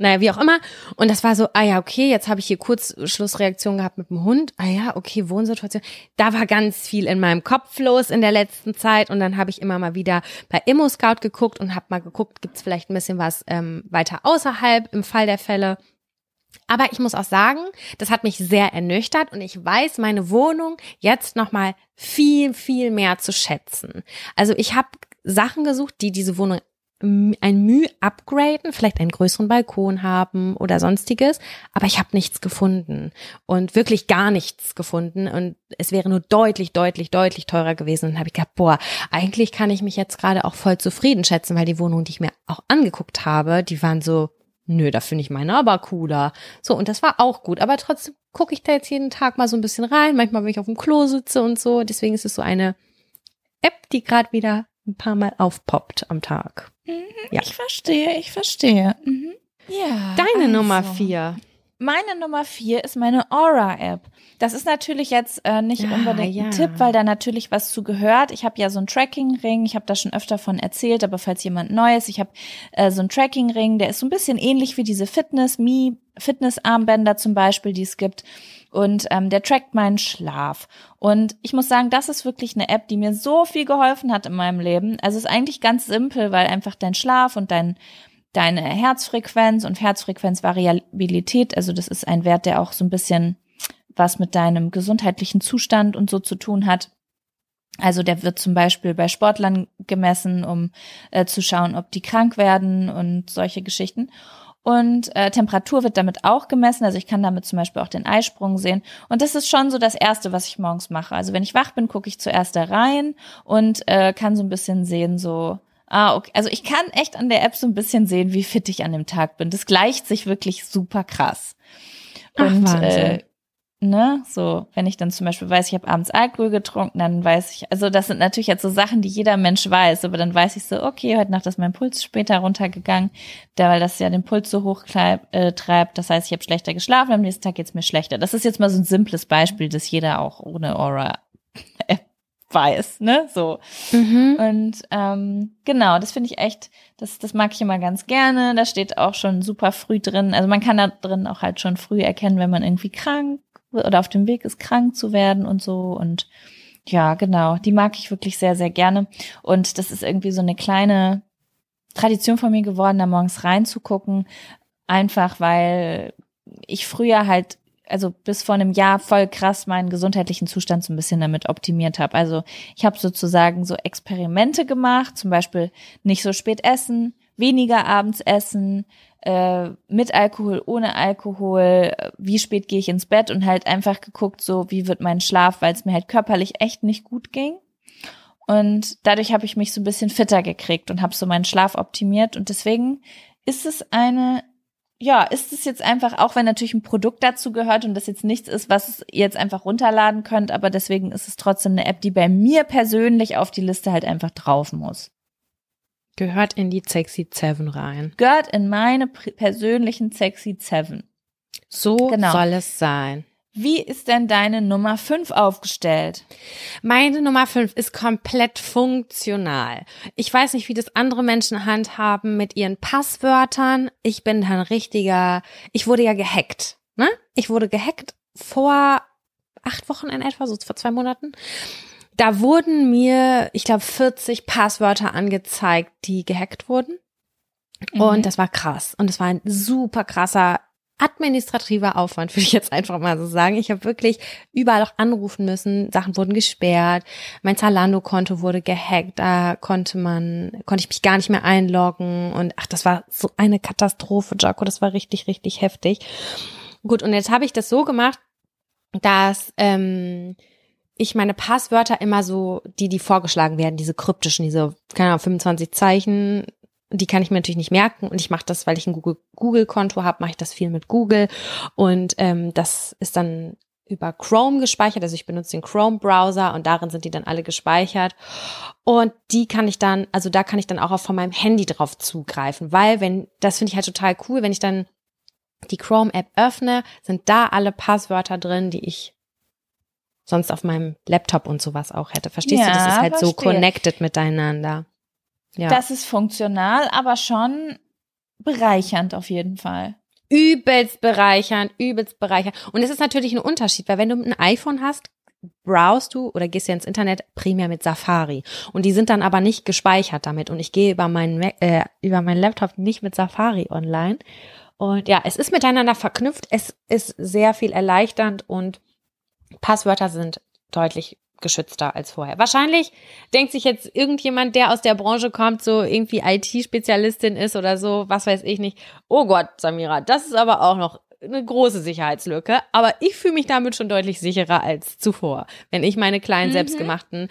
naja, wie auch immer. Und das war so, ah ja, okay, jetzt habe ich hier kurz Schlussreaktion gehabt mit dem Hund. Ah ja, okay, Wohnsituation. Da war ganz viel in meinem Kopf los in der letzten Zeit. Und dann habe ich immer mal wieder bei ImmoScout geguckt und habe mal geguckt, gibt's vielleicht ein bisschen was ähm, weiter außerhalb im Fall der Fälle. Aber ich muss auch sagen, das hat mich sehr ernüchtert und ich weiß meine Wohnung jetzt nochmal viel, viel mehr zu schätzen. Also ich habe Sachen gesucht, die diese Wohnung ein Mühe upgraden, vielleicht einen größeren Balkon haben oder sonstiges, aber ich habe nichts gefunden und wirklich gar nichts gefunden und es wäre nur deutlich, deutlich, deutlich teurer gewesen und habe ich gedacht, boah, eigentlich kann ich mich jetzt gerade auch voll zufrieden schätzen, weil die Wohnungen, die ich mir auch angeguckt habe, die waren so nö, da finde ich meine aber cooler. So, und das war auch gut. Aber trotzdem gucke ich da jetzt jeden Tag mal so ein bisschen rein. Manchmal, wenn ich auf dem Klo sitze und so. Deswegen ist es so eine App, die gerade wieder ein paar Mal aufpoppt am Tag. Mhm, ja. Ich verstehe, ich verstehe. Mhm. Ja. Deine also. Nummer vier. Meine Nummer vier ist meine Aura-App. Das ist natürlich jetzt äh, nicht ja, unbedingt ja. ein Tipp, weil da natürlich was zu gehört. Ich habe ja so einen Tracking-Ring, ich habe da schon öfter von erzählt, aber falls jemand Neues, ich habe äh, so einen Tracking-Ring, der ist so ein bisschen ähnlich wie diese Fitness-Me, Fitness-Armbänder zum Beispiel, die es gibt. Und ähm, der trackt meinen Schlaf. Und ich muss sagen, das ist wirklich eine App, die mir so viel geholfen hat in meinem Leben. Also es ist eigentlich ganz simpel, weil einfach dein Schlaf und dein deine Herzfrequenz und Herzfrequenzvariabilität, also das ist ein Wert, der auch so ein bisschen was mit deinem gesundheitlichen Zustand und so zu tun hat. Also der wird zum Beispiel bei Sportlern gemessen, um äh, zu schauen, ob die krank werden und solche Geschichten. Und äh, Temperatur wird damit auch gemessen. Also ich kann damit zum Beispiel auch den Eisprung sehen. Und das ist schon so das Erste, was ich morgens mache. Also wenn ich wach bin, gucke ich zuerst da rein und äh, kann so ein bisschen sehen, so Ah, okay. Also ich kann echt an der App so ein bisschen sehen, wie fit ich an dem Tag bin. Das gleicht sich wirklich super krass. Und Ach, äh, ne, so, wenn ich dann zum Beispiel weiß, ich habe abends Alkohol getrunken, dann weiß ich, also das sind natürlich jetzt so Sachen, die jeder Mensch weiß, aber dann weiß ich so, okay, heute Nacht ist mein Puls später runtergegangen, da, weil das ja den Puls so hoch äh, treibt. Das heißt, ich habe schlechter geschlafen, am nächsten Tag geht's mir schlechter. Das ist jetzt mal so ein simples Beispiel, das jeder auch ohne Aura weiß, ne? So. Mhm. Und ähm, genau, das finde ich echt, das, das mag ich immer ganz gerne. Da steht auch schon super früh drin. Also man kann da drin auch halt schon früh erkennen, wenn man irgendwie krank oder auf dem Weg ist, krank zu werden und so. Und ja, genau, die mag ich wirklich sehr, sehr gerne. Und das ist irgendwie so eine kleine Tradition von mir geworden, da morgens reinzugucken. Einfach weil ich früher halt also bis vor einem Jahr voll krass meinen gesundheitlichen Zustand so ein bisschen damit optimiert habe. Also ich habe sozusagen so Experimente gemacht, zum Beispiel nicht so spät essen, weniger abends essen, äh, mit Alkohol, ohne Alkohol, wie spät gehe ich ins Bett und halt einfach geguckt, so wie wird mein Schlaf, weil es mir halt körperlich echt nicht gut ging. Und dadurch habe ich mich so ein bisschen fitter gekriegt und habe so meinen Schlaf optimiert. Und deswegen ist es eine ja, ist es jetzt einfach, auch wenn natürlich ein Produkt dazu gehört und das jetzt nichts ist, was ihr jetzt einfach runterladen könnt, aber deswegen ist es trotzdem eine App, die bei mir persönlich auf die Liste halt einfach drauf muss. Gehört in die Sexy Seven rein. Gehört in meine persönlichen Sexy Seven. So genau. soll es sein. Wie ist denn deine Nummer 5 aufgestellt? Meine Nummer 5 ist komplett funktional. Ich weiß nicht, wie das andere Menschen handhaben mit ihren Passwörtern. Ich bin ein richtiger, ich wurde ja gehackt. Ne? Ich wurde gehackt vor acht Wochen in etwa, so vor zwei Monaten. Da wurden mir, ich glaube, 40 Passwörter angezeigt, die gehackt wurden. Und mhm. das war krass. Und es war ein super krasser administrativer Aufwand, würde ich jetzt einfach mal so sagen. Ich habe wirklich überall auch anrufen müssen. Sachen wurden gesperrt. Mein Zalando-Konto wurde gehackt. Da konnte man, konnte ich mich gar nicht mehr einloggen. Und ach, das war so eine Katastrophe, Jaco. Das war richtig, richtig heftig. Gut, und jetzt habe ich das so gemacht, dass ähm, ich meine Passwörter immer so, die, die vorgeschlagen werden, diese kryptischen, diese, keine Ahnung, 25 Zeichen, die kann ich mir natürlich nicht merken und ich mache das, weil ich ein Google-Konto habe, mache ich das viel mit Google und ähm, das ist dann über Chrome gespeichert, also ich benutze den Chrome-Browser und darin sind die dann alle gespeichert und die kann ich dann, also da kann ich dann auch von meinem Handy drauf zugreifen, weil wenn, das finde ich halt total cool, wenn ich dann die Chrome-App öffne, sind da alle Passwörter drin, die ich sonst auf meinem Laptop und sowas auch hätte. Verstehst ja, du? Das ist halt verstehe. so connected miteinander. Ja. Das ist funktional, aber schon bereichernd auf jeden Fall. Übelst bereichernd, übelst bereichernd. Und es ist natürlich ein Unterschied, weil wenn du ein iPhone hast, browst du oder gehst ja ins Internet primär mit Safari. Und die sind dann aber nicht gespeichert damit. Und ich gehe über meinen, äh, über meinen Laptop nicht mit Safari online. Und ja, es ist miteinander verknüpft. Es ist sehr viel erleichternd und Passwörter sind deutlich geschützter als vorher. Wahrscheinlich denkt sich jetzt irgendjemand, der aus der Branche kommt, so irgendwie IT-Spezialistin ist oder so, was weiß ich nicht. Oh Gott, Samira, das ist aber auch noch eine große Sicherheitslücke. Aber ich fühle mich damit schon deutlich sicherer als zuvor, wenn ich meine kleinen mhm. selbstgemachten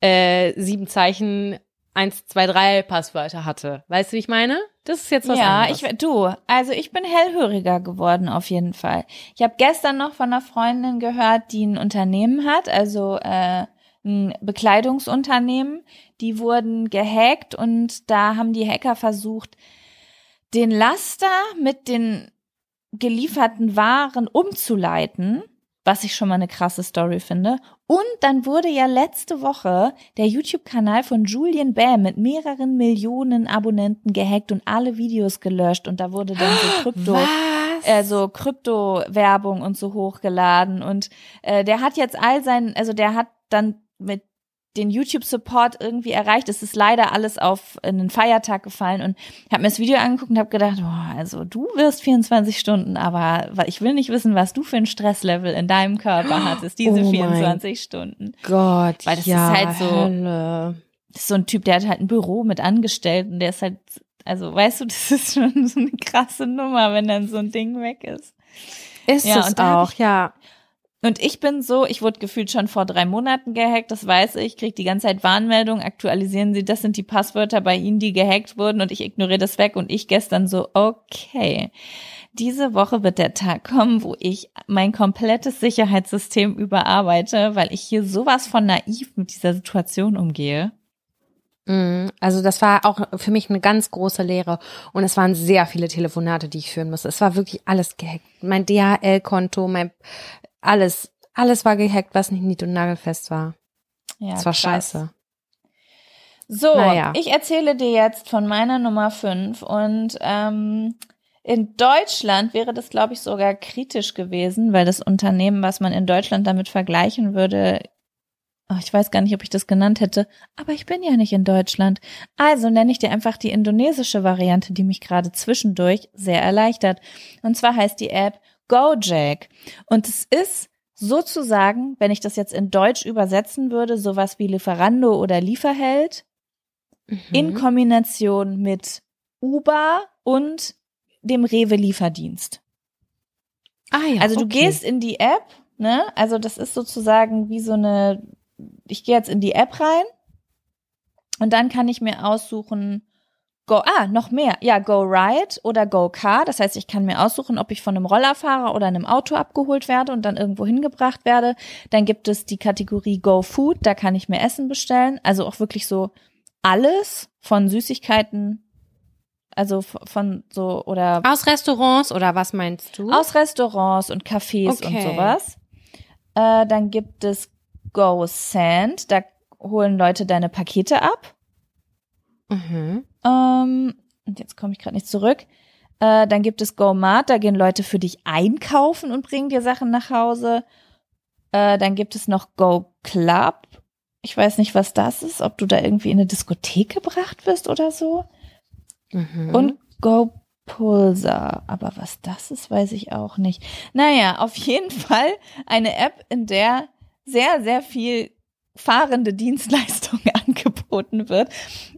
äh, sieben Zeichen eins, zwei, drei Passwörter hatte. Weißt du, wie ich meine? Das ist jetzt was ja, anderes. ich du, also ich bin hellhöriger geworden auf jeden Fall. Ich habe gestern noch von einer Freundin gehört, die ein Unternehmen hat, also äh, ein Bekleidungsunternehmen. Die wurden gehackt und da haben die Hacker versucht, den Laster mit den gelieferten Waren umzuleiten, was ich schon mal eine krasse Story finde. Und dann wurde ja letzte Woche der YouTube-Kanal von Julian Bam mit mehreren Millionen Abonnenten gehackt und alle Videos gelöscht und da wurde dann so Krypto, Was? äh, so Krypto-Werbung und so hochgeladen und äh, der hat jetzt all sein, also der hat dann mit den YouTube-Support irgendwie erreicht. Es ist leider alles auf einen Feiertag gefallen und habe mir das Video angeguckt und habe gedacht, oh, also du wirst 24 Stunden, aber ich will nicht wissen, was du für ein Stresslevel in deinem Körper hattest, diese Oh mein 24 Stunden. Gott, Weil das ja, ist halt so- Hölle. Das ist so ein Typ, der hat halt ein Büro mit Angestellten, der ist halt, also weißt du, das ist schon so eine krasse Nummer, wenn dann so ein Ding weg ist. Ist Ja, es auch, ja. Und ich bin so, ich wurde gefühlt schon vor drei Monaten gehackt, das weiß ich, krieg die ganze Zeit Warnmeldungen, aktualisieren Sie, das sind die Passwörter bei Ihnen, die gehackt wurden und ich ignoriere das weg und ich gestern so, okay, diese Woche wird der Tag kommen, wo ich mein komplettes Sicherheitssystem überarbeite, weil ich hier sowas von naiv mit dieser Situation umgehe. Mhm. Also das war auch für mich eine ganz große Lehre und es waren sehr viele Telefonate, die ich führen musste. Es war wirklich alles gehackt. Mein DHL-Konto, mein alles, alles war gehackt, was nicht nied- und nagelfest war. Ja, Es war krass. scheiße. So, Naja. ich erzähle dir jetzt von meiner Nummer fünf und ähm, in Deutschland wäre das, glaube ich, sogar kritisch gewesen, weil das Unternehmen, was man in Deutschland damit vergleichen würde, ach, ich weiß gar nicht, ob ich das genannt hätte, aber ich bin ja nicht in Deutschland. Also nenne ich dir einfach die indonesische Variante, die mich gerade zwischendurch sehr erleichtert. Und zwar heißt die App Gojek. Und es ist sozusagen, wenn ich das jetzt in Deutsch übersetzen würde, sowas wie Lieferando oder Lieferheld in Mhm. Kombination mit Uber und dem Rewe-Lieferdienst. ah, ja, Also du okay. gehst in die App, ne? Also das ist sozusagen wie so eine, ich gehe jetzt in die App rein und dann kann ich mir aussuchen, Go, ah, noch mehr. Ja, Go Ride oder Go Car. Das heißt, ich kann mir aussuchen, ob ich von einem Rollerfahrer oder einem Auto abgeholt werde und dann irgendwo hingebracht werde. Dann gibt es die Kategorie Go Food. Da kann ich mir Essen bestellen. Also auch wirklich so alles von Süßigkeiten, also von so oder Aus Restaurants oder was meinst du? aus Restaurants und Cafés und Okay. sowas. Äh, dann gibt es Go Send, da holen Leute deine Pakete ab. mhm. Ähm, und jetzt komme ich gerade nicht zurück. Äh, dann gibt es Go Mart, da gehen Leute für dich einkaufen und bringen dir Sachen nach Hause. Äh, dann gibt es noch Go Club. Ich weiß nicht, was das ist, ob du da irgendwie in eine Diskothek gebracht wirst oder so. Mhm. Und Go Pulsar. Aber was das ist, weiß ich auch nicht. Naja, auf jeden Fall eine App, in der sehr, sehr viel fahrende Dienstleistung angeboten wird.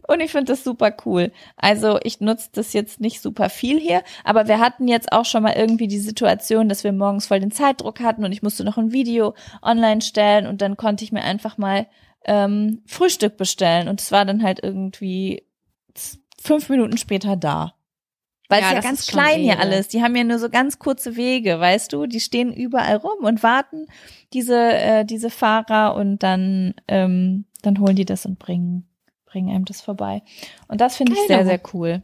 Und ich finde das super cool. Also ich nutze das jetzt nicht super viel hier, aber wir hatten jetzt auch schon mal irgendwie die Situation, dass wir morgens voll den Zeitdruck hatten und ich musste noch ein Video online stellen und dann konnte ich mir einfach mal ähm, Frühstück bestellen und es war dann halt irgendwie fünf Minuten später da. Weil Ja, es ja ganz klein hier alles. Die haben ja nur so ganz kurze Wege, weißt du? Die stehen überall rum und warten diese äh, diese Fahrer und dann ähm, dann holen die das und bringen bringen einem das vorbei. Und das finde ich sehr sehr cool.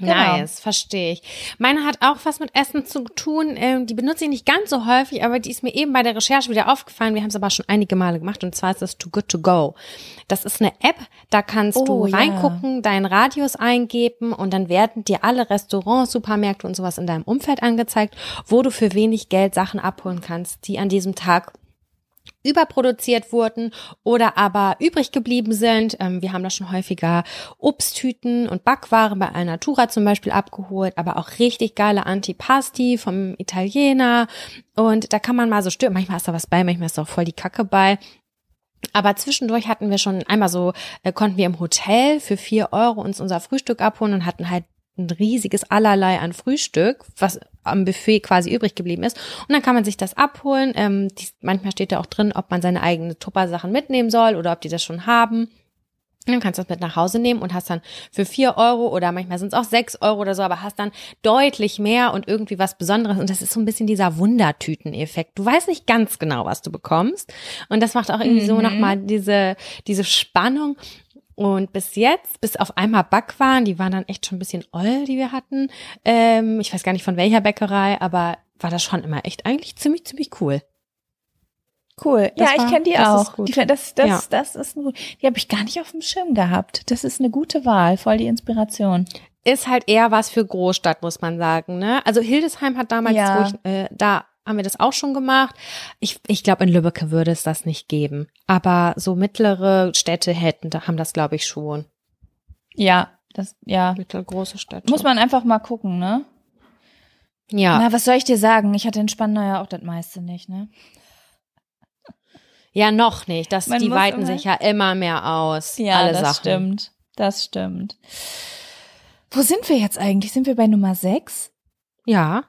Genau. Nice, verstehe ich. Meine hat auch was mit Essen zu tun. Ähm, die benutze ich nicht ganz so häufig, aber die ist mir eben bei der Recherche wieder aufgefallen. Wir haben es aber schon einige Male gemacht und zwar ist das Too Good To Go. Das ist eine App, da kannst Oh, du ja. reingucken, deinen Radius eingeben und dann werden dir alle Restaurants, Supermärkte und sowas in deinem Umfeld angezeigt, wo du für wenig Geld Sachen abholen kannst, die an diesem Tag überproduziert wurden oder aber übrig geblieben sind. Ähm, wir haben da schon häufiger Obsttüten und Backware bei Alnatura zum Beispiel abgeholt, aber auch richtig geile Antipasti vom Italiener. Und da kann man mal so stören. Manchmal ist da was bei, manchmal ist da auch voll die Kacke bei. Aber zwischendurch hatten wir schon einmal so, äh, konnten wir im Hotel für vier Euro uns unser Frühstück abholen und hatten halt ein riesiges Allerlei an Frühstück, was am Buffet quasi übrig geblieben ist. Und dann kann man sich das abholen. Ähm, die, manchmal steht da auch drin, ob man seine eigenen Tupper-Sachen mitnehmen soll oder ob die das schon haben. Du kannst das mit nach Hause nehmen und hast dann für vier Euro oder manchmal sind es auch sechs Euro oder so, aber hast dann deutlich mehr und irgendwie was Besonderes. Und das ist so ein bisschen dieser Wundertüten-Effekt. Du weißt nicht ganz genau, was du bekommst. Und das macht auch irgendwie mhm. so nochmal diese, diese Spannung. Und bis jetzt, bis auf einmal Backwaren, die waren dann echt schon ein bisschen oll, die wir hatten. Ähm, ich weiß gar nicht von welcher Bäckerei, aber war das schon immer echt eigentlich ziemlich, ziemlich cool. Cool. Das ja, war, ich kenne die auch. Die, das, das, ja. das ist ein, die habe ich gar nicht auf dem Schirm gehabt. Das ist eine gute Wahl, voll die Inspiration. Ist halt eher was für Großstadt, muss man sagen. Ne? Also Hildesheim hat damals, ja. wo ich, äh, da haben wir das auch schon gemacht. Ich, ich glaube, in Lübbecke würde es das nicht geben. Aber so mittlere Städte hätten, da haben das, glaube ich, schon. Ja, das, ja. Mittelgroße Städte. Muss man einfach mal gucken, ne? Ja. Na, was soll ich dir sagen? Ich hatte in Spandau ja auch das meiste nicht, ne? Ja, noch nicht. Das, die weiten sich ja immer mehr aus. Ja, alle das Sachen. stimmt. Das stimmt. Wo sind wir jetzt eigentlich? Sind wir bei Nummer 6? Ja.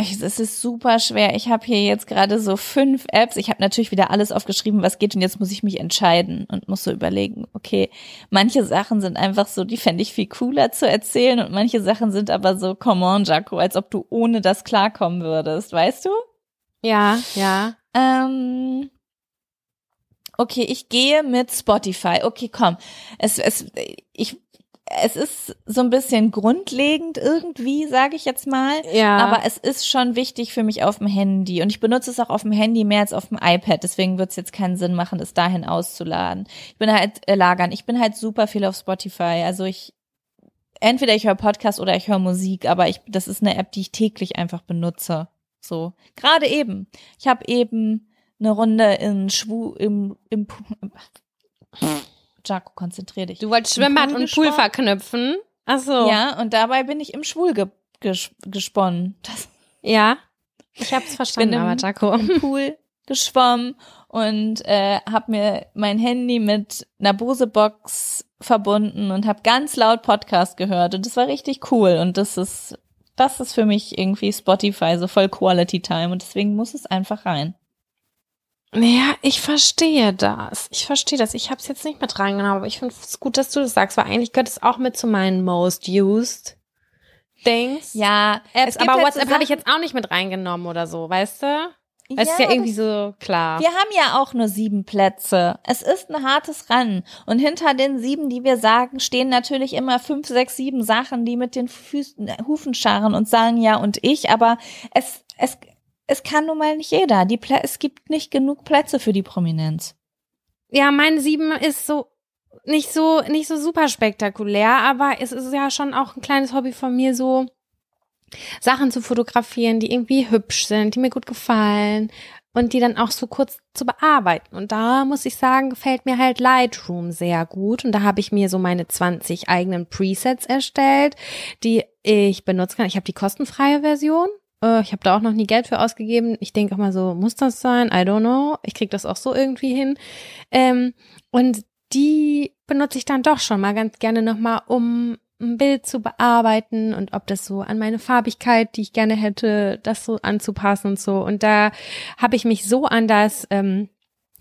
Es ist super schwer. Ich habe hier jetzt gerade so fünf Apps. Ich habe natürlich wieder alles aufgeschrieben, was geht und jetzt muss ich mich entscheiden und muss so überlegen, okay, manche Sachen sind einfach so, die fände ich viel cooler zu erzählen und manche Sachen sind aber so, come on, Jaco, als ob du ohne das klarkommen würdest, weißt du? Ja, ja. Ähm, okay, ich gehe mit Spotify. Okay, komm. Es, es, ich, es ist so ein bisschen grundlegend irgendwie, sage ich jetzt mal. Ja. Aber es ist schon wichtig für mich auf dem Handy. Und ich benutze es auch auf dem Handy mehr als auf dem iPad. Deswegen wird es jetzt keinen Sinn machen, das dahin auszuladen. Ich bin halt äh, lagern. Ich bin halt super viel auf Spotify. Also ich entweder ich höre Podcast oder ich höre Musik, aber ich, das ist eine App, die ich täglich einfach benutze. So. Gerade eben. Ich habe eben eine Runde in Schwu im, im, im Jaco, konzentrier dich. Du wolltest Schwimmbad und Pool verknüpfen. Ach so. Ja, und dabei bin ich im Schwul ge ges gesponnen. Das ja, ich hab's verstanden, bin aber Jaco. Im Pool geschwommen und äh, habe mir mein Handy mit einer Bose-Box verbunden und habe ganz laut Podcast gehört und das war richtig cool und das ist das ist für mich irgendwie Spotify so voll Quality Time und deswegen muss es einfach rein. Ja, ich verstehe das. Ich verstehe das. Ich habe es jetzt nicht mit reingenommen, aber ich finde es gut, dass du das sagst, weil eigentlich gehört es auch mit zu meinen most used Things. Ja, Apps, aber halt WhatsApp so habe ich jetzt auch nicht mit reingenommen oder so, weißt du? Es ja, ist ja irgendwie so klar. Wir haben ja auch nur sieben Plätze. Es ist ein hartes Rennen. Und hinter den sieben, die wir sagen, stehen natürlich immer fünf, sechs, sieben Sachen, die mit den Füßen, Hufen scharren und sagen ja und ich. Aber es, es, es kann nun mal nicht jeder. Die Plä es gibt nicht genug Plätze für die Prominenz. Ja, mein Sieben ist so nicht so nicht so super spektakulär, aber es ist ja schon auch ein kleines Hobby von mir so Sachen zu fotografieren, die irgendwie hübsch sind, die mir gut gefallen und die dann auch so kurz zu bearbeiten. Und da muss ich sagen, gefällt mir halt Lightroom sehr gut. Und da habe ich mir so meine 20 eigenen Presets erstellt, die ich benutzen kann. Ich habe die kostenfreie Version äh, ich habe da auch noch nie Geld für ausgegeben. Ich denke auch mal so, muss das sein? I don't know. Ich krieg das auch so irgendwie hin. Ähm, und die benutze ich dann doch schon mal ganz gerne nochmal, um ein Bild zu bearbeiten und ob das so an meine Farbigkeit, die ich gerne hätte, das so anzupassen und so. Und da habe ich mich so an das ähm,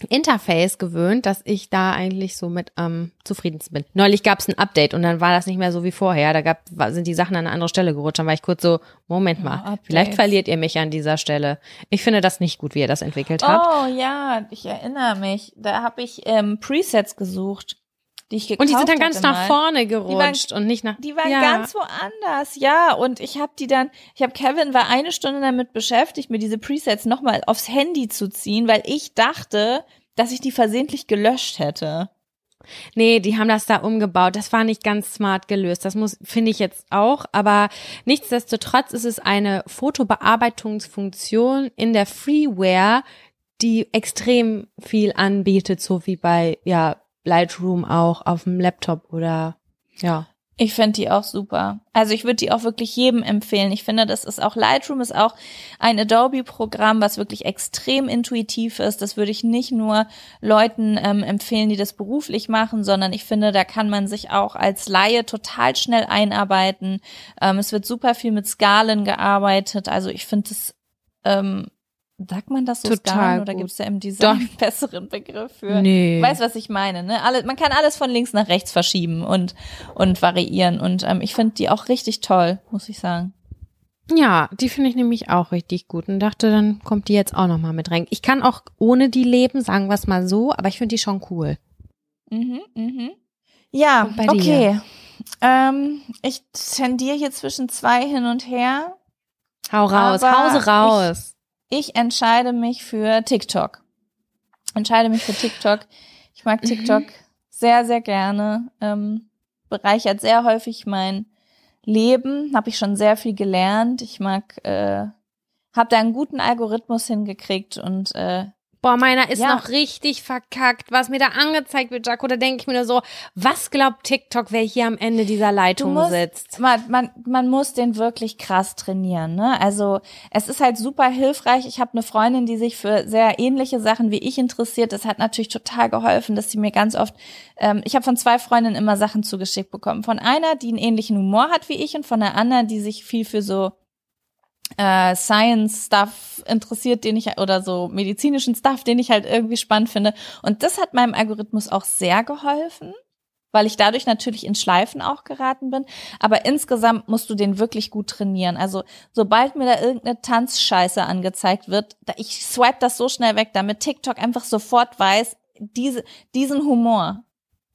Interface gewöhnt, dass ich da eigentlich so mit am ähm, zufriedensten bin. Neulich gab es ein Update und dann war das nicht mehr so wie vorher. Da gab, sind die Sachen an eine andere Stelle gerutscht. Dann war ich kurz so, Moment mal, oh, vielleicht verliert ihr mich an dieser Stelle. Ich finde das nicht gut, wie ihr das entwickelt habt. Oh ja, ich erinnere mich. Da habe ich ähm, Presets gesucht. Die ich gekauft und die sind dann ganz nach vorne gerutscht waren, und nicht nach. Die waren ja. ganz woanders, ja. Und ich habe die dann, ich habe Kevin war eine Stunde damit beschäftigt, mir diese Presets nochmal aufs Handy zu ziehen, weil ich dachte, dass ich die versehentlich gelöscht hätte. Nee, die haben das da umgebaut. Das war nicht ganz smart gelöst. Das muss, finde ich jetzt auch. Aber nichtsdestotrotz ist es eine Fotobearbeitungsfunktion in der Freeware, die extrem viel anbietet, so wie bei, ja, Lightroom auch auf dem Laptop oder, ja. Ich finde die auch super. Also ich würde die auch wirklich jedem empfehlen. Ich finde, das ist auch Lightroom ist auch ein Adobe-Programm, was wirklich extrem intuitiv ist. Das würde ich nicht nur Leuten ähm, empfehlen, die das beruflich machen, sondern ich finde, da kann man sich auch als Laie total schnell einarbeiten. Ähm, es wird super viel mit Skalen gearbeitet. Also ich finde es ähm, Sagt man das so Total oder gibt es da im Design einen besseren Begriff für? Nee. Weißt was ich meine, ne? Alle, man kann alles von links nach rechts verschieben und, und variieren. Und ähm, ich finde die auch richtig toll, muss ich sagen. Ja, die finde ich nämlich auch richtig gut und dachte, dann kommt die jetzt auch noch mal mit rein. Ich kann auch ohne die leben, sagen wir es mal so, aber ich finde die schon cool. Mhm, mhm. Ja, bei dir? okay. Ähm, ich tendiere hier zwischen zwei hin und her. Hau raus, Hause raus. Ich entscheide mich für TikTok. Entscheide mich für TikTok. Ich mag Mhm. TikTok sehr, sehr gerne. Ähm, bereichert sehr häufig mein Leben. Habe ich schon sehr viel gelernt. Ich mag, äh, habe da einen guten Algorithmus hingekriegt und äh, Boah, meiner ist Ja. noch richtig verkackt, was mir da angezeigt wird, Jaco. Da denke ich mir nur so, was glaubt TikTok, wer hier am Ende dieser Leitung musst- sitzt? man, man, man muss den wirklich krass trainieren. Ne? Also es ist halt super hilfreich. Ich habe eine Freundin, die sich für sehr ähnliche Sachen wie ich interessiert. Das hat natürlich total geholfen, dass sie mir ganz oft, ähm, ich habe von zwei Freundinnen immer Sachen zugeschickt bekommen. Von einer, die einen ähnlichen Humor hat wie ich und von der anderen, die sich viel für so äh, Science-Stuff interessiert, den ich oder so medizinischen Stuff, den ich halt irgendwie spannend finde. Und das hat meinem Algorithmus auch sehr geholfen, weil ich dadurch natürlich in Schleifen auch geraten bin. Aber insgesamt musst du den wirklich gut trainieren. Also sobald mir da irgendeine Tanzscheiße angezeigt wird, ich swipe das so schnell weg, damit TikTok einfach sofort weiß, diese, diesen Humor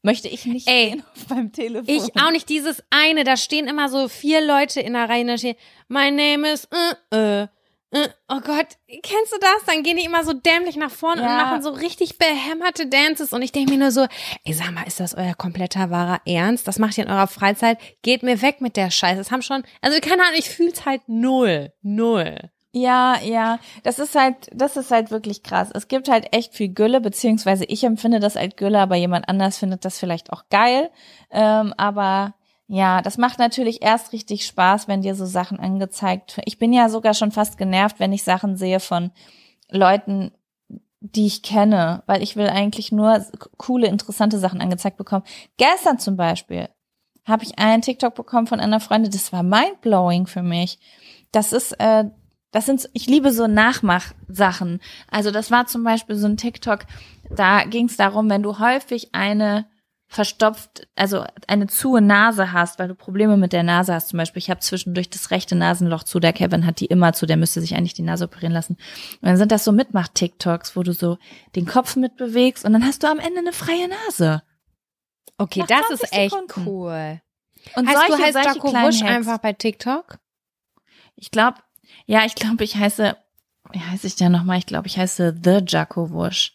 möchte ich nicht Ey, sehen auf meinem Telefon. Ich auch nicht dieses eine, da stehen immer so vier Leute in der Reihe, da steht, my name is, äh, äh, äh, oh Gott, kennst du das? Dann gehen die immer so dämlich nach vorne und Ja. machen so richtig behämmerte Dances und ich denke mir nur so, ey, sag mal, ist das euer kompletter wahrer Ernst? Das macht ihr in eurer Freizeit? Geht mir weg mit der Scheiße. Das haben schon, also keine Ahnung, ich fühl's halt null, null. Ja, ja, das ist halt, das ist halt wirklich krass. Es gibt halt echt viel Gülle, beziehungsweise ich empfinde das als Gülle, aber jemand anders findet das vielleicht auch geil. Ähm, aber ja, das macht natürlich erst richtig Spaß, wenn dir so Sachen angezeigt. Ich bin ja sogar schon fast genervt, wenn ich Sachen sehe von Leuten, die ich kenne, weil ich will eigentlich nur coole, interessante Sachen angezeigt bekommen. Gestern zum Beispiel habe ich einen TikTok bekommen von einer Freundin, das war mindblowing für mich. Das ist, äh, das sind, ich liebe so Nachmachsachen. Also das war zum Beispiel so ein TikTok, da ging es darum, wenn du häufig eine verstopft, also eine zuhe Nase hast, weil du Probleme mit der Nase hast. Zum Beispiel, ich habe zwischendurch das rechte Nasenloch zu, der Kevin hat die immer zu, der müsste sich eigentlich die Nase operieren lassen. Und dann sind das so Mitmach-TikToks, wo du so den Kopf mitbewegst und dann hast du am Ende eine freie Nase. Okay, Nach das 20 ist echt Sekunden. cool. Und heißt solche, du heißt solche Jaco Hacks. einfach bei TikTok? Ich glaube, ja, ich glaube, ich heiße, wie heiße ich denn nochmal? Ich glaube, ich heiße The Jacko Wusch.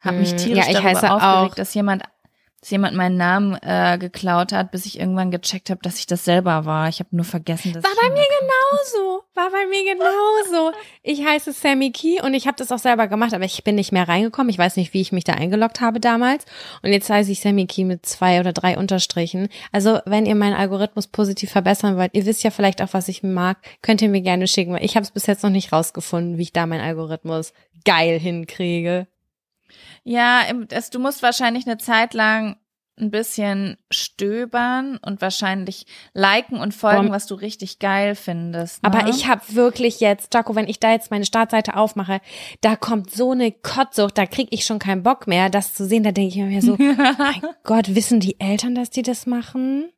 Hab mich Hm, tierisch ja, ich darüber heiße aufgeregt, auch- dass jemand, dass jemand meinen Namen äh, geklaut hat, bis ich irgendwann gecheckt habe, dass ich das selber war. Ich habe nur vergessen, dass War bei mir genauso. War bei mir genauso. Ich heiße Sammy Key und ich habe das auch selber gemacht, aber ich bin nicht mehr reingekommen. Ich weiß nicht, wie ich mich da eingeloggt habe damals. Und jetzt heiße ich Sammy Key mit zwei oder drei Unterstrichen. Also, wenn ihr meinen Algorithmus positiv verbessern wollt, ihr wisst ja vielleicht auch, was ich mag, könnt ihr mir gerne schicken, weil ich habe es bis jetzt noch nicht rausgefunden, wie ich da meinen Algorithmus geil hinkriege. Ja, das, du musst wahrscheinlich eine Zeit lang ein bisschen stöbern und wahrscheinlich liken und folgen, was du richtig geil findest. Ne? Aber ich habe wirklich jetzt, Jaco, wenn ich da jetzt meine Startseite aufmache, da kommt so eine Kottsucht, da krieg ich schon keinen Bock mehr, das zu sehen. Da denke ich mir so, mein Gott, wissen die Eltern, dass die das machen?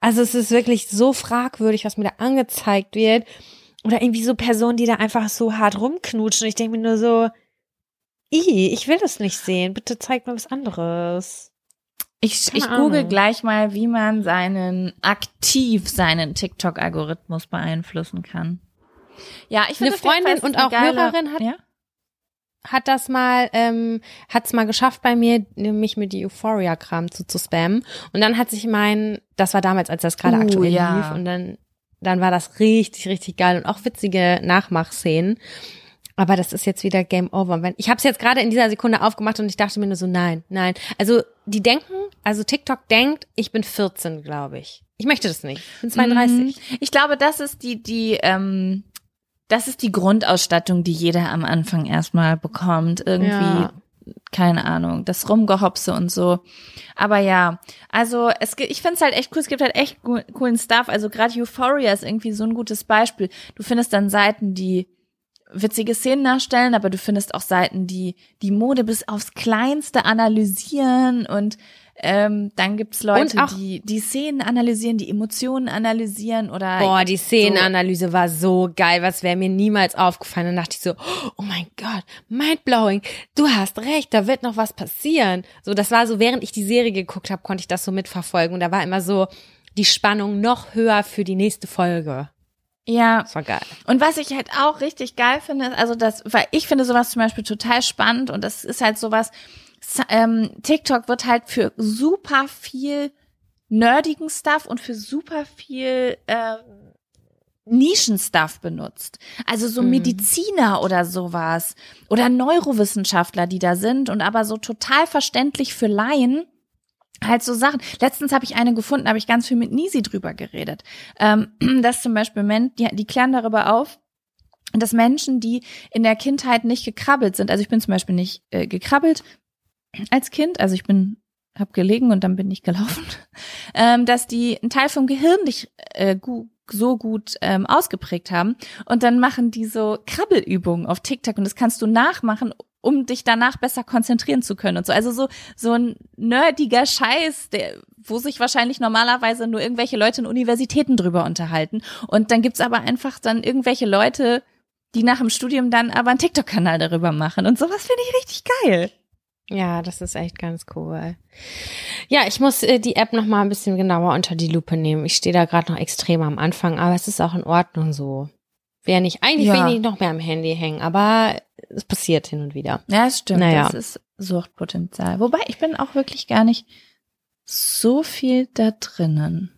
Also es ist wirklich so fragwürdig, was mir da angezeigt wird. Oder irgendwie so Personen, die da einfach so hart rumknutschen. Ich denke mir nur so, i, ich will das nicht sehen. Bitte zeig mir was anderes. Ich, Keine ich google gleich mal, wie man seinen aktiv seinen TikTok-Algorithmus beeinflussen kann. Ja, ich finde Eine Freundin und es auch geile- Hörerin hat- ja? hat das mal, ähm, hat's mal geschafft bei mir, mich mit die Euphoria-Kram zu, zu spammen. Und dann hat sich mein, das war damals, als das gerade Uh, aktuell ja. lief, und dann, dann war das richtig, richtig geil und auch witzige Nachmachszenen. Aber das ist jetzt wieder Game Over. Ich habe es jetzt gerade in dieser Sekunde aufgemacht und ich dachte mir nur so, nein, nein. Also die denken, also TikTok denkt, ich bin 14, glaube ich. Ich möchte das nicht. Ich bin 32. Mhm. Ich glaube, das ist die, die, ähm, das ist die Grundausstattung, die jeder am Anfang erstmal bekommt. Irgendwie, Ja. keine Ahnung, das Rumgehopse und so. Aber ja, also es ich finde es halt echt cool, es gibt halt echt coolen Stuff. Also gerade Euphoria ist irgendwie so ein gutes Beispiel. Du findest dann Seiten, die witzige Szenen nachstellen, aber du findest auch Seiten, die die Mode bis aufs Kleinste analysieren und ähm, dann gibt's Leute, auch- die die Szenen analysieren, die Emotionen analysieren oder Boah, die Szenenanalyse war so geil, was wäre mir niemals aufgefallen. Dann dachte ich so, oh mein Gott, mindblowing, du hast recht, da wird noch was passieren. So, das war so, während ich die Serie geguckt habe, konnte ich das so mitverfolgen. Und da war immer so die Spannung noch höher für die nächste Folge. Ja. Das war geil. Und was ich halt auch richtig geil finde, also das, weil ich finde sowas zum Beispiel total spannend und das ist halt sowas, ähm, TikTok wird halt für super viel nerdigen Stuff und für super viel ähm, Nischen-Stuff benutzt. Also so Mhm. Mediziner oder sowas oder Neurowissenschaftler, die da sind und aber so total verständlich für Laien halt so Sachen. Letztens habe ich eine gefunden, habe ich ganz viel mit Nisi drüber geredet. Ähm, dass zum Beispiel Men die, die klären darüber auf, dass Menschen, die in der Kindheit nicht gekrabbelt sind, also ich bin zum Beispiel nicht äh, gekrabbelt als Kind, also ich bin hab gelegen und dann bin ich gelaufen, ähm, dass die einen Teil vom Gehirn nicht äh, gu so gut ähm, ausgeprägt haben und dann machen die so Krabbelübungen auf TikTok und das kannst du nachmachen, um dich danach besser konzentrieren zu können und so. Also so so ein nerdiger Scheiß, der wo sich wahrscheinlich normalerweise nur irgendwelche Leute in Universitäten drüber unterhalten und dann gibt's aber einfach dann irgendwelche Leute, die nach dem Studium dann aber einen TikTok-Kanal darüber machen und sowas finde ich richtig geil. Ja, das ist echt ganz cool. Ja, ich muss äh, die App noch mal ein bisschen genauer unter die Lupe nehmen. Ich stehe da gerade noch extrem am Anfang, aber es ist auch in Ordnung so. Wäre nicht, eigentlich Ja. will ich nicht noch mehr am Handy hängen, aber es passiert hin und wieder. Ja, es stimmt. Naja. Das ist Suchtpotenzial. Wobei ich bin auch wirklich gar nicht so viel da drinnen.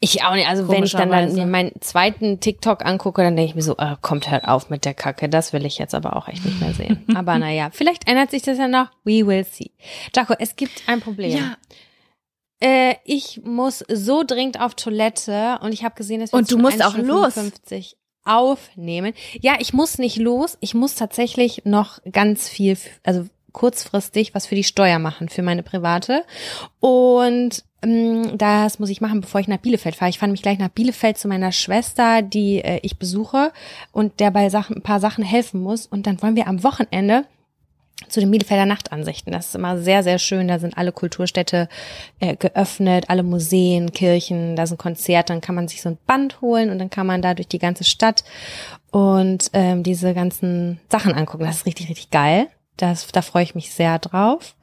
Ich auch nicht. Also wenn ich dann, dann meinen zweiten TikTok angucke, dann denke ich mir so, äh, kommt halt auf mit der Kacke. Das will ich jetzt aber auch echt nicht mehr sehen. aber naja, vielleicht ändert sich das ja noch. We will see. Jaco, es gibt ein Problem. Äh, ich muss so dringend auf Toilette und ich habe gesehen, dass wir Und du schon musst eine auch Stunde los. 55 aufnehmen. Ja, ich muss nicht los. Ich muss tatsächlich noch ganz viel, also kurzfristig was für die Steuer machen, für meine private. Und ähm, das muss ich machen, bevor ich nach Bielefeld fahre. Ich fahre mich gleich nach Bielefeld zu meiner Schwester, die äh, ich besuche und der bei Sachen, ein paar Sachen helfen muss. Und dann wollen wir am Wochenende zu den Bielefelder Nachtansichten. Das ist immer sehr, sehr schön. Da sind alle Kulturstädte äh, geöffnet, alle Museen, Kirchen, da sind Konzerte. Dann kann man sich so ein Band holen und dann kann man da durch die ganze Stadt und ähm, diese ganzen Sachen angucken. Das ist richtig, richtig geil. Das, da freue ich mich sehr drauf.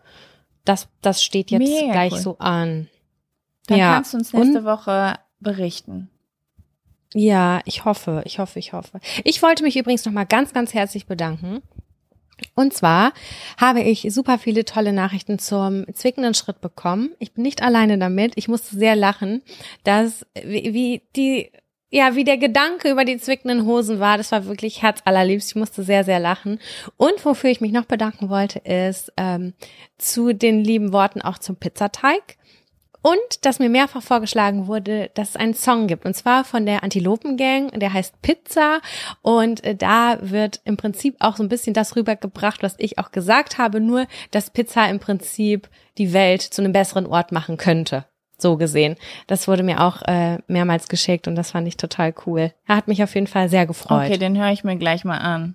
Das, das steht jetzt Mega gleich cool. so an. Dann Ja. kannst du uns nächste Und- Woche berichten. Ja, ich hoffe, ich hoffe, ich hoffe. Ich wollte mich übrigens nochmal ganz, ganz herzlich bedanken. Und zwar habe ich super viele tolle Nachrichten zum zwickenden Schritt bekommen. Ich bin nicht alleine damit. Ich musste sehr lachen, dass wie, wie die ja, wie der Gedanke über die zwickenden Hosen war, das war wirklich herzallerliebst. Ich musste sehr, sehr lachen. Und wofür ich mich noch bedanken wollte, ist ähm, zu den lieben Worten auch zum Pizzateig. Und dass mir mehrfach vorgeschlagen wurde, dass es einen Song gibt. Und zwar von der Antilopen Gang, der heißt Pizza. Und äh, da wird im Prinzip auch so ein bisschen das rübergebracht, was ich auch gesagt habe, nur dass Pizza im Prinzip die Welt zu einem besseren Ort machen könnte. So gesehen. Das wurde mir auch äh, mehrmals geschickt und das fand ich total cool. Er hat mich auf jeden Fall sehr gefreut. Okay, den höre ich mir gleich mal an.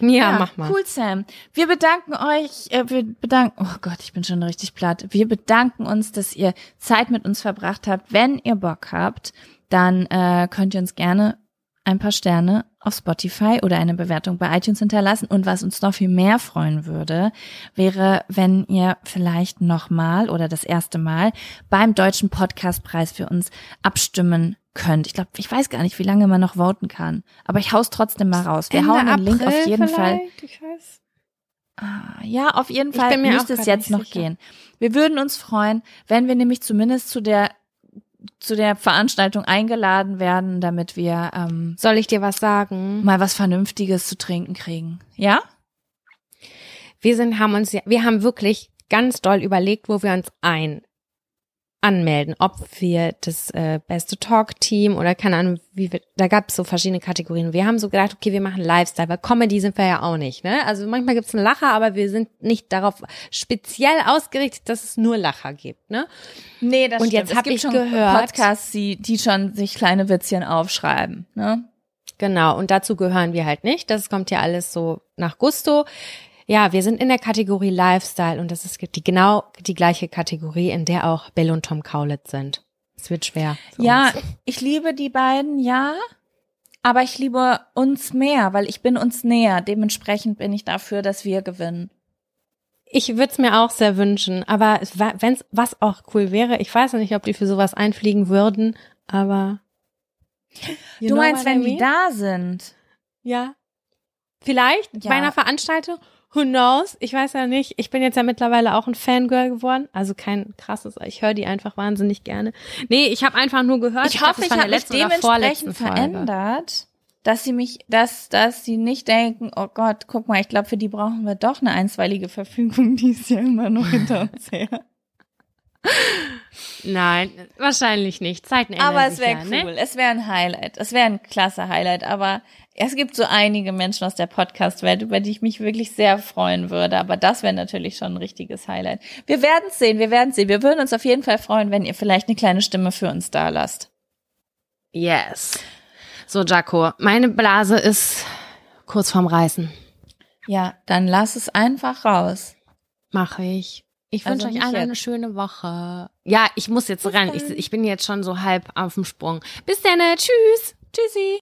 Ja, mach mal. Cool, Sam. Wir bedanken euch, äh, wir bedanken, oh Gott, ich bin schon richtig platt. Wir bedanken uns, dass ihr Zeit mit uns verbracht habt. Wenn ihr Bock habt, dann äh, könnt ihr uns gerne ein paar Sterne auf Spotify oder eine Bewertung bei iTunes hinterlassen. Und was uns noch viel mehr freuen würde, wäre, wenn ihr vielleicht nochmal oder das erste Mal beim Deutschen Podcastpreis für uns abstimmen könnt. Ich glaube, ich weiß gar nicht, wie lange man noch voten kann. Aber ich hau's trotzdem mal raus. Wir Ende hauen den Link auf April jeden Fall. Ich weiß. Ah, Ja, auf jeden Fall müsste es jetzt noch sicher. gehen. Wir würden uns freuen, wenn wir nämlich zumindest zu der zu der Veranstaltung eingeladen werden, damit wir ähm, Soll ich dir was sagen? mal was Vernünftiges zu trinken kriegen. Ja? Wir sind, haben uns, ja- wir haben wirklich ganz doll überlegt, wo wir uns ein anmelden, ob wir das äh, beste Talk-Team oder keine Ahnung, wie wir, da gab es so verschiedene Kategorien. Wir haben so gedacht, okay, wir machen Lifestyle, weil Comedy sind wir ja auch nicht, ne? Also manchmal gibt's einen Lacher, aber wir sind nicht darauf speziell ausgerichtet, dass es nur Lacher gibt, ne? Nee, das Und stimmt. jetzt Es hab gibt ich schon gehört- Podcasts, die, die schon sich kleine Witzchen aufschreiben. Ne? Genau, und dazu gehören wir halt nicht. Das kommt ja alles so nach Gusto. Ja, wir sind in der Kategorie Lifestyle und das ist die genau die gleiche Kategorie, in der auch Bill und Tom Kaulitz sind. Es wird schwer. Ja, uns. ich liebe die beiden, ja. Aber ich liebe uns mehr, weil ich bin uns näher. Dementsprechend bin ich dafür, dass wir gewinnen. Ich würde es mir auch sehr wünschen, aber wenn es was auch cool wäre, ich weiß nicht, ob die für sowas einfliegen würden, aber du meinst, wenn die da sind? Ja. Vielleicht ja. bei einer Veranstaltung who knows? Ich weiß ja nicht. Ich bin jetzt ja mittlerweile auch ein Fangirl geworden. Also kein krasses, ich höre die einfach wahnsinnig gerne. Nee, ich habe einfach nur gehört. Ich, ich hoffe, ich habe mich dementsprechend verändert, dass sie mich, dass, dass sie nicht denken, oh Gott, guck mal, ich glaube, für die brauchen wir doch eine einstweilige Verfügung, die ist ja immer noch hinter uns her. Nein, wahrscheinlich nicht. Zeiten ändern Aber es wäre ja, ne? cool. Ne? Es wäre ein Highlight. Es wäre ein klasse Highlight. Aber es gibt so einige Menschen aus der Podcast-Welt, über die ich mich wirklich sehr freuen würde. Aber das wäre natürlich schon ein richtiges Highlight. Wir werden es sehen. Wir werden sehen. Wir würden uns auf jeden Fall freuen, wenn ihr vielleicht eine kleine Stimme für uns da lasst. Yes. So, Jaco, meine Blase ist kurz vorm Reißen. Ja, dann lass es einfach raus. Mache ich. Ich wünsche also euch allen eine schöne Woche. Ja, ich muss jetzt Bis ran. Ich, ich bin jetzt schon so halb auf dem Sprung. Bis dann. Tschüss. Tschüssi.